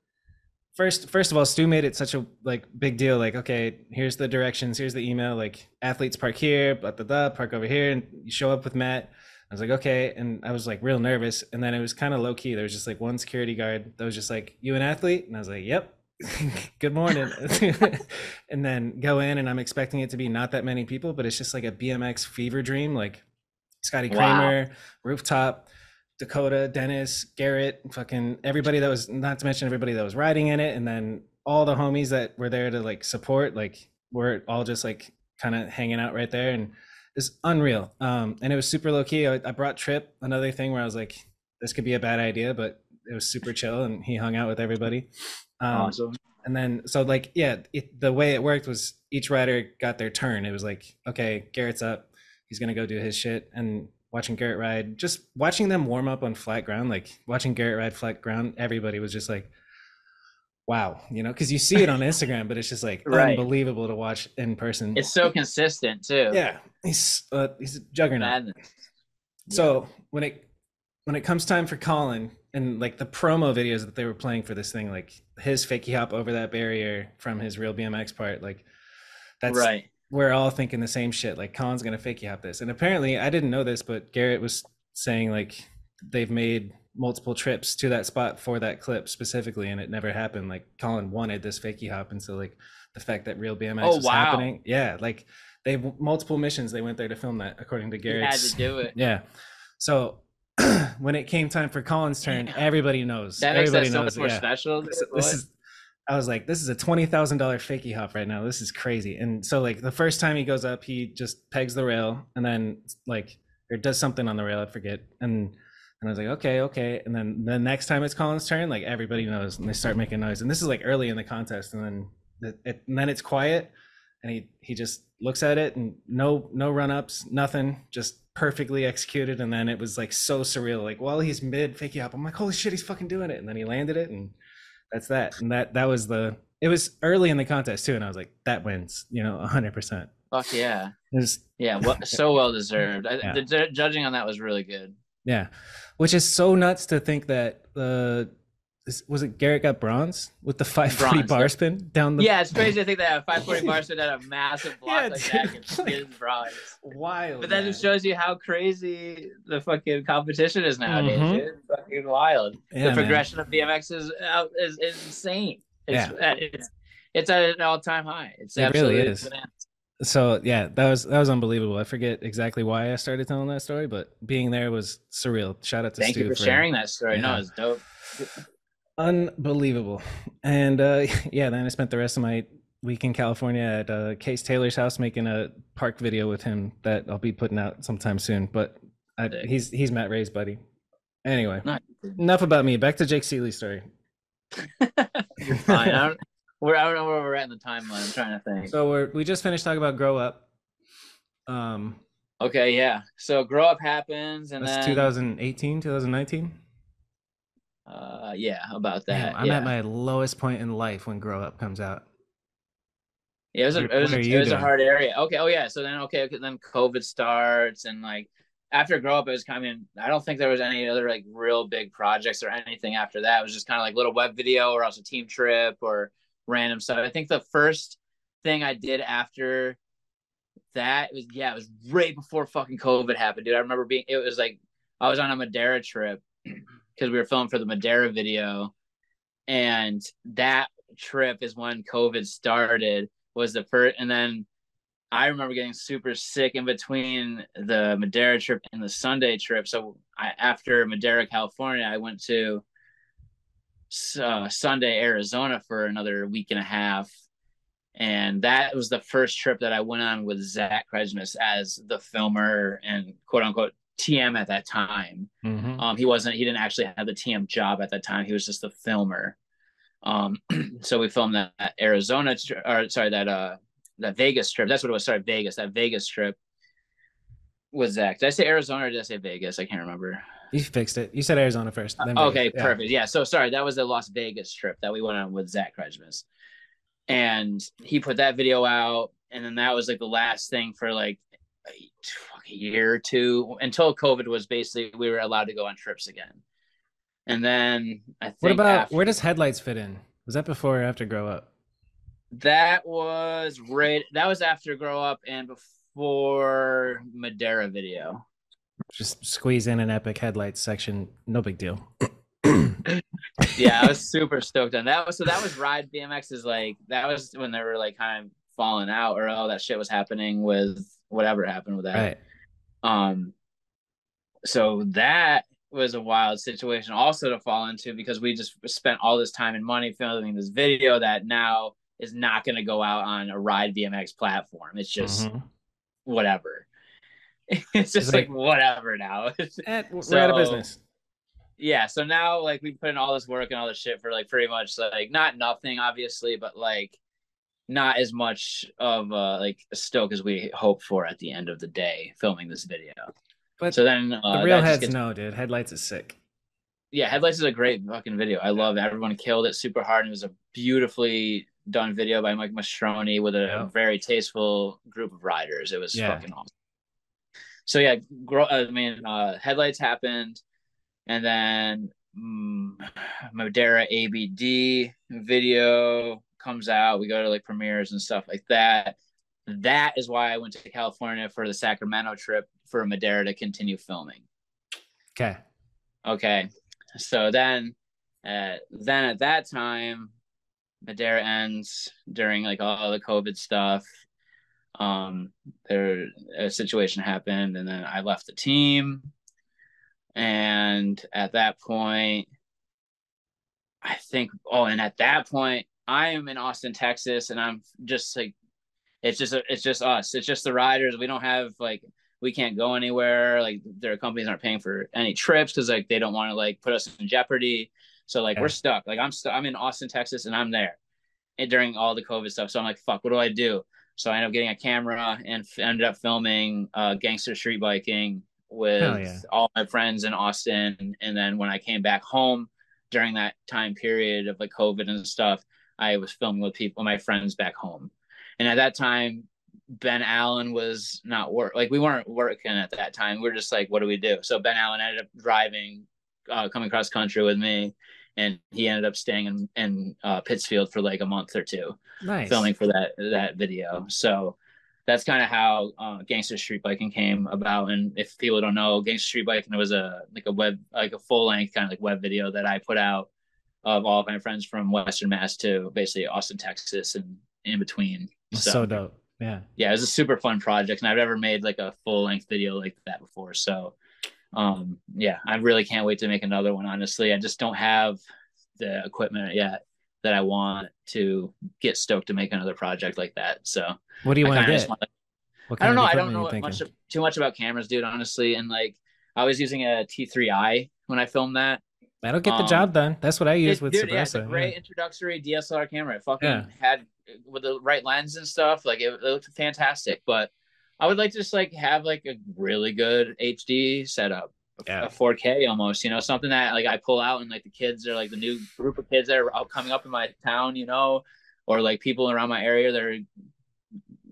first first of all, Stu made it such a like big deal. Like, okay, here's the directions, here's the email, like athletes park here, blah blah blah, park over here, and you show up with Matt. I was like, okay, and I was like real nervous, and then it was kind of low key. There was just like one security guard that was just like, "You an athlete?" And I was like, "Yep." (laughs) Good morning. (laughs) and then go in, and I'm expecting it to be not that many people, but it's just like a BMX fever dream. Like Scotty Wow. Cranmer, rooftop, Dakota, Dennis, Garrett, fucking everybody that was not to mention everybody that was riding in it, and then all the homies that were there to like support, like we're all just like kind of hanging out right there, and it's unreal. Um, and it was super low key. I, I brought Trip, another thing where I was like, this could be a bad idea, but it was super chill, and he hung out with everybody. Um, awesome. and then so like yeah it, the way it worked was each rider got their turn it was like okay garrett's up he's gonna go do his shit and watching garrett ride just watching them warm up on flat ground like watching garrett ride flat ground everybody was just like wow you know because you see it on (laughs) instagram but it's just like Right. unbelievable to watch in person It's so consistent too. yeah he's uh, he's a juggernaut Madness. so when it when it comes time for Colin and like the promo videos that they were playing for this thing, like his fakey hop over that barrier from his real BMX part, like that's right. We're all thinking the same shit. Like Colin's gonna fake you hop this, and apparently I didn't know this, but Garrett was saying like they've made multiple trips to that spot for that clip specifically, and it never happened. Like Colin wanted this fakey hop, and so like the fact that real BMX Oh, was wow. happening, yeah, like they have multiple missions they went there to film that, according to Garrett. had to do it. (laughs) Yeah. So (clears throat) when it came time for Colin's turn, everybody knows. That makes everybody that so knows. much more yeah. special. This, this is. I was like, this is a twenty thousand dollar fakey hop right now. This is crazy. And so like the first time he goes up, he just pegs the rail and then like or does something on the rail. I forget. And and I was like, okay, okay. And then the next time it's Colin's turn, like everybody knows, and they start making noise. And this is like early in the contest, and then it, it, and then it's quiet, and he he just looks at it and no no run ups, nothing, just perfectly executed. And then it was like so surreal. Like while he's mid fakey hop, I'm like, holy shit, he's fucking doing it. And then he landed it, and that's that. And that that was the. It was early in the contest too, and I was like, that wins, you know, hundred percent. Fuck yeah. It was Yeah. What, (laughs) so well deserved. I, Yeah. The ju- judging on that was really good. Yeah, which is so nuts to think that the was it Garrett got bronze with the 540 bronze, bar spin down the Yeah, it's crazy to think that a 540 (laughs) bar spin at a massive block yeah, like that can get (laughs) bronze. Wild. But that man. just shows you how crazy the fucking competition is nowadays. Mm-hmm. It's fucking wild. Yeah, the progression man. of BMX is, is, is insane. It's, yeah. it's it's at an all time high. It's it really is. Bananas. So yeah, that was that was unbelievable. I forget exactly why I started telling that story, but being there was surreal. Shout out to Thank Stu you for, for sharing that story. Yeah. No, it's dope unbelievable. And uh, (laughs) yeah, then I spent the rest of my week in California at uh, Case Taylor's house making a park video with him that I'll be putting out sometime soon. But I, he's he's Matt Ray's buddy. Anyway, enough about me. Back to Jake Seeley's story. (laughs) You're fine. I don't, we're, I don't know where we're at in the timeline. I'm trying to think. So we're we just finished talking about grow up. Um. Okay. Yeah. So grow up happens, and that's then 2018, 2019 uh yeah about that? Damn, i'm yeah. at my lowest point in life when grow up comes out. Yeah it was a, it was, a, it was a hard area. Okay oh yeah so then okay, okay then covid starts and like after grow up it was kind of I, mean, I don't think there was any other like real big projects or anything after that. It was just kind of like little web video or else a team trip or random stuff. I think the first thing i did after that was yeah it was right before fucking covid happened dude. I remember being it was like i was on a madeira trip (clears throat) because we were filming for the Madeira video, and that trip is when COVID started. Was the first, and then I remember getting super sick in between the Madeira trip and the Sunday trip. So I, after Madeira, California, I went to uh, Sunday, Arizona for another week and a half. And that was the first trip that I went on with Zach Krejmas as the filmer and quote unquote TM at that time. Mm-hmm. Um, he wasn't. He didn't actually have the TM job at that time. He was just the filmer. Um, (clears throat) so we filmed that, that Arizona, or sorry, that uh, that Vegas trip. That's what it was. Sorry, Vegas. That Vegas trip was Zach. Did I say Arizona or did I say Vegas? I can't remember. You fixed it. You said Arizona first. okay, perfect. Yeah. So sorry, that was the Las Vegas trip that we went on with Zach Krejmas. And he put that video out, and then that was like the last thing for like a year or two until COVID was basically we were allowed to go on trips again. And then I think What about after, where does headlights fit in? Was that before or after grow up? That was right that was after grow up and before Madeira video. Just squeeze in an epic headlights section, no big deal. (clears throat) yeah, I was super stoked on that. Was so that was Ride BMX is like that was when they were like kind of falling out or all that shit was happening with whatever happened with that. Right. Um, so that was a wild situation also to fall into because we just spent all this time and money filming this video that now is not going to go out on a ride BMX platform. It's just mm-hmm. whatever. (laughs) It's just like, like, whatever now. (laughs) Eh, we're so, out of business. Yeah, so now like we put in all this work and all this shit for like pretty much like not nothing obviously, but like not as much of uh, like a stoke as we hope for at the end of the day filming this video. But so then uh, the real heads gets... no, dude. Headlights is sick. Yeah, headlights is a great fucking video. I love it. Everyone killed it super hard. And it was a beautifully done video by Mike Mastroni with a yeah. very tasteful group of riders. It was yeah. fucking awesome. So yeah, grow, I mean, uh, headlights happened, and then (sighs) um, Madeira ABD video comes out, we go to like premieres and stuff like that. That is why I went to California for the Sacramento trip for Madeira to continue filming. Okay. Okay. So then, uh, then at that time, Madeira ends during like all the COVID stuff. Um, there a situation happened, and then I left the team. And at that point, I think. Oh, and at that point, I am in Austin, Texas, and I'm just like, it's just it's just us. It's just the riders. We don't have like we can't go anywhere. Like their companies aren't paying for any trips because like they don't want to like put us in jeopardy. So like yeah. we're stuck. Like I'm stuck. I'm in Austin, Texas, and I'm there and during all the COVID stuff. So I'm like, fuck, what do I do? So I ended up getting a camera and f- ended up filming uh, gangster street biking with yeah. all my friends in Austin. And then when I came back home during that time period of like COVID and stuff, I was filming with people, my friends back home. And at that time, Ben Allen was not work like we weren't working at that time. We are just like, what do we do? So Ben Allen ended up driving, uh, coming cross country with me, and he ended up staying in in uh, Pittsfield for like a month or two, Nice. filming for that that video. So that's kind of how uh, Gangster Street Biking came about. And if people don't know, Gangster Street Biking was a like a web like a full length kind of like web video that I put out of all of my friends from Western Mass to basically Austin, Texas, and in between. So, dope. Yeah. yeah, it was a super fun project, and I've never made like a full length video like that before. So, um, yeah, I really can't wait to make another one. Honestly, I just don't have the equipment yet that I want to get stoked to make another project like that. So, What do you want to get? wanna- I don't know. I don't know much too much about cameras, dude. Honestly, and like I was using a T3i when I filmed that. That'll get the um, job done. That's what I use It- with dude, yeah, it's a great introductory DSLR camera. It fucking Yeah. had with the right lens and stuff. Like it, it looked fantastic. But I would like to just like have like a really good HD setup, Yeah. a 4K almost. You know, something that like I pull out and like the kids are like the new group of kids that are coming up in my town. You know, or like people around my area that are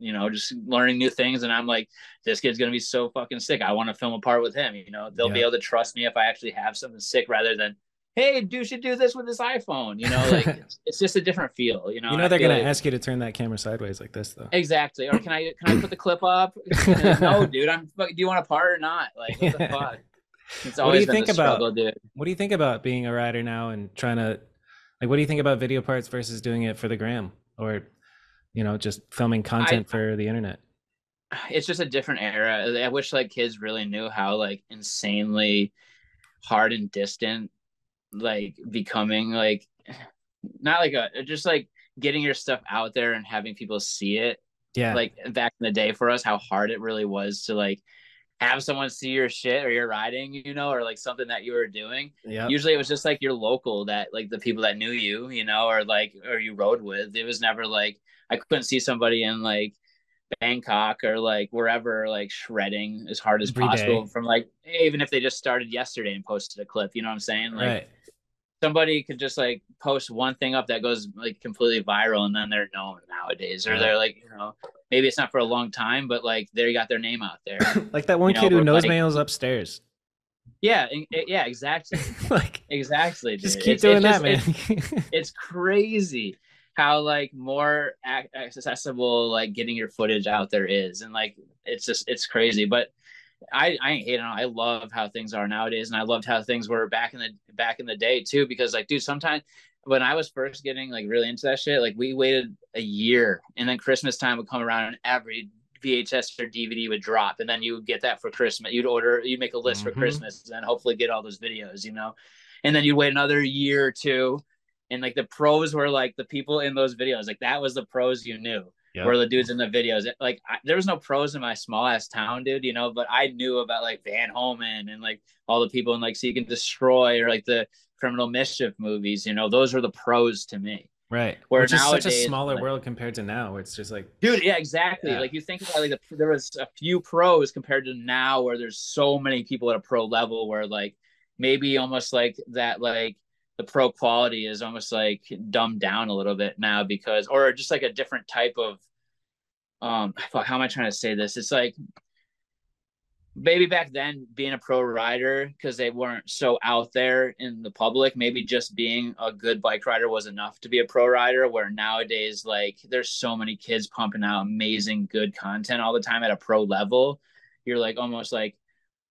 you know just learning new things. And i'm like this kid's gonna be so fucking sick. I want to film a part with him you know? They'll be able to trust me if i actually have something sick rather than hey dude you should do this with this iphone you know? Like it's, (laughs) it's just a different feel you know? You know they're gonna like- ask you to turn that camera sideways like this though. exactly. Or can i can i put the clip up? (laughs) (laughs) No dude i'm do you want a part or not? Like what the fuck? It's What do always you think the about- struggle dude. What do you think about being a rider now and trying to like what do you think about video parts versus doing it for the gram or you know just filming content for the internet? it's just a different era. I wish like kids really knew how like insanely hard and distant like becoming like not like a uh, just like getting your stuff out there and having people see it Yeah. like back in the day for us how hard it really was to like have someone see your shit or your riding you know or like something that you were doing yeah. usually it was just like your local that like the people that knew you you know or like or you rode with it was never like i couldn't see somebody in like bangkok or like wherever like shredding as hard as Every possible day. from like even if they just started yesterday and posted a clip you know what i'm saying like right. Somebody could just like post one thing up that goes like completely viral and then they're known nowadays or they're like you know maybe it's not for a long time but like they got their name out there (laughs) Like that one you know, kid who knows like- mails upstairs. yeah and- eh, yeah exactly (laughs) like exactly just dude. keep It's- doing it's that, just- man. (laughs) it's crazy how like more accessible like getting your footage out there is and like it's just it's crazy but i i ain't hating on it. i love how things are nowadays and i loved how things were back in the back in the day too because like dude sometimes when i was first getting like really into that shit like we waited a year and then christmas time would come around and every VHS or DVD would drop, and then you would get that for Christmas. You'd order, you'd make a list Mhm. for Christmas, and hopefully get all those videos, you know. And then you'd wait another year or two, and like the pros were like the people in those videos like that was the pros you knew Yeah. were the dudes in the videos like I, there was no pros in my small ass town dude you know but i knew about like van Homan and like all the people in like so you can destroy or like the criminal mischief movies you know those were the pros to me Right. Where Which is such a nowadays, smaller like- world compared to now where it's just like dude yeah exactly Yeah. like you think about like the, there was a few pros compared to now where there's so many people at a pro level where like maybe almost like that like the pro quality is almost like dumbed down a little bit now because or just like a different type of um how am i trying to say this? It's like maybe back then being a pro rider because they weren't so out there in the public maybe just being a good bike rider was enough to be a pro rider where nowadays like there's so many kids pumping out amazing good content all the time at a pro level. You're like almost like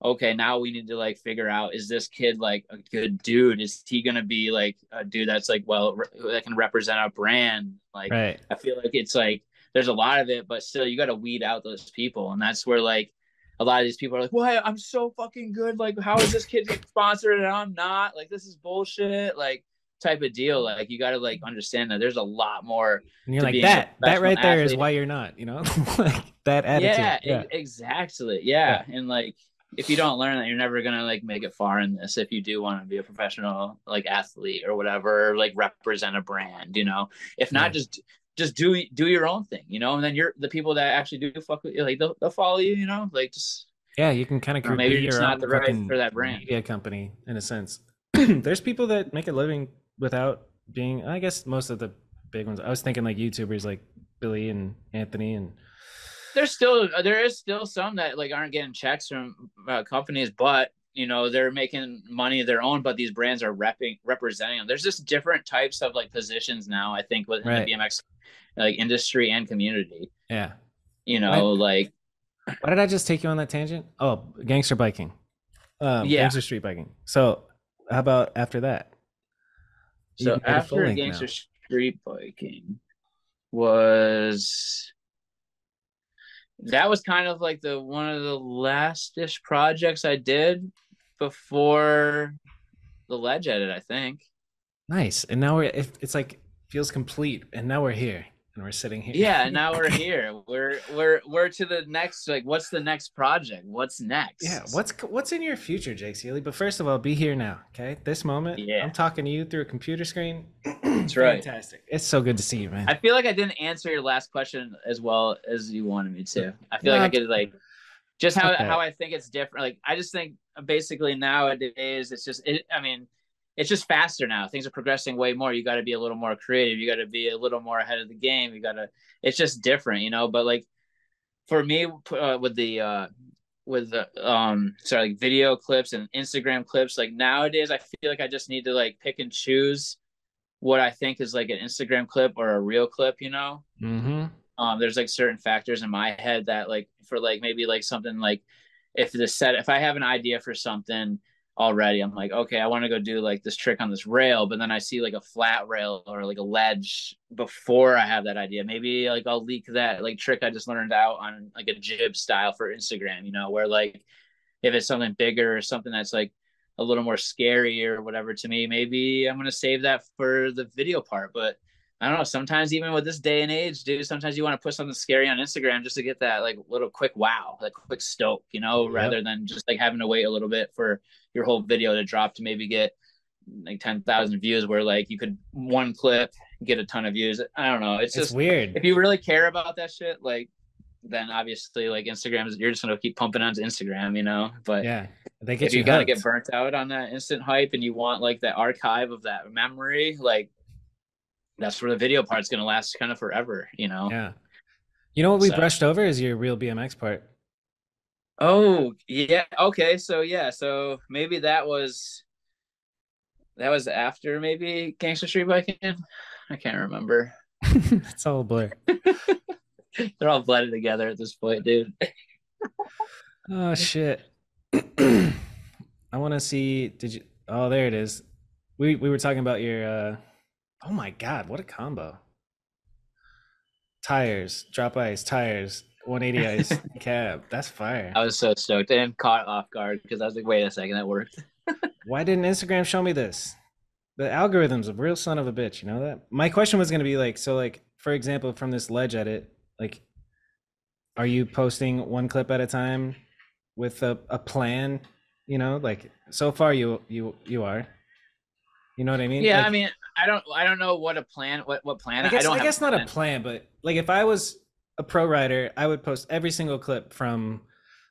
okay now we need to like figure out is this kid like a good dude is he gonna be like a dude that's like well re- that can represent a brand like right. I feel like it's like there's a lot of it, but still you got to weed out those people, and that's where like a lot of these people are like, "Why I'm so fucking good? Like, how is this kid getting sponsored and I'm not? Like, this is bullshit." Like, type of deal. Like, you got to like understand that there's a lot more. And you're like that. That right there is athlete. why you're not, you know? (laughs) like that attitude. Yeah, e- exactly. Yeah. and like if you don't learn that, you're never gonna like make it far in this. If you do want to be a professional like athlete or whatever, or, like represent a brand, you know. If not, Yeah. just just do do your own thing, you know. And then you're the people that actually do fuck with you, like they'll, they'll follow you, you know. Like just Yeah, you can kind of maybe it's not the right for that brand. media company in a sense. (clears throat) There's people that make a living without being. I guess most of the big ones. I was thinking like YouTubers like Billy and Anthony and there's still there is still some that like aren't getting checks from uh, companies, but you know they're making money of their own but these brands are repping representing them there's just different types of like positions now i think within Right. the bmx like industry and community Yeah. you know like Why did I just take you on that tangent? Oh, gangster biking. Um, Yeah. Gangster street biking. So, how about after that? You so can go to full after gangster now. street biking was that was kind of like the one of the last-ish projects i did before the ledge edit i think Nice. And now we're it, it's like feels complete. And now we're here and we're sitting here. yeah now we're (laughs) here we're we're we're to the next like what's the next project what's next Yeah, what's what's in your future, Jake Seeley? But first of all, be here now, okay? This moment, Yeah. I'm talking to you through a computer screen. (clears throat) That's right. Fantastic. It's so good to see you, man. i feel like i didn't answer your last question as well as you wanted me to i feel like i could like just how that. how i think it's different like i just think basically nowadays it's just it i mean it's just faster now. Things are progressing way more. You got to be a little more creative. You got to be a little more ahead of the game. You got to it's just different you know? But like for me uh, with the uh with the um sorry like video clips and instagram clips like nowadays i feel like i just need to like pick and choose what i think is like an instagram clip or a real clip you know? Mm-hmm. um there's like certain factors in my head that like for like maybe like something like if the set if i have an idea for something already. I'm like okay i want to go do like this trick on this rail but then i see like a flat rail or like a ledge before i have that idea. Maybe like i'll leak that like trick i just learned out on like a jib style for instagram you know where like if it's something bigger or something that's like a little more scary or whatever to me maybe i'm going to save that for the video part. But I don't know. Sometimes even with this day and age, dude, sometimes you want to put something scary on Instagram just to get that like little quick wow, that quick stoke, you know, Yep. rather than just like having to wait a little bit for your whole video to drop to maybe get like ten thousand views, where like you could one clip get a ton of views. I don't know. It's, It's just weird. if you really care about that shit, like then obviously like Instagram is you're just gonna keep pumping onto Instagram, you know. But yeah, they get if you, you hooked. get burnt out on that instant hype and you want like that archive of that memory, like that's where the video part's gonna last kind of forever, you know. Yeah. You know what we So- brushed over is your real BMX part. Oh yeah, okay, so yeah, so maybe that was that was after maybe Gangster Street Biking. I can't remember. (laughs) it's all a blur. (laughs) They're all blended together at this point, dude. (laughs) Oh shit. (clears throat) I want to see. Did you? Oh, there it is. We we were talking about your. uh Oh my god, what a combo! Tires, drop ice, tires, 180 ice, (laughs) cab. That's fire. I was so stoked and caught off guard because I was like, wait a second, that worked. (laughs) Why didn't Instagram show me this? The algorithm's a real son of a bitch. You know that. My question was gonna be like, so like, for example, from this ledge edit, like, are you posting one clip at a time with a, a plan? You know, like so far you you you are. You know what I mean? Yeah, Like, I mean, I don't, I don't know what a plan, what what plan. I guess, don't I have guess not a plan. but like if I was a pro writer, I would post every single clip from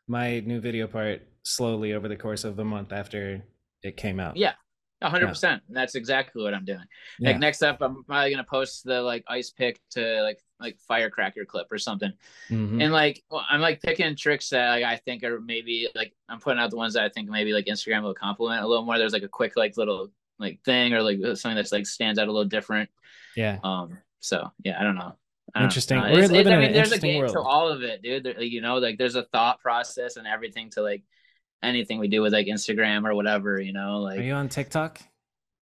my new video part slowly over the course of a month after it came out. Yeah. A hundred percent. That's exactly what I'm doing. Yeah. Like next up, I'm probably gonna post the like ice pick to like like firecracker clip or something. Mhm. And like well, I'm like picking tricks that like I think are maybe like I'm putting out the ones that I think maybe like Instagram will compliment a little more. There's like a quick like little like thing or like something that's like stands out a little different. yeah. Um. So yeah, I don't know. I don't Interesting. know. We're It's- living it's- in I an mean, there's a interesting game to all of it, dude. There, like, you know, like there's a thought process and everything to like anything we do with like Instagram or whatever. You know, like Are you on TikTok?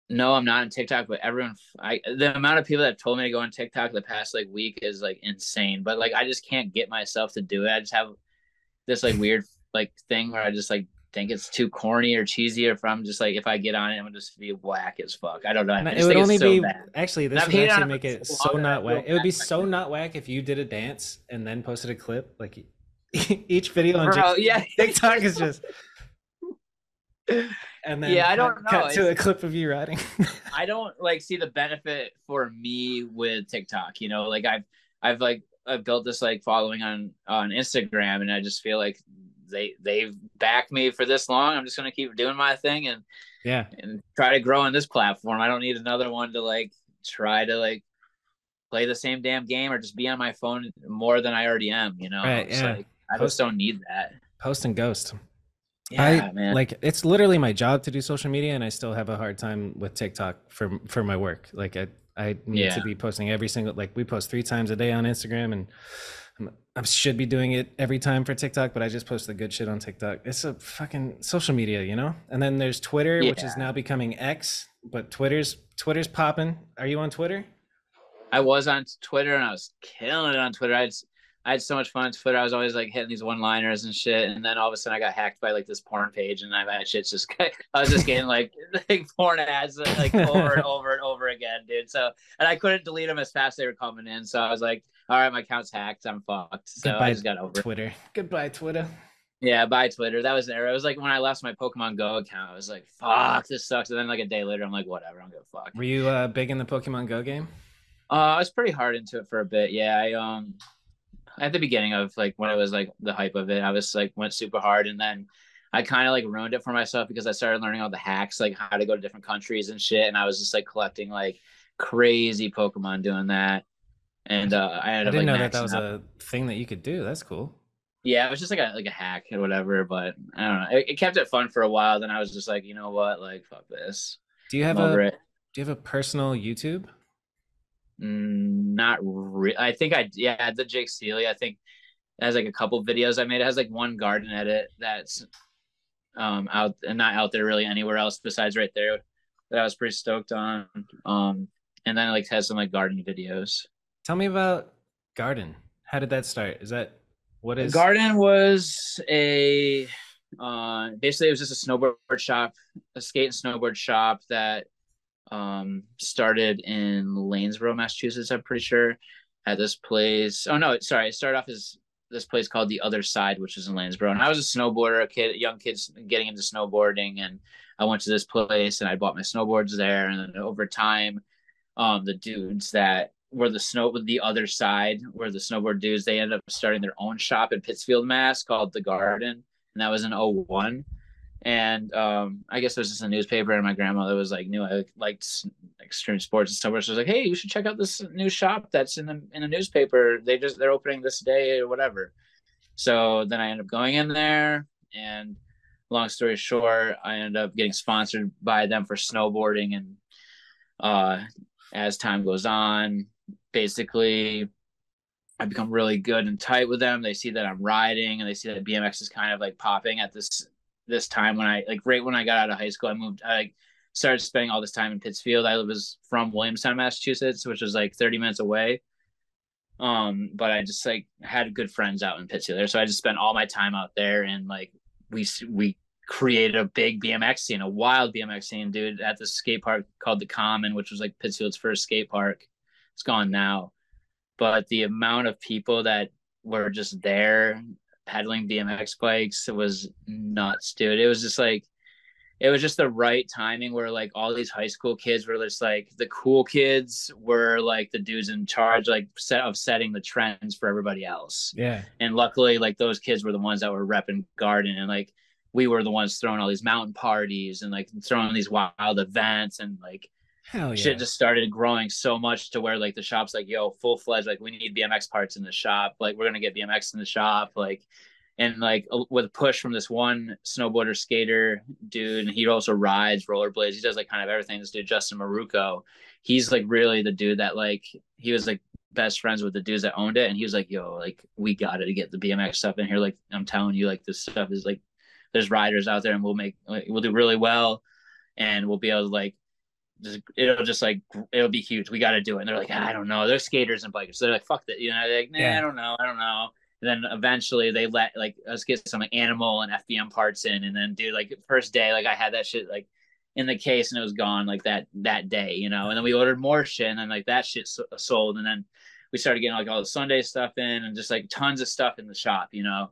no, I'm not on TikTok, but everyone, I the amount of people that told me to go on TikTok the past like week is like insane. But like, I just can't get myself to do it. I just have this like weird like thing where I just like think it's too corny or cheesy, or if I'm just like if I get on it, I'm just be whack as fuck. I don't know. I it would only it's so be bad. actually this would actually make it so so long that I not whack. It would be so not whack if you did a dance and then posted a clip. Like (laughs) each video on Bro, yeah, (laughs) TikTok is just and then Yeah, I don't know. cut to a clip of you riding. I don't like see the benefit for me with TikTok. You know, like I've I've like I've built this like following on on Instagram, and I just feel like they they've backed me for this long. I'm just gonna keep doing my thing and yeah. and try to grow on this platform. I don't need another one to like try to like play the same damn game or just be on my phone more than I already am. You know, Right, It's yeah. like, I Post- just don't need that. Post and ghost. Yeah, I, man. Like it's literally my job to do social media, and I still have a hard time with TikTok for for my work. Like I I need yeah. to be posting every single like we post three times a day on Instagram, and i should be doing it every time for TikTok, but I just post the good shit on TikTok. It's a fucking social media, you know. And then there's Twitter, yeah. which is now becoming X, but Twitter's Twitter's popping. Are you on Twitter? I was on Twitter and I was killing it on Twitter. I just I had so much fun on Twitter. I was always like hitting these one liners and shit. And then all of a sudden I got hacked by like this porn page and I had shit's just, I was just getting like, (laughs) like porn ads like over and (laughs) over and over again, dude. So, and I couldn't delete them as fast as they were coming in. So I was like, all right, my account's hacked. I'm fucked. So Goodbye, I just got over Twitter. Goodbye, Twitter. Yeah, bye Twitter. That was the era. It was like when I lost my Pokemon Go account. I was like, fuck, this sucks. And then like a day later, I'm like, whatever, I'm gonna fuck. Were you uh, big in the Pokemon Go game? Uh, I was pretty hard into it for a bit. Yeah, I um at the beginning of like when it was like the hype of it, I was like went super hard, and then I kind of like ruined it for myself because I started learning all the hacks, like how to go to different countries and shit, and I was just like collecting like crazy Pokemon doing that, and uh, I ended I didn't up, like, know that that was a thing that you could do. That's cool. Yeah, it was just like a like a hack or whatever, but I don't know. It, it kept it fun for a while. Then I was just like, you know what, like fuck this. Do you have a it. Do you have a personal YouTube? Mm, not really. I think I yeah the Jake Seeley. I think has like a couple videos I made. It has like one garden edit that's um out and not out there really anywhere else besides right there that I was pretty stoked on. Um and then it like has some like garden videos. Tell me about garden. How did that start? Is that what is garden was a uh basically it was just a snowboard shop, a skate and snowboard shop that um, started in Lanesboro, Massachusetts. I'm pretty sure at this place. Oh no, sorry, it started off as this place called the Other Side, which is in Lanesboro. And I was a snowboarder, a kid, young kids getting into snowboarding, and I went to this place and I bought my snowboards there. And then over time, um, the dudes that were the snow with the other side, where the snowboard dudes, they ended up starting their own shop in Pittsfield, Mass, called the Garden, and that was in 01 and um, I guess it was just a newspaper, and my grandmother was like, knew I liked extreme sports and stuff. Where she was like, "Hey, you should check out this new shop that's in the in a newspaper. They just they're opening this day or whatever." So then I ended up going in there, and long story short, I ended up getting sponsored by them for snowboarding, and uh, as time goes on, basically. I become really good and tight with them. They see that I'm riding and they see that BMX is kind of like popping at this this time when I like right when I got out of high school, I moved. I started spending all this time in Pittsfield. I was from Williamstown, Massachusetts, which was like 30 minutes away. Um, but I just like had good friends out in Pittsfield, so I just spent all my time out there, and like we we created a big BMX scene, a wild BMX scene, dude, at the skate park called the Common, which was like Pittsfield's first skate park. It's gone now, but the amount of people that were just there pedaling BMX bikes was nuts, dude. It was just like it was just the right timing where like all these high school kids were just like the cool kids were like the dudes in charge like set of setting the trends for everybody else. Yeah. And luckily like those kids were the ones that were repping garden and like we were the ones throwing all these mountain parties and like throwing these wild events and like Hell yeah. shit just started growing so much to where like the shop's like, yo, full fledged, like we need BMX parts in the shop. Like we're gonna get BMX in the shop. Like and like with a push from this one snowboarder skater dude, and he also rides rollerblades. He does like kind of everything. This dude, Justin Maruco, he's like really the dude that like he was like best friends with the dudes that owned it, and he was like, "Yo, like we got to get the BMX stuff in here. Like I'm telling you, like this stuff is like there's riders out there, and we'll make like, we'll do really well, and we'll be able to like just it'll just like it'll be huge. We got to do it. And they're like, ah, I don't know. They're skaters and bikers. So they're like, fuck that. You know, they're like, nah, yeah. I don't know. I don't know. And then eventually they let like us get some like animal and FBM parts in. And then dude, like first day, like I had that shit like in the case and it was gone like that that day, you know. And then we ordered more shit and then like that shit sold. And then we started getting like all the Sunday stuff in and just like tons of stuff in the shop, you know.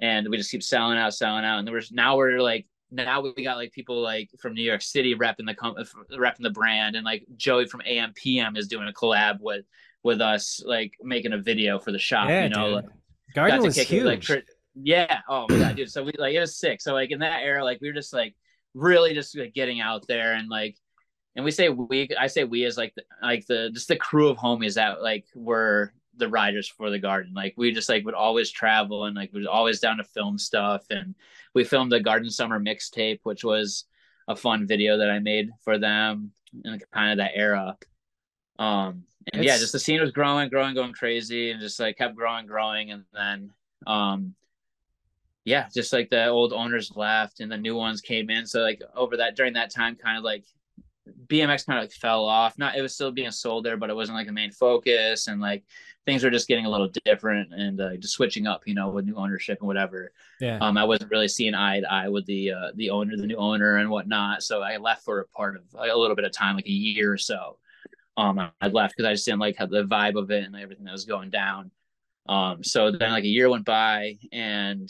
And we just keep selling out, selling out. And there was now we're like now we got like people like from New York City repping the com- repping the brand, and like Joey from AMPM is doing a collab with with us, like making a video for the shop. Yeah, you know, like, Garden was huge. It, like, yeah. Oh my god, dude. So we like it was sick. So like in that era, like we were just like really just like getting out there and like and we say we I say we as like the, like the just the crew of homies that like were the riders for the garden. Like we just like would always travel and like we was always down to film stuff. And we filmed the Garden Summer mixtape, which was a fun video that I made for them in kind of that era. Um, and it's... yeah, just the scene was growing, growing, going crazy, and just like kept growing, growing, and then um, yeah, just like the old owners left and the new ones came in. So like over that during that time, kind of like BMX kind of like fell off. Not it was still being sold there, but it wasn't like the main focus, and like things were just getting a little different and uh, just switching up, you know, with new ownership and whatever. Yeah. Um, I wasn't really seeing eye to eye with the uh, the owner, the new owner, and whatnot. So I left for a part of like, a little bit of time, like a year or so. Um, I left because I just didn't like how the vibe of it and everything that was going down. Um, so then like a year went by and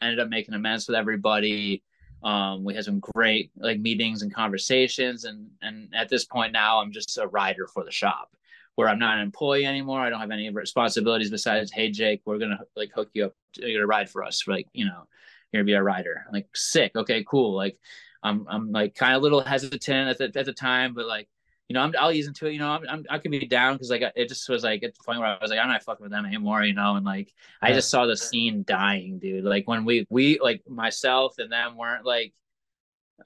I ended up making amends with everybody. Um, we had some great like meetings and conversations and and at this point now I'm just a rider for the shop where I'm not an employee anymore. I don't have any responsibilities besides, hey Jake, we're gonna like hook you up. You're gonna ride for us. Like you know, you're gonna be a rider. I'm like sick. Okay, cool. Like I'm I'm like kind of a little hesitant at the at the time, but like you know, I'm, I'll ease into it. You know, I'm, I'm i can be down because like it just was like at the point where I was like, I'm not fucking with them anymore. You know, and like I just saw the scene dying, dude. Like when we we like myself and them weren't like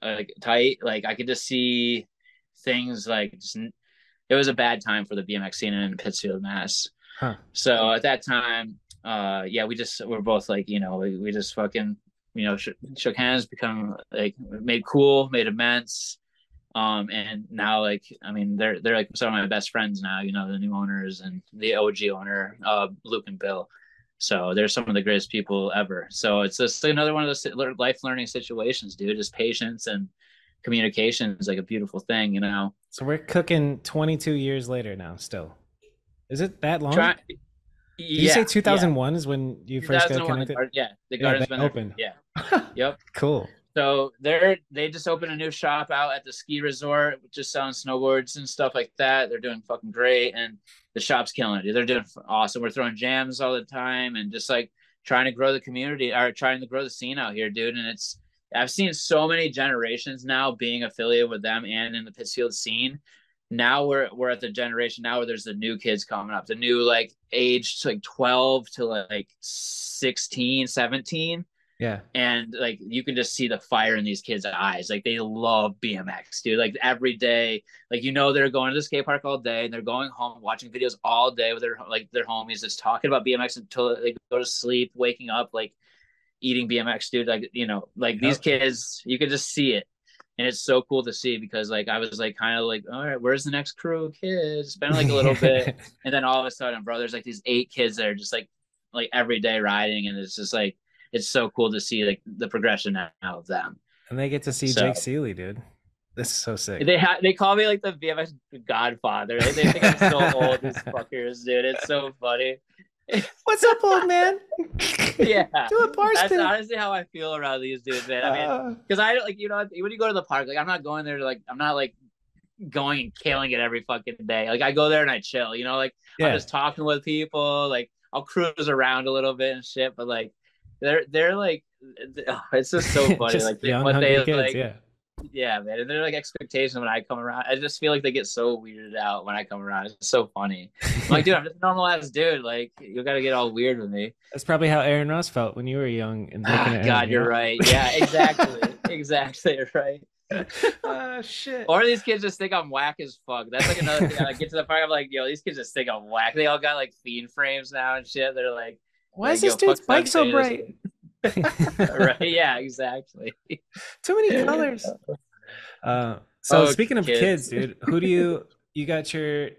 like tight. Like I could just see things like just it was a bad time for the BMX scene in Pittsfield, Mass. Huh. So at that time, uh, yeah, we just we're both like, you know, we, we just fucking, you know, sh- shook hands, become like made cool, made amends um, and now like I mean they're they're like some of my best friends now, you know, the new owners and the OG owner, uh, Luke and Bill. So they're some of the greatest people ever. So it's just another one of those life learning situations, dude. Just patience and communication is like a beautiful thing, you know. So we're cooking 22 years later now. Still, is it that long? Try, Did yeah, you say 2001 yeah. is when you first got connected? yeah, the garden's yeah, been open. Yeah. yep. Cool. So they're they just opened a new shop out at the ski resort, just selling snowboards and stuff like that. They're doing fucking great, and the shop's killing it. They're doing awesome. We're throwing jams all the time, and just like trying to grow the community or trying to grow the scene out here, dude. And it's I've seen so many generations now being affiliated with them and in the Pittsfield scene. Now we're we're at the generation now where there's the new kids coming up, the new like age like 12 to like 16, 17 yeah. And like you can just see the fire in these kids' eyes. Like they love BMX, dude. Like every day, like you know they're going to the skate park all day and they're going home watching videos all day with their like their homies just talking about BMX until they go to sleep, waking up, like eating BMX, dude. Like, you know, like these kids, you can just see it. And it's so cool to see because like I was like kind of like, all right, where's the next crew of kids? It's been like a little bit. (laughs) And then all of a sudden, bro, there's like these eight kids that are just like like every day riding and it's just like it's so cool to see like the progression now of them. And they get to see so, Jake Seeley, dude. This is so sick. They ha- they call me like the BMX Godfather. They, they think I'm so (laughs) old, these fuckers, dude. It's so funny. (laughs) What's up, old man? yeah, (laughs) do a bar That's honestly how I feel around these dudes, man. I mean, because uh, I like you know when you go to the park, like I'm not going there to like I'm not like going and killing it every fucking day. Like I go there and I chill, you know, like yeah. I'm just talking with people. Like I'll cruise around a little bit and shit, but like they're they're like it's just so (laughs) funny just like young, what they kids, like yeah yeah man and they're like expectations when i come around i just feel like they get so weirded out when i come around it's so funny I'm like dude i'm just a normal ass dude like you gotta get all weird with me that's probably how aaron ross felt when you were young and ah, god him, you're right yeah exactly (laughs) exactly right oh (laughs) shit. Or these kids just think I'm whack as fuck. That's like another thing. I get to the park, I'm like, yo, these kids just think I'm whack. They all got like fiend frames now and shit. They're like, why is this dude's bike so bright? (laughs) (laughs) right. Yeah, exactly. Too many colors. Uh, so oh, speaking of kids. kids, dude, who do you (laughs) you got your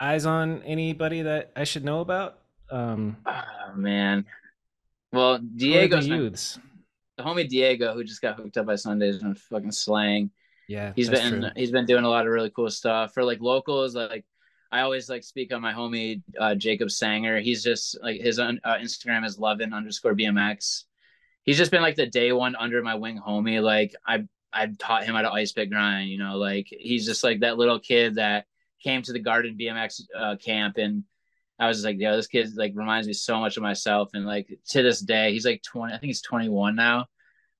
eyes on? Anybody that I should know about? Um, oh man. Well, Diego's the youths. The homie Diego, who just got hooked up by Sundays and fucking slaying. Yeah, he's been true. he's been doing a lot of really cool stuff for like locals. Like I always like speak on my homie uh, Jacob Sanger. He's just like his uh, Instagram is lovin underscore BMX. He's just been like the day one under my wing homie. Like I I taught him how to ice pick grind. You know, like he's just like that little kid that came to the Garden BMX uh, camp and I was like, yeah, this kid like reminds me so much of myself. And like to this day, he's like 20, I think he's 21 now.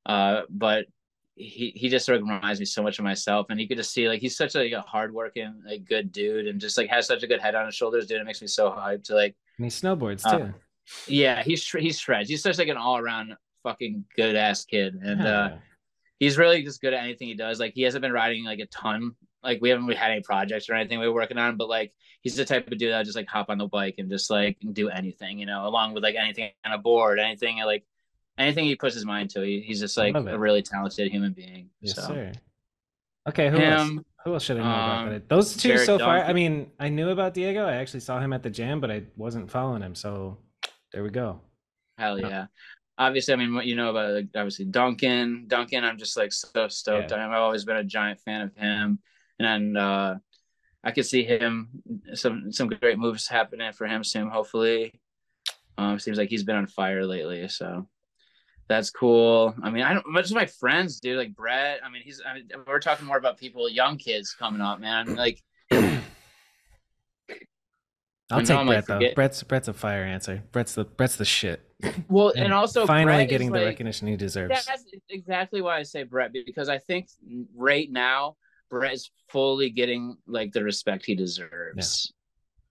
Uh, but he he just sort of reminds me so much of myself and you could just see like he's such a, like, a hardworking like good dude and just like has such a good head on his shoulders dude it makes me so hyped to like And he snowboards Uh, too. Yeah, he's he's shreds. He's such like an all around fucking good ass kid, and uh, he's really just good at anything he does. Like he hasn't been riding like a ton. Like we haven't really had any projects or anything we were working on, but like he's the type of dude that just like hop on the bike and just like do anything, you know, along with like anything on a board, anything like anything he puts his mind to. He, he's just like a really talented human being. Yes, so sir. Okay, who else? Who else should I know about um, that? Those two Jared so far. I mean, I knew about Diego. I actually saw him at the jam, but I wasn't following him. So there we go. hell Yeah. yeah. Obviously, I mean, what you know about like, obviously Duncan. Duncan, I'm just like so stoked. Yeah. I've always been a giant fan of him, and uh, I could see him some some great moves happening for him soon. Hopefully, um, seems like he's been on fire lately, so that's cool. I mean, I don't much of my friends, dude. Like Brett. I mean, he's. I mean, we're talking more about people, young kids coming up, man. Like, I'll take I'm, like, Brett though. forget- Brett's Brett's a fire answer. Brett's the Brett's the shit. well, and, also finally Brett getting the like- recognition he deserves. That's exactly why I say Brett because I think right now Brett is fully getting like the respect he deserves.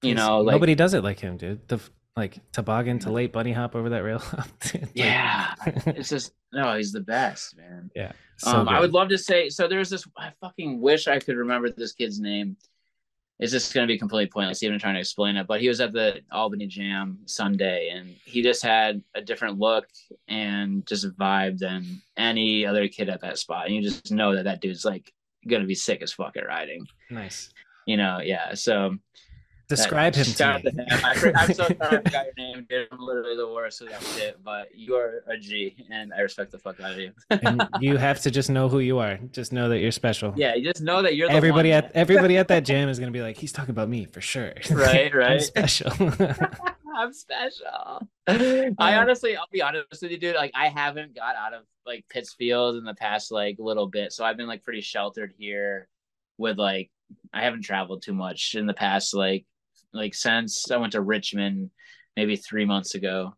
You He's- know, like nobody does it like him, dude. The like toboggan to late bunny hop over that rail (laughs) hop. Like- yeah, it's just no, he's the best, man. yeah. So um, I would love to say so. There's this. I fucking wish I could remember this kid's name. It's just going to be completely pointless even trying to explain it. But he was at the Albany Jam Sunday, and he just had a different look and just vibe than any other kid at that spot. And you just know that that dude's like going to be sick as fuck at riding. nice. You know, yeah. So Describe him to me. I, I'm so sorry I (laughs) forgot your name, dude. I'm literally the worst with that shit. But you are a G, and I respect the fuck out of you. and (laughs) you have to just know who you are. Just know that you're special. yeah, you just know that you're the Everybody one. at everybody at that jam is gonna be like, he's talking about me for sure. (laughs) Right, right. I'm special. I'm special. I honestly, I'll be honest with you, dude. Like, I haven't got out of like Pittsfield in the past like little bit, so I've been like pretty sheltered here. With like, I haven't traveled too much in the past, like, like since I went to Richmond, maybe three months ago.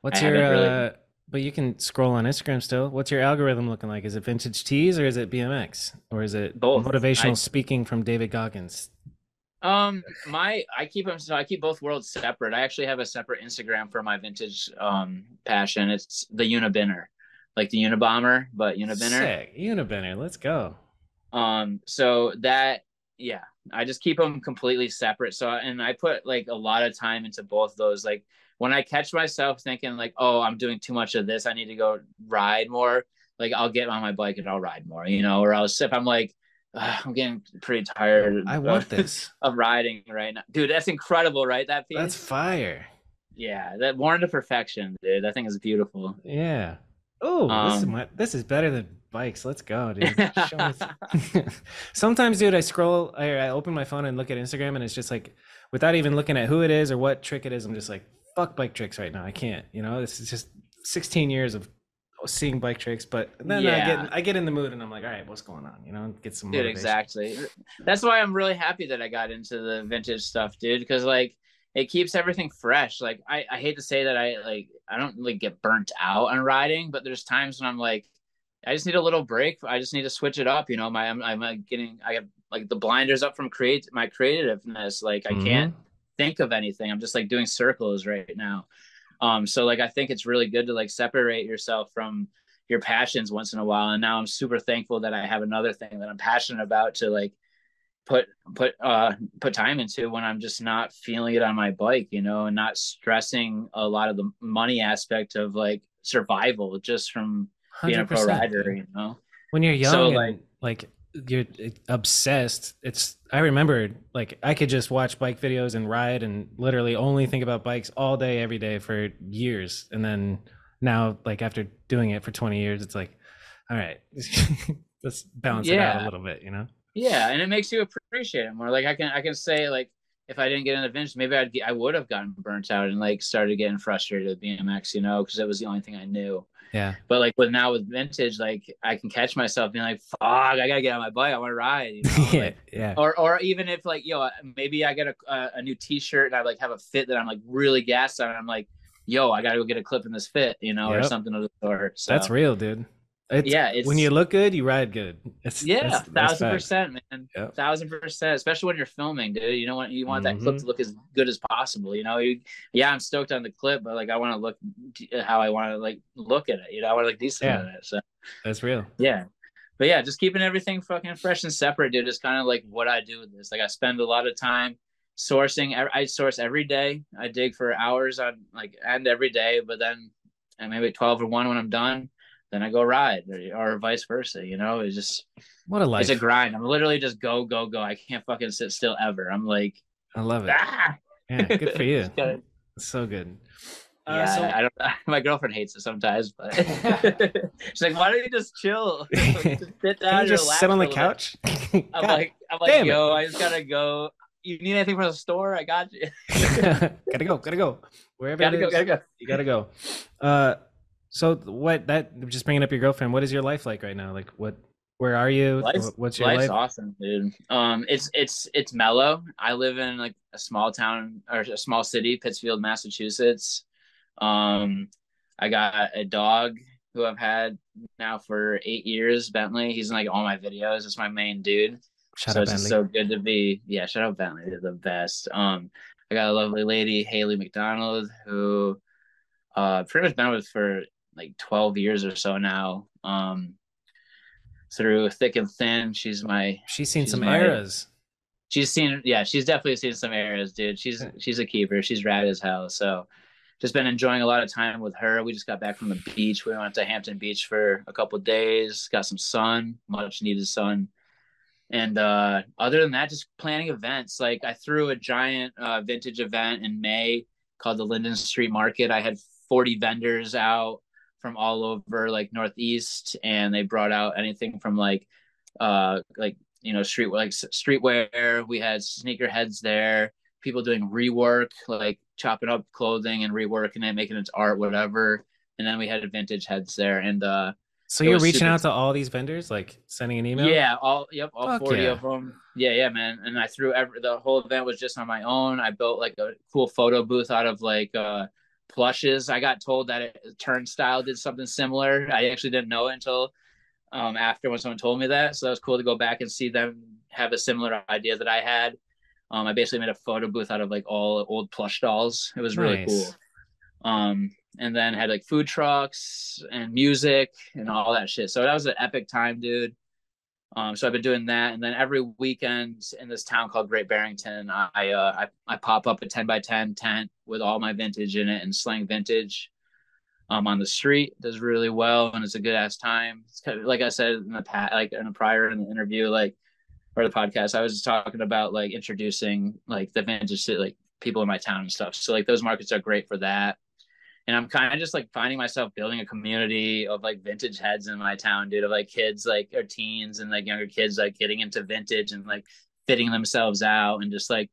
What's I your really- uh but you can scroll on Instagram still. What's your algorithm looking like? Is it vintage tees or is it BMX? Or is it Both. motivational I- speaking from David Goggins? Um, my I keep them so I keep both worlds separate. I actually have a separate Instagram for my vintage um passion. It's the Unibinner, like the Unabomber, but Unibinner. Sick. Unibinner. Let's go. Um, so that yeah, I just keep them completely separate. So and I put like a lot of time into both those. Like when I catch myself thinking like, oh, I'm doing too much of this, I need to go ride more. Like I'll get on my bike and I'll ride more, you know. Or I'll if I'm like, I'm getting pretty tired. I of- want (laughs) this. of riding right now, dude. That's incredible, right? That piece. That's fire. yeah, that worn to perfection, dude. That thing is beautiful. Yeah. Oh, this is Um, my, this is better than bikes. Let's go, (laughs) dude. (laughs) Sometimes, dude, I scroll, I, I open my phone and look at Instagram, and it's just like, without even looking at who it is or what trick it is, I'm just like, fuck bike tricks right now. I can't. You know, this is just 16 years of seeing bike tricks, but then I get I get in the mood, and I'm like, all right, what's going on? You know, get some dude exactly that's why i'm really happy that i got into the vintage stuff dude because like it keeps everything fresh like I, I hate to say that i like i don't like get burnt out on riding but there's times when i'm like i just need a little break. I just need to switch it up you know my i'm, I'm like, getting i have like the blinders up from create my creativeness like i can't think of anything. I'm just like doing circles right now. Um so like i think it's really good to like separate yourself from your passions once in a while. And now i'm super thankful that i have another thing that i'm passionate about to like put put uh put time into when i'm just not feeling it on my bike you know and not stressing a lot of the money aspect of like survival just from being a pro 100%, rider you know? When you're young So, and like- like you're obsessed it's i remember like i could just watch bike videos and ride and literally only think about bikes all day every day for years. And then now like after doing it for 20 years it's like all right (laughs) let's balance it out a little bit you know? Yeah, and it makes you appreciate it more. Like I can I can say like if I didn't get into vintage, maybe I'd get, I would have gotten burnt out and like started getting frustrated with BMX, you know, because it was the only thing I knew. Yeah But like with now with vintage, like I can catch myself being like, "Fuck, I gotta get on my bike. I want to ride." You (laughs) know? yeah like, yeah or or even if like yo, maybe I get a a, new T-shirt and I like have a fit that I'm like really gassed on. I'm like, yo, I gotta go get a clip in this fit, you know, or something of the sort. So that's real dude It's, yeah, it's when you look good, you ride good. It's, yeah, thousand percent, man. Yep. Thousand percent. Especially when you're filming, dude. You know what you want that clip Mhm. to look as good as possible. You know, you, yeah, I'm stoked on the clip, but like I want to look how I want to like look at it. You know, I want to look decent Yeah. at it. So That's real. yeah. But yeah, just keeping everything fucking fresh and separate, dude, is kind of like what I do with this. Like I spend a lot of time sourcing. I source every day. I dig for hours on like and every day, but then and maybe twelve or one when I'm done, then I go ride or, or vice versa. You know, it's just What a life. it's a grind. I'm literally just go go go. I can't fucking sit still ever. I'm like I love it. ah. Yeah, good for (laughs) you. Just so good. Uh, yeah, so- I don't. (laughs) My girlfriend hates it sometimes, but (laughs) she's like, "Why don't you just chill? just sit down, Can and you just sit on the little couch? I'm God. like, I'm like, damn it. yo, I just gotta go. You need anything from the store? I got you. gotta go, gotta go. Wherever gotta it go, is, gotta go. you gotta go. Uh, so what? That just bringing up your girlfriend. What is your life like right now? Like, what? Where are you? Life's, What's your life's life? awesome, dude. Um, it's it's it's mellow. I live in like a small town or a small city, Pittsfield, Massachusetts. Um, I got a dog who I've had now for eight years, Bentley. He's in like all my videos. It's my main dude. Shout so out it's Bentley. so good to be yeah shout out bentley they're the best um i got a lovely lady haley mcdonald who uh pretty much been with for like 12 years or so now. Um through thick and thin she's my She's seen she's some my- eras. she's seen yeah she's definitely seen some eras, dude. She's she's a keeper. She's rad as hell. So just been enjoying a lot of time with her. We just got back from the beach. We went to hampton beach for a couple days got some sun much needed sun. And uh other than that just planning events. Like i threw a giant uh, vintage event in may called the linden street market. I had 40 vendors out from all over like northeast and they brought out anything from like uh like you know street like streetwear we had sneakerheads there people doing rework like chopping up clothing and reworking it making it art whatever and then we had vintage heads there and uh So you're reaching super- out to all these vendors, like sending an email. yeah, all yep, all Fuck forty yeah. of them. Yeah, yeah, man. And I threw every the whole event was just on my own. I built like a cool photo booth out of like uh plushes. I got told that it, Turnstile did something similar. I actually didn't know it until um after when someone told me that. So that was cool to go back and see them have a similar idea that I had. Um, I basically made a photo booth out of like all old plush dolls. It was really cool. Um, and then had like food trucks and music and all that shit. So that was an epic time, dude. Um, so I've been doing that, and then every weekend in this town called Great Barrington, I uh, I, I pop up a ten by ten tent with all my vintage in it and slang vintage. Um, on the street does really well, and it's a good ass time. It's kind of like I said in the past, like in a prior in the interview, like or the podcast, I was talking about like introducing like the vintage to like people in my town and stuff. So like those markets are great for that and I'm kind of just like finding myself building a community of like vintage heads in my town, dude, of like kids like or teens and like younger kids like getting into vintage and like fitting themselves out and just like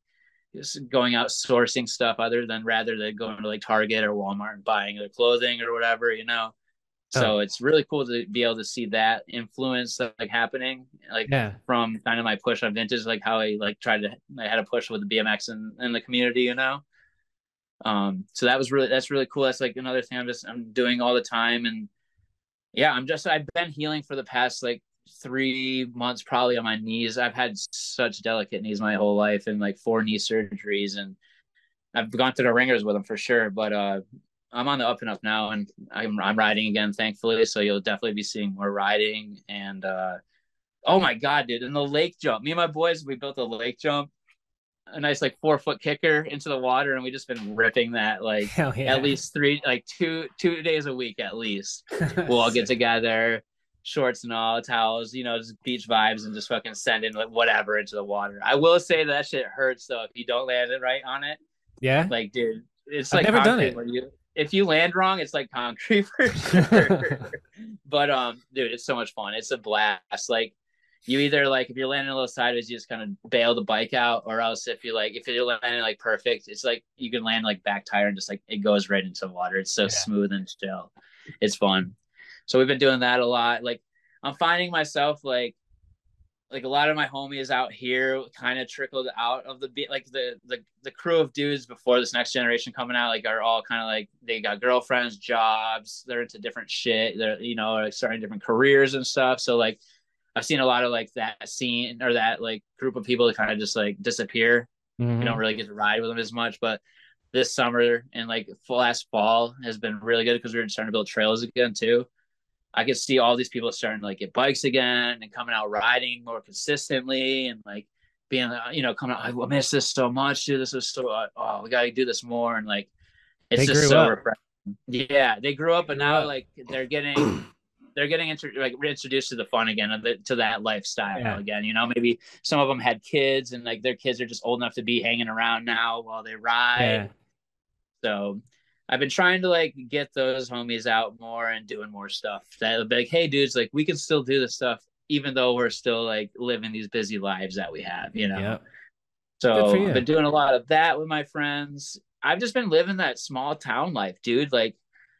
just going out sourcing stuff other than rather than going to like Target or Walmart and buying their clothing or whatever, you know. So Oh. it's really cool to be able to see that influence like happening, like Yeah. from kind of my push on vintage, like how I like tried to I had a push with the BMX in, in the community, you know. Um, so that was really that's really cool. That's like another thing I'm just I'm doing all the time, and yeah, I'm just I've been healing for the past like three months probably on my knees. I've had such delicate knees my whole life, and like four knee surgeries, and I've gone through the ringers with them for sure. But uh, I'm on the up and up now, and I'm I'm riding again, thankfully. So you'll definitely be seeing more riding, and uh, oh my god, dude! And the lake jump. Me and my boys, we built a lake jump, a nice like four foot kicker into the water, and we just been ripping that like yeah. at least three like two two days a week at least. (laughs) We'll all get together, shorts and all, towels, you know, just beach vibes, and just fucking send in like whatever into the water. I will say that shit hurts though if you don't land it right on it. Yeah. Like, dude, it's I've like never done it. you if you land wrong, it's like concrete for (laughs) sure. but um, dude, it's so much fun. It's a blast. Like you either like if you're landing a little sideways, you just kind of bail the bike out, or else if you like if you're landing like perfect, it's like you can land like back tire and just like it goes right into the water. It's so Yeah. smooth and chill. It's fun. So we've been doing that a lot. Like I'm finding myself like like a lot of my homies out here kind of trickled out of the beat like the, the the crew of dudes before this next generation coming out like are all kind of like they got girlfriends jobs they're into different shit they're you know starting different careers and stuff so like i've seen a lot of like that scene or that like group of people kind of just like disappear mm-hmm. you don't really get to ride with them as much but this summer and like last fall has been really good because we are starting to build trails again too I could see all these people starting to like get bikes again and coming out riding more consistently and like being, uh, you know, coming out. I miss this so much, dude. This is so, uh, oh, we got to do this more. And like, it's they just so up. refreshing. Yeah, they grew up, and now like they're getting, (clears throat) they're getting intro- like reintroduced to the fun again, to that lifestyle yeah. again. You know, maybe some of them had kids, and like their kids are just old enough to be hanging around now while they ride. Yeah. So I've been trying to like get those homies out more and doing more stuff. That be like, hey, dudes, like we can still do this stuff even though we're still like living these busy lives that we have, you know. Yep. So I've been doing a lot of that with my friends. I've just been living that small town life, dude. Like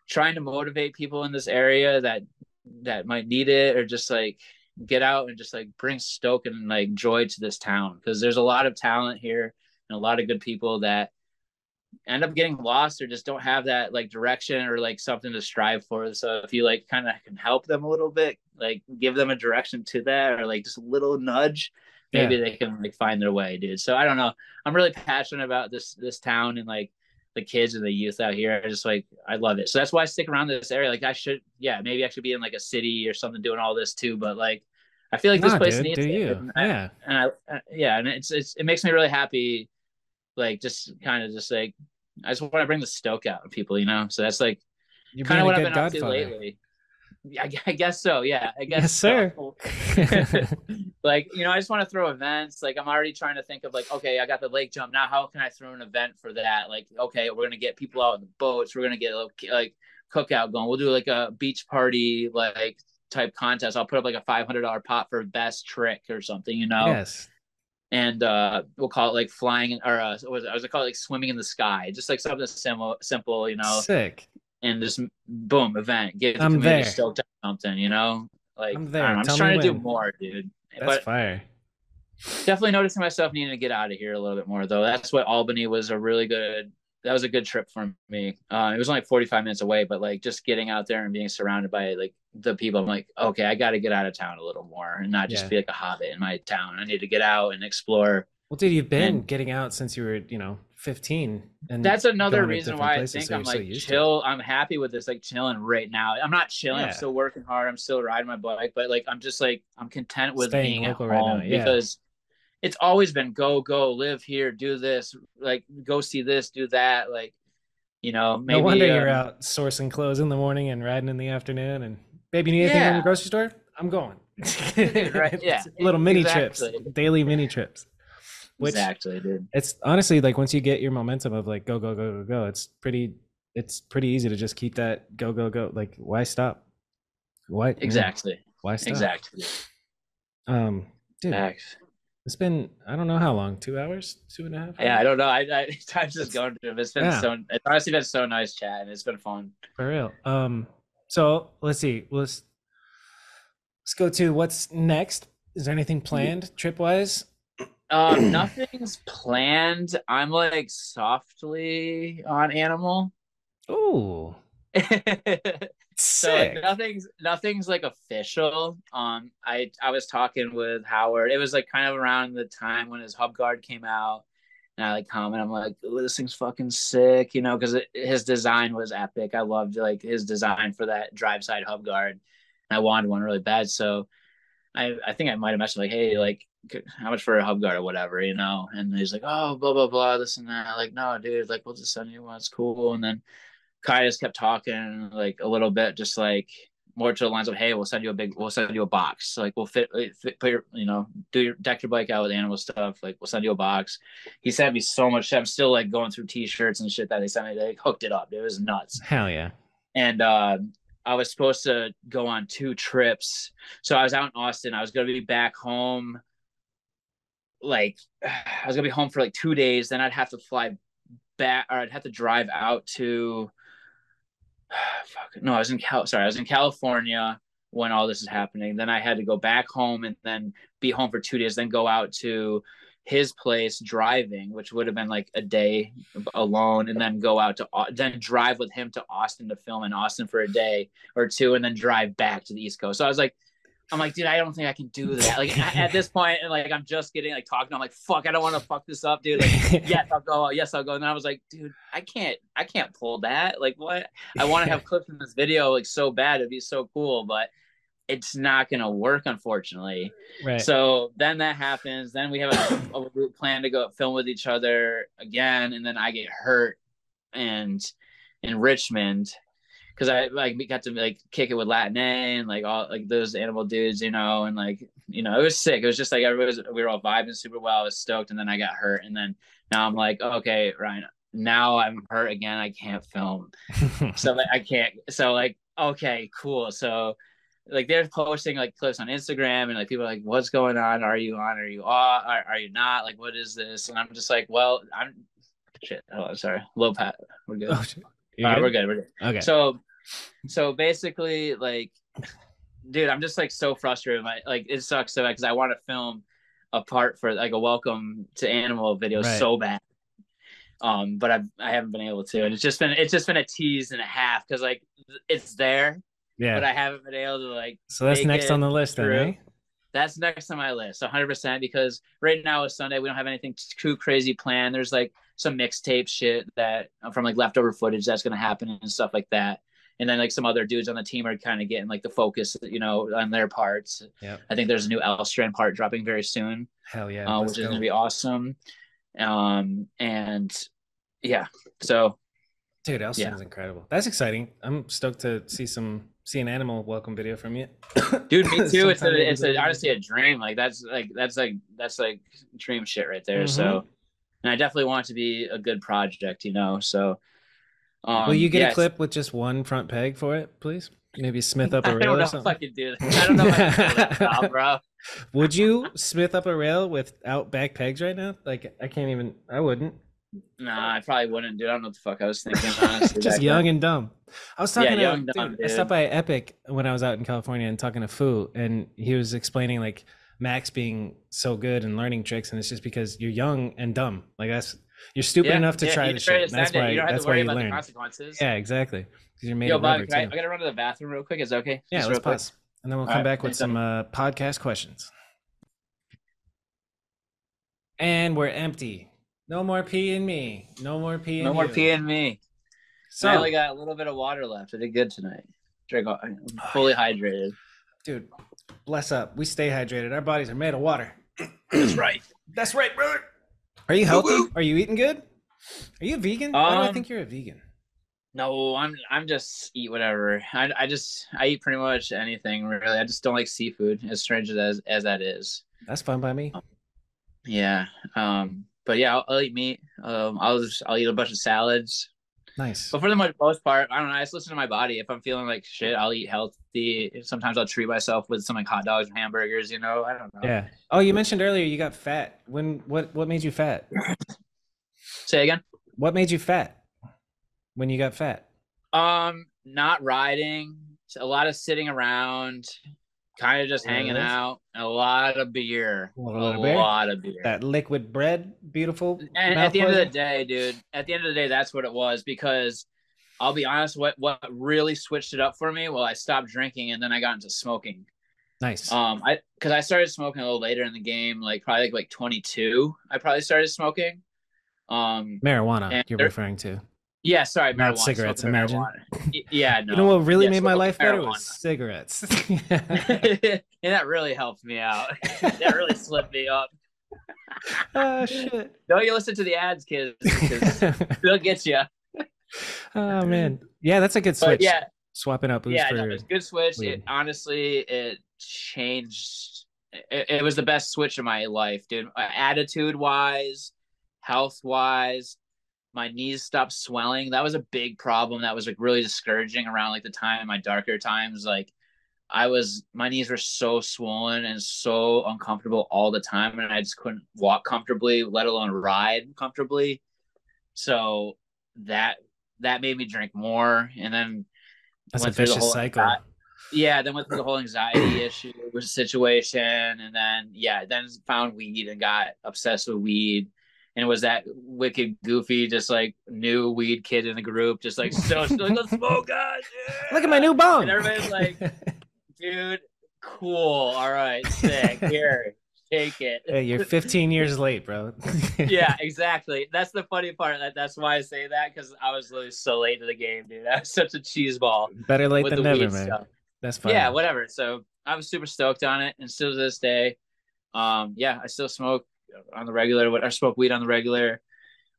trying to motivate people in this area that that might need it, or just like get out and just like bring stoke and like joy to this town because there's a lot of talent here and a lot of good people that end up getting lost or just don't have that like direction or like something to strive for. So if you like kind of can help them a little bit, like give them a direction to that or like just a little nudge, maybe yeah. they can like find their way, dude. So I don't know. I'm really passionate about this this town and like the kids and the youth out here. I just like I love it. So that's why I stick around this area. Like I should, yeah, maybe I should be in like a city or something doing all this too. But like I feel like this place dude, needs do it. you? And yeah, I, and I, uh, yeah, and it's it's it makes me really happy like just kind of just like I just want to bring the stoke out of people, you know. So that's like kind of what I've been up to lately. I, I guess so. Yeah, I guess. Yes, sir. (laughs) like you know, I just want to throw events. Like I'm already trying to think of like, okay, I got the lake jump. Now, how can I throw an event for that? Like, okay, we're gonna get people out in the boats. We're gonna get a, like cookout going. We'll do like a beach party like type contest. I'll put up like a five hundred dollar pot for best trick or something. You know. Yes and uh, we'll call it like flying or uh, what was it? I was gonna call it like swimming in the sky, just like something simple, simple, you know. Sick. And just boom, event, get the I'm community there. stoked on something, you know. Like I'm there. I'm just trying to when. do more, dude. That's but fire. Definitely noticing myself needing to get out of here a little bit more, though. That's what Albany was a really good. That was a good trip for me. Uh, it was only 45 minutes away, but like just getting out there and being surrounded by like the people. I'm like, okay, I got to get out of town a little more and not just yeah. be like a hobbit in my town. I need to get out and explore. Well, dude, you've been and, getting out since you were, you know, 15. And that's another reason why I think so I'm like so chill. I'm happy with this, like chilling right now. I'm not chilling. Yeah. I'm still working hard. I'm still riding my bike, but like I'm just like I'm content with Staying being at home right yeah. because it's always been go go live here, do this, like go see this, do that, like you know. Maybe, no wonder um, you're out sourcing clothes in the morning and riding in the afternoon and Baby, need anything yeah. from the grocery store? I'm going. (laughs) (laughs) right. Yeah. Little mini exactly. trips, daily mini trips. Which exactly, dude. It's honestly like once you get your momentum of like go go go go go, it's pretty it's pretty easy to just keep that go go go. Like why stop? Why exactly? Why stop? Exactly. Um, dude, Max. It's been I don't know how long, two hours, two and a half. Yeah, I don't know. I, I (laughs) time's just going through. It's been yeah. so. It's honestly been so nice chatting. It's been fun. For real. Um, so let's see. Let's let's go to what's next. Is there anything planned trip wise? Um, (clears throat) nothing's planned. I'm like softly on animal. Ooh. (laughs) so like, nothing's nothing's like official. Um, I I was talking with Howard. It was like kind of around the time when his hub guard came out, and I like comment. I'm like, this thing's fucking sick, you know, because his design was epic. I loved like his design for that drive side hub guard. And I wanted one really bad, so I I think I might have mentioned like, hey, like how much for a hub guard or whatever, you know? And he's like, oh, blah blah blah, this and that. Like, no, dude, like we'll just send you one. It's cool. And then Kai just kept talking like a little bit, just like more to the lines of, "Hey, we'll send you a big, we'll send you a box. Like we'll fit, fit put your, you know, do your deck your bike out with animal stuff. Like we'll send you a box." He sent me so much. I'm still like going through T-shirts and shit that they sent me. They hooked it up. It was nuts. Hell yeah. And uh, I was supposed to go on two trips. So I was out in Austin. I was gonna be back home. Like (sighs) I was gonna be home for like two days. Then I'd have to fly back, or I'd have to drive out to (sighs) fuck, no, I was in Cal. Sorry, I was in California. when all this is happening. Then I had to go back home and then be home for two days, then go out to his place driving, which would have been like a day alone, and then go out to then drive with him to Austin to film in Austin for a day or two, and then drive back to the East Coast. So I was like, I'm like, dude, I don't think I can do that. Like at this point, and like I'm just getting like talking. I'm like, fuck, I don't want to fuck this up, dude. Like, (laughs) yes, I'll go. Uh, yes, I'll go. And then I was like, dude, I can't, I can't pull that. Like, what? I want to have (laughs) clips in this video like so bad. It'd be so cool, but it's not gonna work, unfortunately. Right. So then that happens. Then we have a, (coughs) a group plan to go film with each other again, and then I get hurt and in Richmond because I like we got to like kick it with Latin A and like all like those animal dudes, you know, and like you know it was sick. It was just like everybody was we were all vibing super well. I was stoked, and then I got hurt, and then now I'm like, okay, Ryan, now I'm hurt again. I can't film, (laughs) so like I can't. So like okay, cool. So like they're posting like clips on Instagram and like people are like, what's going on? Are you on? Are you off? Are, are you not? Like what is this? And I'm just like, well, I'm shit. Oh, sorry, low pat. We're good. Oh, uh, good? We're good. We're good. Okay. So so basically, like, dude, I'm just like so frustrated. My like it sucks so bad because I want to film a part for like a welcome to animal video right. so bad. Um, but I I haven't been able to, and it's just been it's just been a tease and a half because like it's there, yeah, but I haven't been able to like. So that's next on the list, then, eh? That's next on my list, 100 percent because right now is Sunday. We don't have anything too crazy planned. There's like some mixtape shit that from like leftover footage that's gonna happen and stuff like that and then like some other dudes on the team are kind of getting like the focus, you know, on their parts. Yeah. I think there's a new Elstran part dropping very soon. Hell yeah. Uh, which is gonna be awesome. Um and yeah, so dude, Elstran's yeah. incredible. That's exciting. I'm stoked to see some see an animal welcome video from you. (coughs) dude, me (laughs) too. it's a, it's a, honestly a dream. Like that's like that's like that's like dream shit right there. Mm-hmm. So and I definitely want it to be a good project, you know. So um, Will you get yes. a clip with just one front peg for it, please? Maybe smith up a (laughs) rail or something. I don't know if I can do that. I don't know if I can do that, bro. (laughs) Would you smith up a rail without back pegs right now? Like I can't even. I wouldn't. Nah, I probably wouldn't, dude. I don't know what the fuck I was thinking. Honestly, (laughs) just young then. and dumb. I was talking yeah, to dude, dumb, dude. I stopped by Epic when I was out in California and talking to Fu, and he was explaining like Max being so good and learning tricks, and it's just because you're young and dumb. Like that's you're stupid yeah, enough to yeah, try the shit. That's why. You don't have to worry about learn. the consequences. Yeah, exactly. Because you're made Yo, of Bob, I, I, gotta run to the bathroom real quick. Is that okay? Yeah, Just let's pause, quick. and then we'll All come right, back with some uh, podcast questions. And we're empty. No more pee in me. No more pee. No more you. pee in me. So I only got a little bit of water left. I did good tonight. Drink. I'm fully hydrated. Dude, bless up. We stay hydrated. Our bodies are made of water. That's right. (clears throat) That's right, brother. Are you healthy? Are you eating good? Are you a vegan? Why do I um, think you're a vegan? No, I'm I'm just eat whatever. I, I just I eat pretty much anything really. I just don't like seafood, as strange as as that is. That's fine by me. Yeah. Um. But yeah, I'll, I'll eat meat. Um. I'll just I'll eat a bunch of salads. Nice. But for the most part, I don't know. I just listen to my body. If I'm feeling like shit, I'll eat healthy. Sometimes I'll treat myself with some like hot dogs and hamburgers. You know, I don't know. Yeah. Oh, you mentioned earlier you got fat. When? What? What made you fat? Say again. What made you fat? When you got fat? Um, not riding. A lot of sitting around kind of just hanging out. A lot of beer. A, a beer? lot of beer. That liquid bread, beautiful. And at the end of the day, dude, at the end of the day, that's what it was. Because I'll be honest, what what really switched it up for me? Well, I stopped drinking and then I got into smoking. Nice. Um, I because I started smoking a little later in the game, like probably like, like 22. I probably started smoking. Um, marijuana. You're there, referring to. Yeah, sorry, not marijuana, cigarettes. Imagine. yeah, (laughs) no. You know what really yeah, made my life better was cigarettes. (laughs) (laughs) and that really helped me out. that really slipped me up. oh shit! Don't you listen to the ads, kids? They'll get you. Oh man, yeah, that's a good switch. But yeah, swapping up. Yeah, no, it's good switch. It honestly, it changed. It, it was the best switch of my life, dude. Uh, Attitude wise, health wise, my knees stopped swelling. That was a big problem. That was like really discouraging around like the time my darker times. Like I was, my knees were so swollen and so uncomfortable all the time, and I just couldn't walk comfortably, let alone ride comfortably. So that that made me drink more, and then that's a vicious cycle. yeah, then went through the whole anxiety (clears throat) issue with situation, and then yeah, then found weed and got obsessed with weed. And was that wicked goofy, just like new weed kid in the group, just like so, so like, let's (laughs) smoke, guys. Yeah. Look at my new bong. And everybody's like, (laughs) dude, cool. All right, sick. Here, take it. Hey, you're 15 years (laughs) late, bro. (laughs) yeah, exactly. That's the funny part. That that's why I say that because I was literally so late to the game, dude. I was such a cheese ball. Better late than never, man. Stuff. That's fine. Yeah, whatever. So I was super stoked on it, and still to this day, um, yeah, I still smoke on the regular. What I smoke weed on the regular.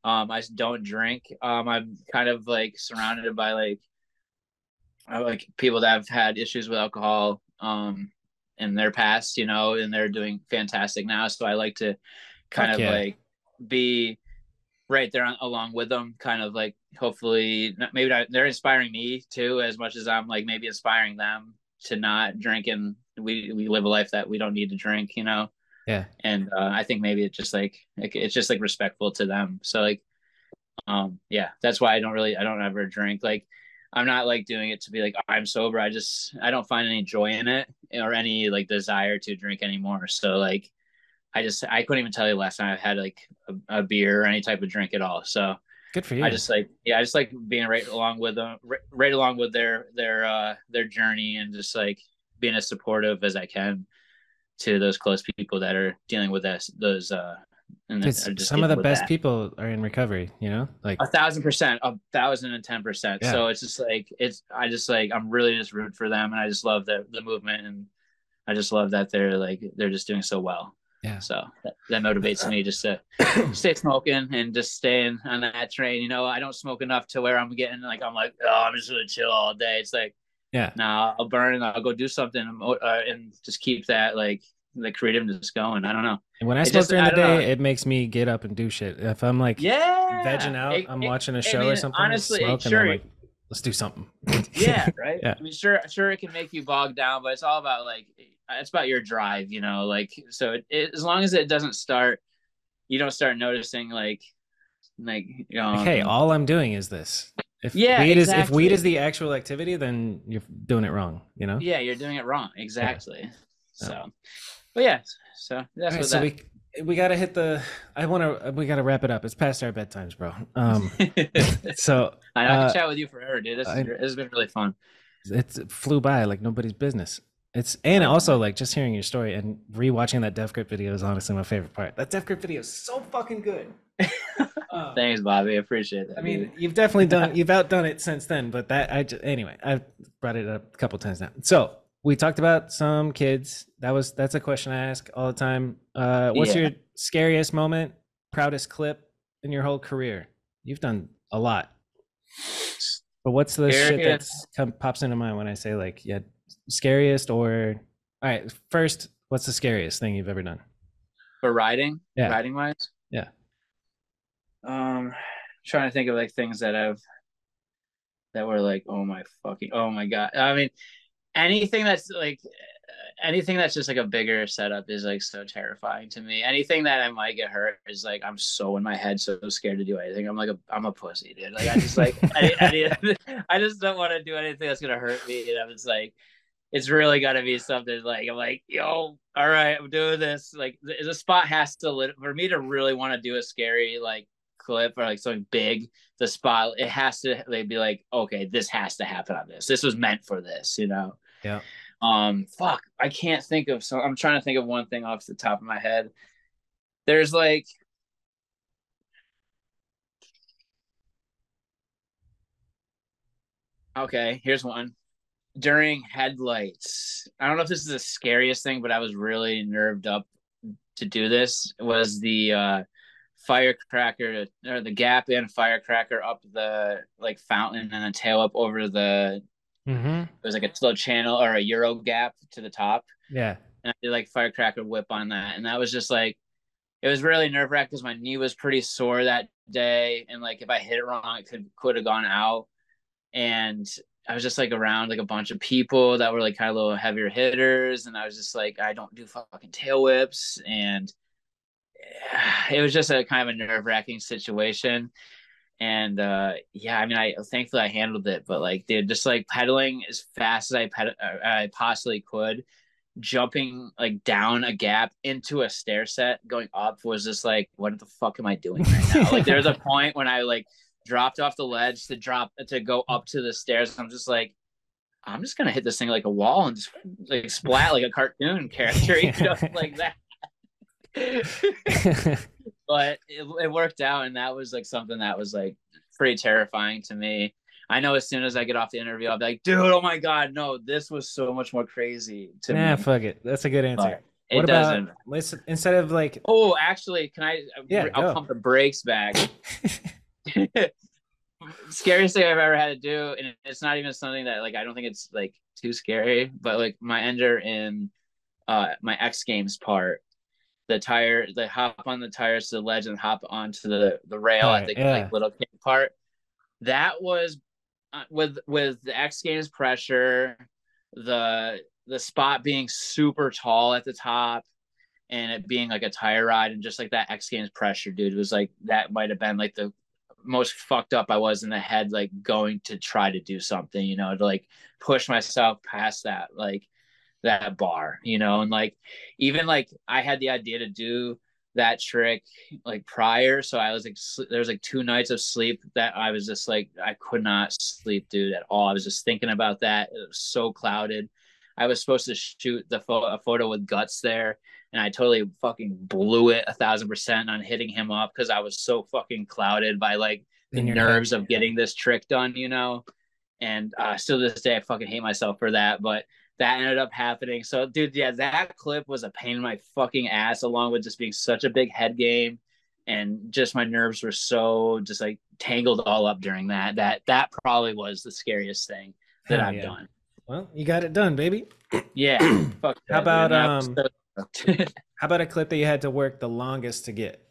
Um, I don't drink. Um, I'm kind of like surrounded by like, like people that have had issues with alcohol. Um, in their past, you know, and they're doing fantastic now. So I like to kind Fuck of yeah. like be right there on, along with them, kind of like hopefully maybe not, they're inspiring me too, as much as I'm like maybe inspiring them to not drink and we we live a life that we don't need to drink, you know. Yeah. And uh, I think maybe it's just like, like it's just like respectful to them. So like, um, yeah, that's why I don't really I don't ever drink like I'm not like doing it to be like I'm sober. I just I don't find any joy in it or any like desire to drink anymore. So like I just I couldn't even tell you last time I've had like a, a beer or any type of drink at all. So good for you. I just like yeah, I just like being right along with them, right, right along with their their uh their journey and just like being as supportive as I can to those close people that are dealing with this those uh and some of the best that. people are in recovery, you know, like a thousand percent, a thousand and ten percent. So it's just like it's. I just like I'm really just root for them, and I just love the the movement, and I just love that they're like they're just doing so well. Yeah. So that, that motivates me just to (coughs) stay smoking and just staying on that train. You know, I don't smoke enough to where I'm getting like I'm like oh I'm just gonna chill all day. It's like yeah, now I'll burn and I'll go do something uh, and just keep that like the creativeness going. I don't know. And when I smoke during the day, know. it makes me get up and do shit. If I'm like yeah vegging out, it, I'm it, watching a show I mean, or something, honestly, smoke, sure. like, let's do something. (laughs) yeah, right. yeah. I mean, sure, sure, it can make you bogged down, but it's all about like it's about your drive, you know. Like so, it, it, as long as it doesn't start, you don't start noticing like like like, hey, all I'm doing is this. If yeah, weed exactly. is if weed is the actual activity, then you're doing it wrong. You know. Yeah, you're doing it wrong. Exactly. Yeah. So, but yeah, so that's right, so that. we we gotta hit the. I want to. We gotta wrap it up. It's past our bedtimes, bro. Um, (laughs) so I, know, I can uh, chat with you forever, dude. This, I, this has been really fun. It's, it flew by like nobody's business. It's and also like just hearing your story and rewatching that Def Grip video is honestly my favorite part. That Def Grip video is so fucking good. uh, (laughs) Thanks, Bobby. I appreciate that. I mean, dude. you've definitely done (laughs) you've outdone it since then, but that I just anyway I brought it up a couple times now. So we talked about some kids. That was that's a question I ask all the time. Uh, what's yeah. your scariest moment, proudest clip in your whole career? You've done a lot, but what's the shit that come, pops into mind when I say like yeah, scariest or all right? First, what's the scariest thing you've ever done for riding? Yeah, riding wise. Yeah. Um, trying to think of like things that I've that were like, oh my fucking, oh my god. I mean, anything that's like anything that's just like a bigger setup is like so terrifying to me. Anything that I might get hurt is like I'm so in my head, so scared to do anything. I'm like a I'm a pussy, dude. Like I just like (laughs) I, I, I just don't want to do anything that's gonna hurt me. And I'm just like, it's really gotta be something like I'm like, yo, all right, I'm doing this. Like the spot has to for me to really want to do a scary like clip or like something big. The spot it has to like be like, okay, this has to happen on this. This was meant for this, you know. Yeah. Um, fuck, I can't think of so I'm trying to think of one thing off the top of my head. There's like Okay, here's one. During headlights. I don't know if this is the scariest thing, but I was really nerved up to do this. Was the uh firecracker or the gap and firecracker up the like fountain and a tail up over the Mm-hmm. It was like a little channel or a Euro gap to the top. Yeah. And I did like firecracker whip on that. And that was just like, it was really nerve wracking because my knee was pretty sore that day. And like, if I hit it wrong, it could, could have gone out. And I was just like around like a bunch of people that were like kind of little heavier hitters. And I was just like, I don't do fucking tail whips. And (sighs) it was just a kind of a nerve wracking situation. And uh yeah i mean i thankfully i handled it but like dude just like pedaling as fast as i ped- uh, i possibly could jumping like down a gap into a stair set going up was just like what the fuck am i doing right now? Like there's a (laughs) point when i like dropped off the ledge to drop to go up to the stairs. I'm just like i'm just gonna hit this thing like a wall and just like splat like a cartoon character you know (laughs) like that (laughs) but it, it worked out and that was like something that was like pretty terrifying to me i know as soon as i get off the interview i'll be like dude oh my god no this was so much more crazy to nah, me fuck it. That's a good answer. But it what doesn't about listen instead of like oh actually can i Yeah, i'll go. pump the brakes back (laughs) (laughs) scariest thing I've ever had to do, and it's not even something that like I don't think it's like too scary, but like my ender in uh my X Games part, the tire, the hop on the tires to the ledge and hop onto the the rail Right, at the yeah. like little kick part. That was uh, with with the X Games pressure, the the spot being super tall at the top and it being like a tire ride and just like that X Games pressure, dude, was like that might have been like the most fucked up I was in the head, like going to try to do something, you know, to like push myself past that, like that bar, you know, and like even like I had the idea to do that trick like prior, so I was like sl- there was like two nights of sleep that I was just like I could not sleep, dude, at all. I was just thinking about that. It was so clouded. I was supposed to shoot the pho- a photo with guts there, and I totally fucking blew it a thousand percent on hitting him up because I was so fucking clouded by like the your head. nerves of getting this trick done, you know. And uh, still to this day, I fucking hate myself for that, but that ended up happening. So, dude, yeah, that clip was a pain in my fucking ass, along with just being such a big head game, and just my nerves were so just like tangled all up during that. That that probably was the scariest thing that I've yeah. done. Well, you got it done, baby. Yeah. (clears throat) fuck that, How about, dude. And I was um, so- (laughs) How about a clip that you had to work the longest to get?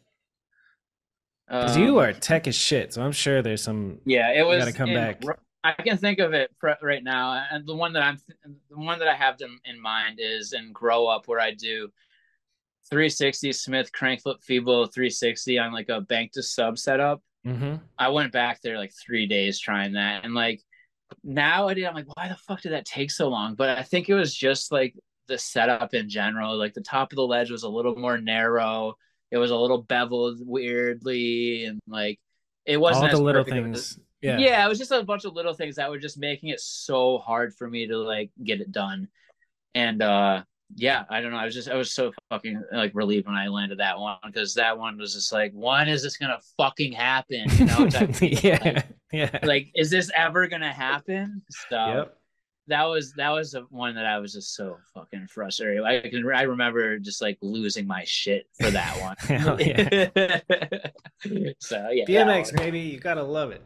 Because Um, you are tech as shit, so I'm sure there's some. Yeah, it was. gotta come back. I can think of it right now, and the one that I'm, the one that I have in, in mind is in Grow Up, where I do 360 Smith crank flip feeble 360 on like a bank to sub setup. hmm I went back there like three days trying that, and like now I did. I'm like, why the fuck did that take so long? But I think it was just like the setup in general. Like the top of the ledge was a little more narrow. It was a little beveled weirdly, and like it wasn't All the little perfect as- things. Yeah. yeah. it was just a bunch of little things that were just making it so hard for me to like get it done. And uh yeah, I don't know. I was just I was so fucking like relieved when I landed that one because that one was just like, when is this gonna fucking happen? You know, type (laughs) yeah. Like, Yeah. like, is this ever gonna happen? So Yep. that was that was the one that I was just so fucking frustrated. I can I remember just like losing my shit for that (laughs) one. Hell (laughs) so yeah. that BMX, one. baby, you gotta love it.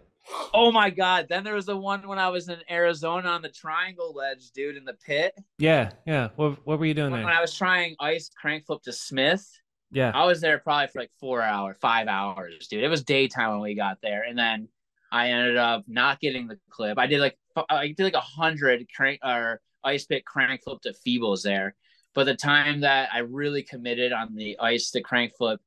Oh my god! Then there was the one when I was in Arizona on the Triangle Ledge, dude, in the pit. Yeah. Yeah. What What were you doing When there? I was trying ice crank flip to Smith, Yeah. I was there probably for like four hours, five hours, dude. It was daytime when we got there, and then I ended up not getting the clip. I did like I did like a hundred crank or ice pit crank flip to Feebles there, but the time that I really committed on the ice to crank flip,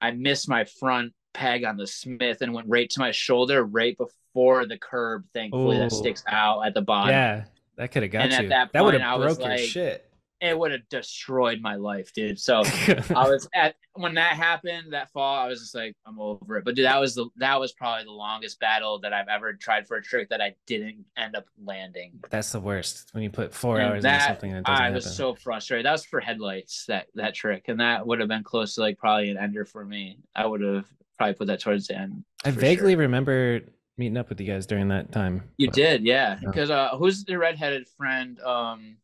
I missed my front peg on the Smith and went right to my shoulder right before the curb. Thankfully, that sticks out at the bottom. yeah. That could have got And at you. that would point, I have was broke your like- shit. It would have destroyed my life, dude. So (laughs) I was at when that happened that fall. I was just like, I'm over it. But dude, that was the that was probably the longest battle that I've ever tried for a trick that I didn't end up landing. That's the worst when you put four And hours that- into something and it doesn't I happen. was so frustrated. That was for headlights that that trick, and that would have been close to like probably an ender for me. I would have probably put that towards the end. I vaguely sure. remember meeting up with you guys during that time. You but- did, yeah. Yeah. Because uh, who's the redheaded friend? Um,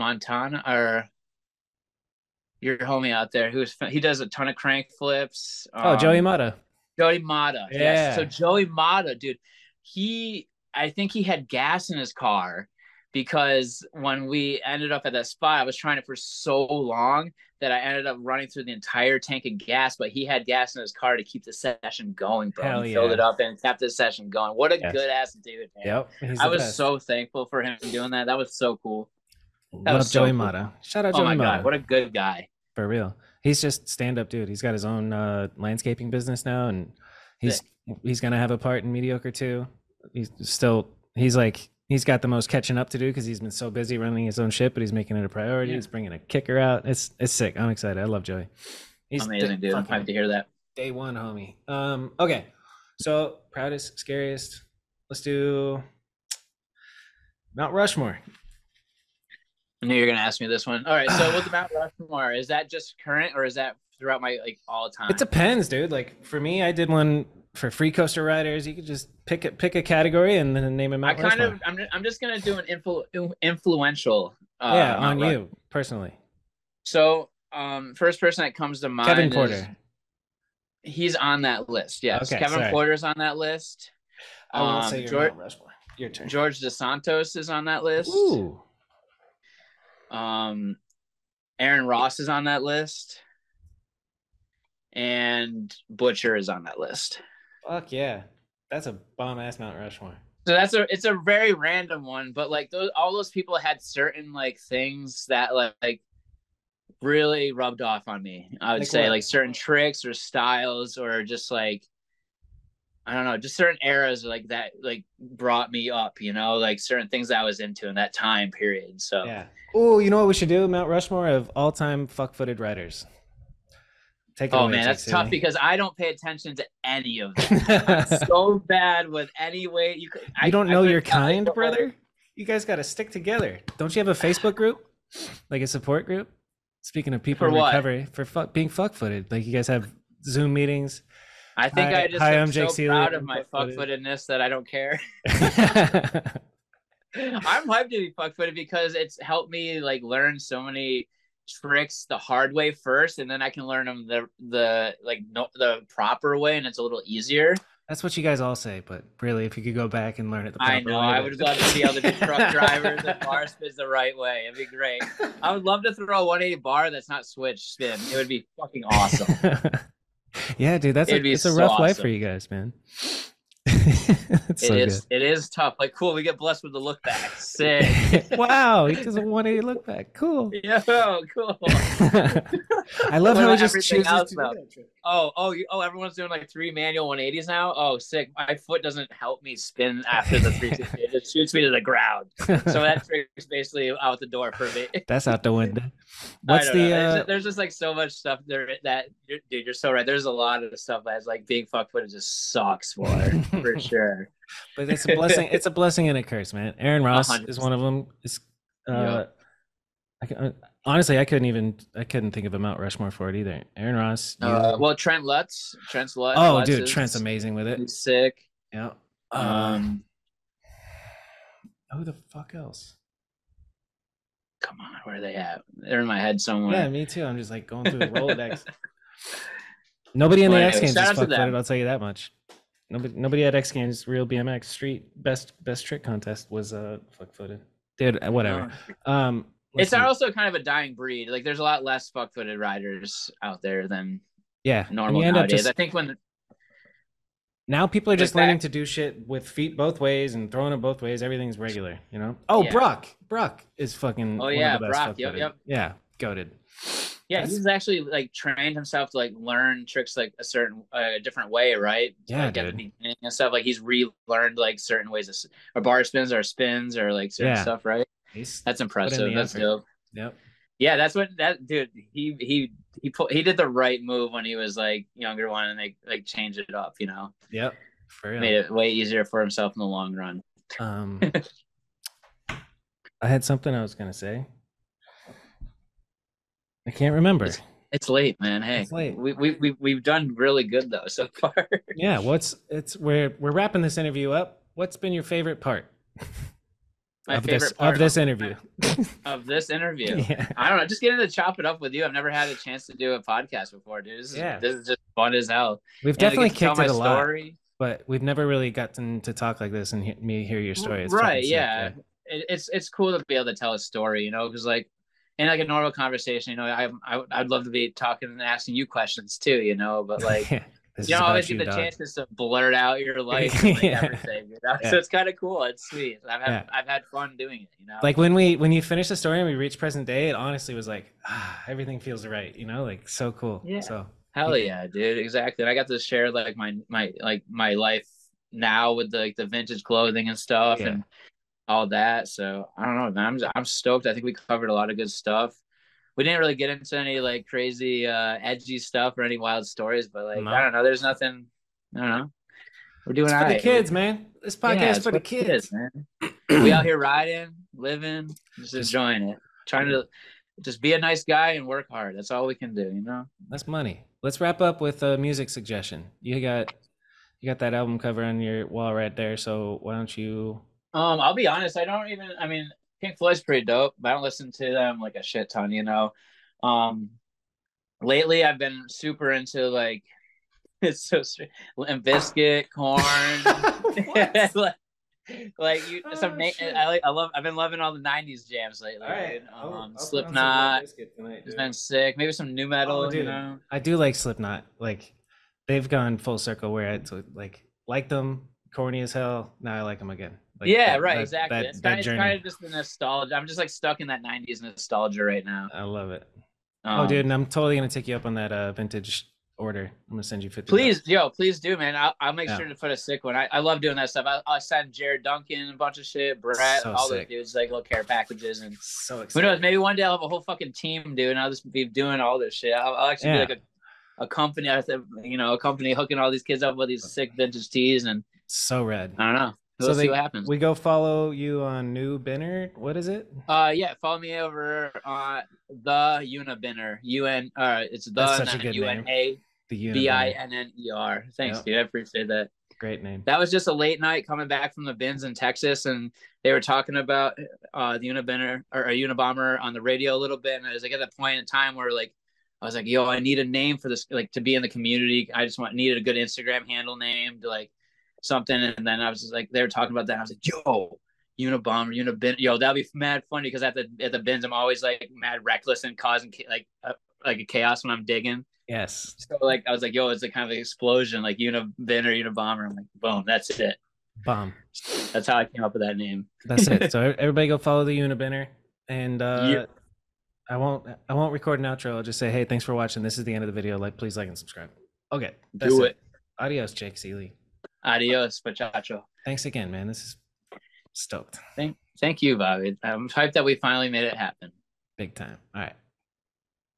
Montana or your homie out there who's he does a ton of crank flips. Oh, um, Joey Mata. Joey Mata. Yeah. Yes. So Joey Mata, dude, he I think he had gas in his car because when we ended up at that spot, I was trying it for so long that I ended up running through the entire tank of gas, but he had gas in his car to keep the session going, bro. Hell he filled it up and kept the session going. What a Yes. good ass dude, man. Yep. I was best. so thankful for him doing that. That was so cool. that Love was so Joey cool. Mata. Shout out Oh Joey my Mata. god, what a good guy. For real. He's just stand up dude. He's got his own uh, landscaping business now and he's he's gonna have a part in mediocre too. He's still he's like he's got the most catching up to do because he's been so busy running his own shit, but he's making it a priority. Yeah. He's bringing a kicker out. It's it's sick. I'm excited. I love Joey. He's Amazing, dude. I'm hyped to hear that. Day one, homie. Um, okay. So proudest, scariest. Let's do Mount Rushmore. I knew you were gonna ask me this one. All right, so with the (sighs) Mount Rushmore, is that just current or is that throughout my like all time? It depends, dude. Like for me, I did one for free coaster riders. You could just pick a pick a category and then name it I kind of I'm, I'm just gonna do an influ- influential. Uh, yeah, on Rush- you personally. So, um, first person that comes to mind Kevin is- Porter. he's on that list. Yes, Okay, Kevin sorry. Porter's on that list. I won't Um, say you're George, Mount Your turn. George DeSantos is on that list. Ooh. Um, Aaron Ross is on that list, and Butcher is on that list. Fuck yeah. That's a bomb ass Mount Rushmore. So that's a it's a very random one, but like those all those people had certain like things that like, like really rubbed off on me. I would Like say what? like certain tricks or styles or just like I don't know, just certain eras like that like brought me up, you know, like certain things that I was into in that time period. So Yeah. Oh, you know what we should do? Mount Rushmore of all time fuck footed riders. Take it Oh away, man, that's tough because I don't pay attention to any of (laughs) them. so bad with any way you could. I, you don't I know couldn't your kind, brother? You guys got to stick together. Don't you have a Facebook group? Like a support group? Speaking of people For in recovery, for fuck, being fuck footed. Like you guys have Zoom meetings. I think Hi- I just hi, am Jake so Seeley, proud of my fuck-footed. fuck-footedness that I don't care. (laughs) (laughs) I'm hyped to be fuck-footed because it's helped me like learn so many tricks the hard way first, and then I can learn them the the like no, the proper way, and it's a little easier. That's what you guys all say, but really, if you could go back and learn it the proper I know. way, I would love to see to be (laughs) truck drivers and bar spins the right way. It'd be great. I would love to throw a 180 bar that's not switch spin. It would be fucking awesome. (laughs) yeah, dude, that's It'd a, it's a so rough life for you guys, man. (laughs) It so is. It is tough. Like, cool. We get blessed with the look back. (laughs) Sick. wow, he does a 180 look back. Cool. Yeah, cool. (laughs) I love how he just chooses else, to though? do that trick. Oh, oh, oh! Everyone's doing like three manual 180s now. Oh, sick! My foot doesn't help me spin after the 360. it just shoots me to the ground. So that (laughs) trick's basically out the door for me. (laughs) That's out the window. (laughs) What's the. There's, uh, just, there's just like so much stuff there that you're, dude, you're so right. There's a lot of stuff that's like being fucked, fuck footed just sucks for for sure. but it's a blessing. It's a blessing and a curse, man. Aaron Ross hundred is one of them. Is uh, Yeah. I can, uh, honestly, I couldn't even I couldn't think of a Mount Rushmore for it either. Aaron Ross. you- Uh, well, Trent Lutz, Trent's Lutz. oh, Lutz dude, Trent's amazing with it. he's sick. Yeah. Um, Um, who the fuck else? come on, where are they at? They're in my head somewhere. Yeah, me too. I'm just like going through the (laughs) Rolodex. Nobody in the Well, X Games is out to fuck footed. them. I'll tell you that much. Nobody, nobody at X Games Real BMX Street Best Best Trick Contest was uh fuck footed. Dude, uh, whatever. Um, It's also kind of a dying breed. Like there's a lot less fuck footed riders out there than yeah. normal nowadays. just- I think when now people are just learning that- to do shit with feet both ways and throwing it both ways. Everything's regular, you know. Oh, Yeah. Brock, Brock is fucking. Oh yeah, of the best Brock, yep, yep. Yeah, goaded. yeah, That's- he's actually like trained himself to like learn tricks like a certain uh, different way, right? Yeah, like, at the beginning and stuff. Like he's relearned like certain ways of or bar spins or spins or like certain Yeah. stuff, right? He's, That's impressive. That's effort. dope. yep. Yeah, that's what that dude. He he he put he did the right move when he was like younger one, and they like changed it up. You know, Yep. For real. made it way easier for himself in the long run. Um, (laughs) I had something I was gonna say. I can't remember. It's- It's late, man. Hey, It's late. We we we we've done really good though so (laughs) far. Yeah, what's it's we're we're wrapping this interview up. What's been your favorite part (laughs) My of favorite this part of this interview? (laughs) of this interview. yeah. I don't know, just getting to chop it up with you. I've never had a chance to do a podcast before, dude. This is Yeah. this is just fun as hell. We've And definitely kicked it a lot, story. but we've never really gotten to talk like this and he- me hear your story. It's right? Yeah. It, it's it's cool to be able to tell a story, you know, because like in like a normal conversation, you know, I, I I'd love to be talking and asking you questions too, you know, but like. (laughs) This you about always get the dog. chances to blurt out your (laughs) life Yeah. you know? Yeah. So it's kind of cool. It's sweet. I've had Yeah. I've had fun doing it, you know. Like when we when you finish the story and we reach present day, it honestly was like ah, everything feels right, you know, like so cool. Yeah. So Hell yeah, dude. Exactly. And I got to share like my my like my life now with the, like the vintage clothing and stuff and all that. So I don't know, man. I'm I'm stoked. I think we covered a lot of good stuff. We didn't really get into any like crazy uh edgy stuff or any wild stories, but like No. I don't know. There's nothing. I don't know. We're doing It's all for the kids, man. This podcast Yeah, is it's for the kids. man. (clears throat) we out here riding, living, just enjoying it, trying to just be a nice guy and work hard. That's all we can do, you know. That's money. Let's wrap up with a music suggestion. You got you got that album cover on your wall right there. So why don't you? Um, I'll be honest, I don't even. I mean, Pink Floyd's pretty dope, but I don't listen to them like a shit ton, you know. Um, lately I've been super into like (laughs) it's so strange. Limp Bizkit, Korn, (laughs) (laughs) like, like you. Some Oh, na- shit. I like. I love. I've been loving all the '90s jams lately. All right. dude. I'll- I'll put Um, on some Slipknot Limp Bizkit tonight, has been sick. Maybe some nu metal. Oh, you know. I do like Slipknot. Like they've gone full circle where I like like them, corny as hell. Now I like them again. Like, yeah, that- right. that- exactly. that- it's that kind, of, it's journey. kind of just the nostalgia. I'm just like stuck in that '90s nostalgia right now. I love it. Um, oh, dude, and I'm totally gonna take you up on that uh, vintage order. I'm gonna send you fifty. Please, yo, please do, man. I'll, I'll make Yeah. sure to put a sick one. I, I love doing that stuff. I, I send Jared Duncan a bunch of shit, Brett, So all sick. those dudes, like little care packages, and bucks. So who knows? Maybe one day I'll have a whole fucking team, dude, and I'll just be doing all this shit. I'll, I'll actually Yeah. be like a, a company, I think, you know, a company hooking all these kids up with these sick vintage tees, and So red. I don't know. We'll So see what happens. We go follow you on New Binner. What is it? Uh, yeah, follow me over on the Unabinner. U N. Uh, it's the That's such a good U N A The Unabinner. B I N N E R. Thanks, Yep. dude. I appreciate that. Great name. That was just a late night coming back from the bins in Texas, and they were talking about uh, the Unabinner or a Unabomber on the radio a little bit. And I was like at that point in time where like I was like, yo, I need a name for this, like to be in the community. I just want needed a good Instagram handle name to like something. And then I was just like, they were talking about that. I was like, yo, Unabomber, Unabin, yo, that'd be mad funny because at the at the bins, I'm always like mad reckless and causing like uh, like a chaos when I'm digging. Yes. So like I was like, yo, it's like kind of an explosion, like Unabin or Unabomber. I'm like, boom, that's it. Bomb. That's how I came up with that name. That's it. So (laughs) everybody go follow the Unabinner. And uh Yeah. I won't I won't record an outro. I'll just say, hey, thanks for watching. This is the end of the video. Like please like and subscribe. Okay. That's Do it. Adios, Jake Seeley. Adios, muchacho. Thanks again, man. This is stoked. Thank, thank you, Bobby. I'm hyped that we finally made it happen. Big time. All right.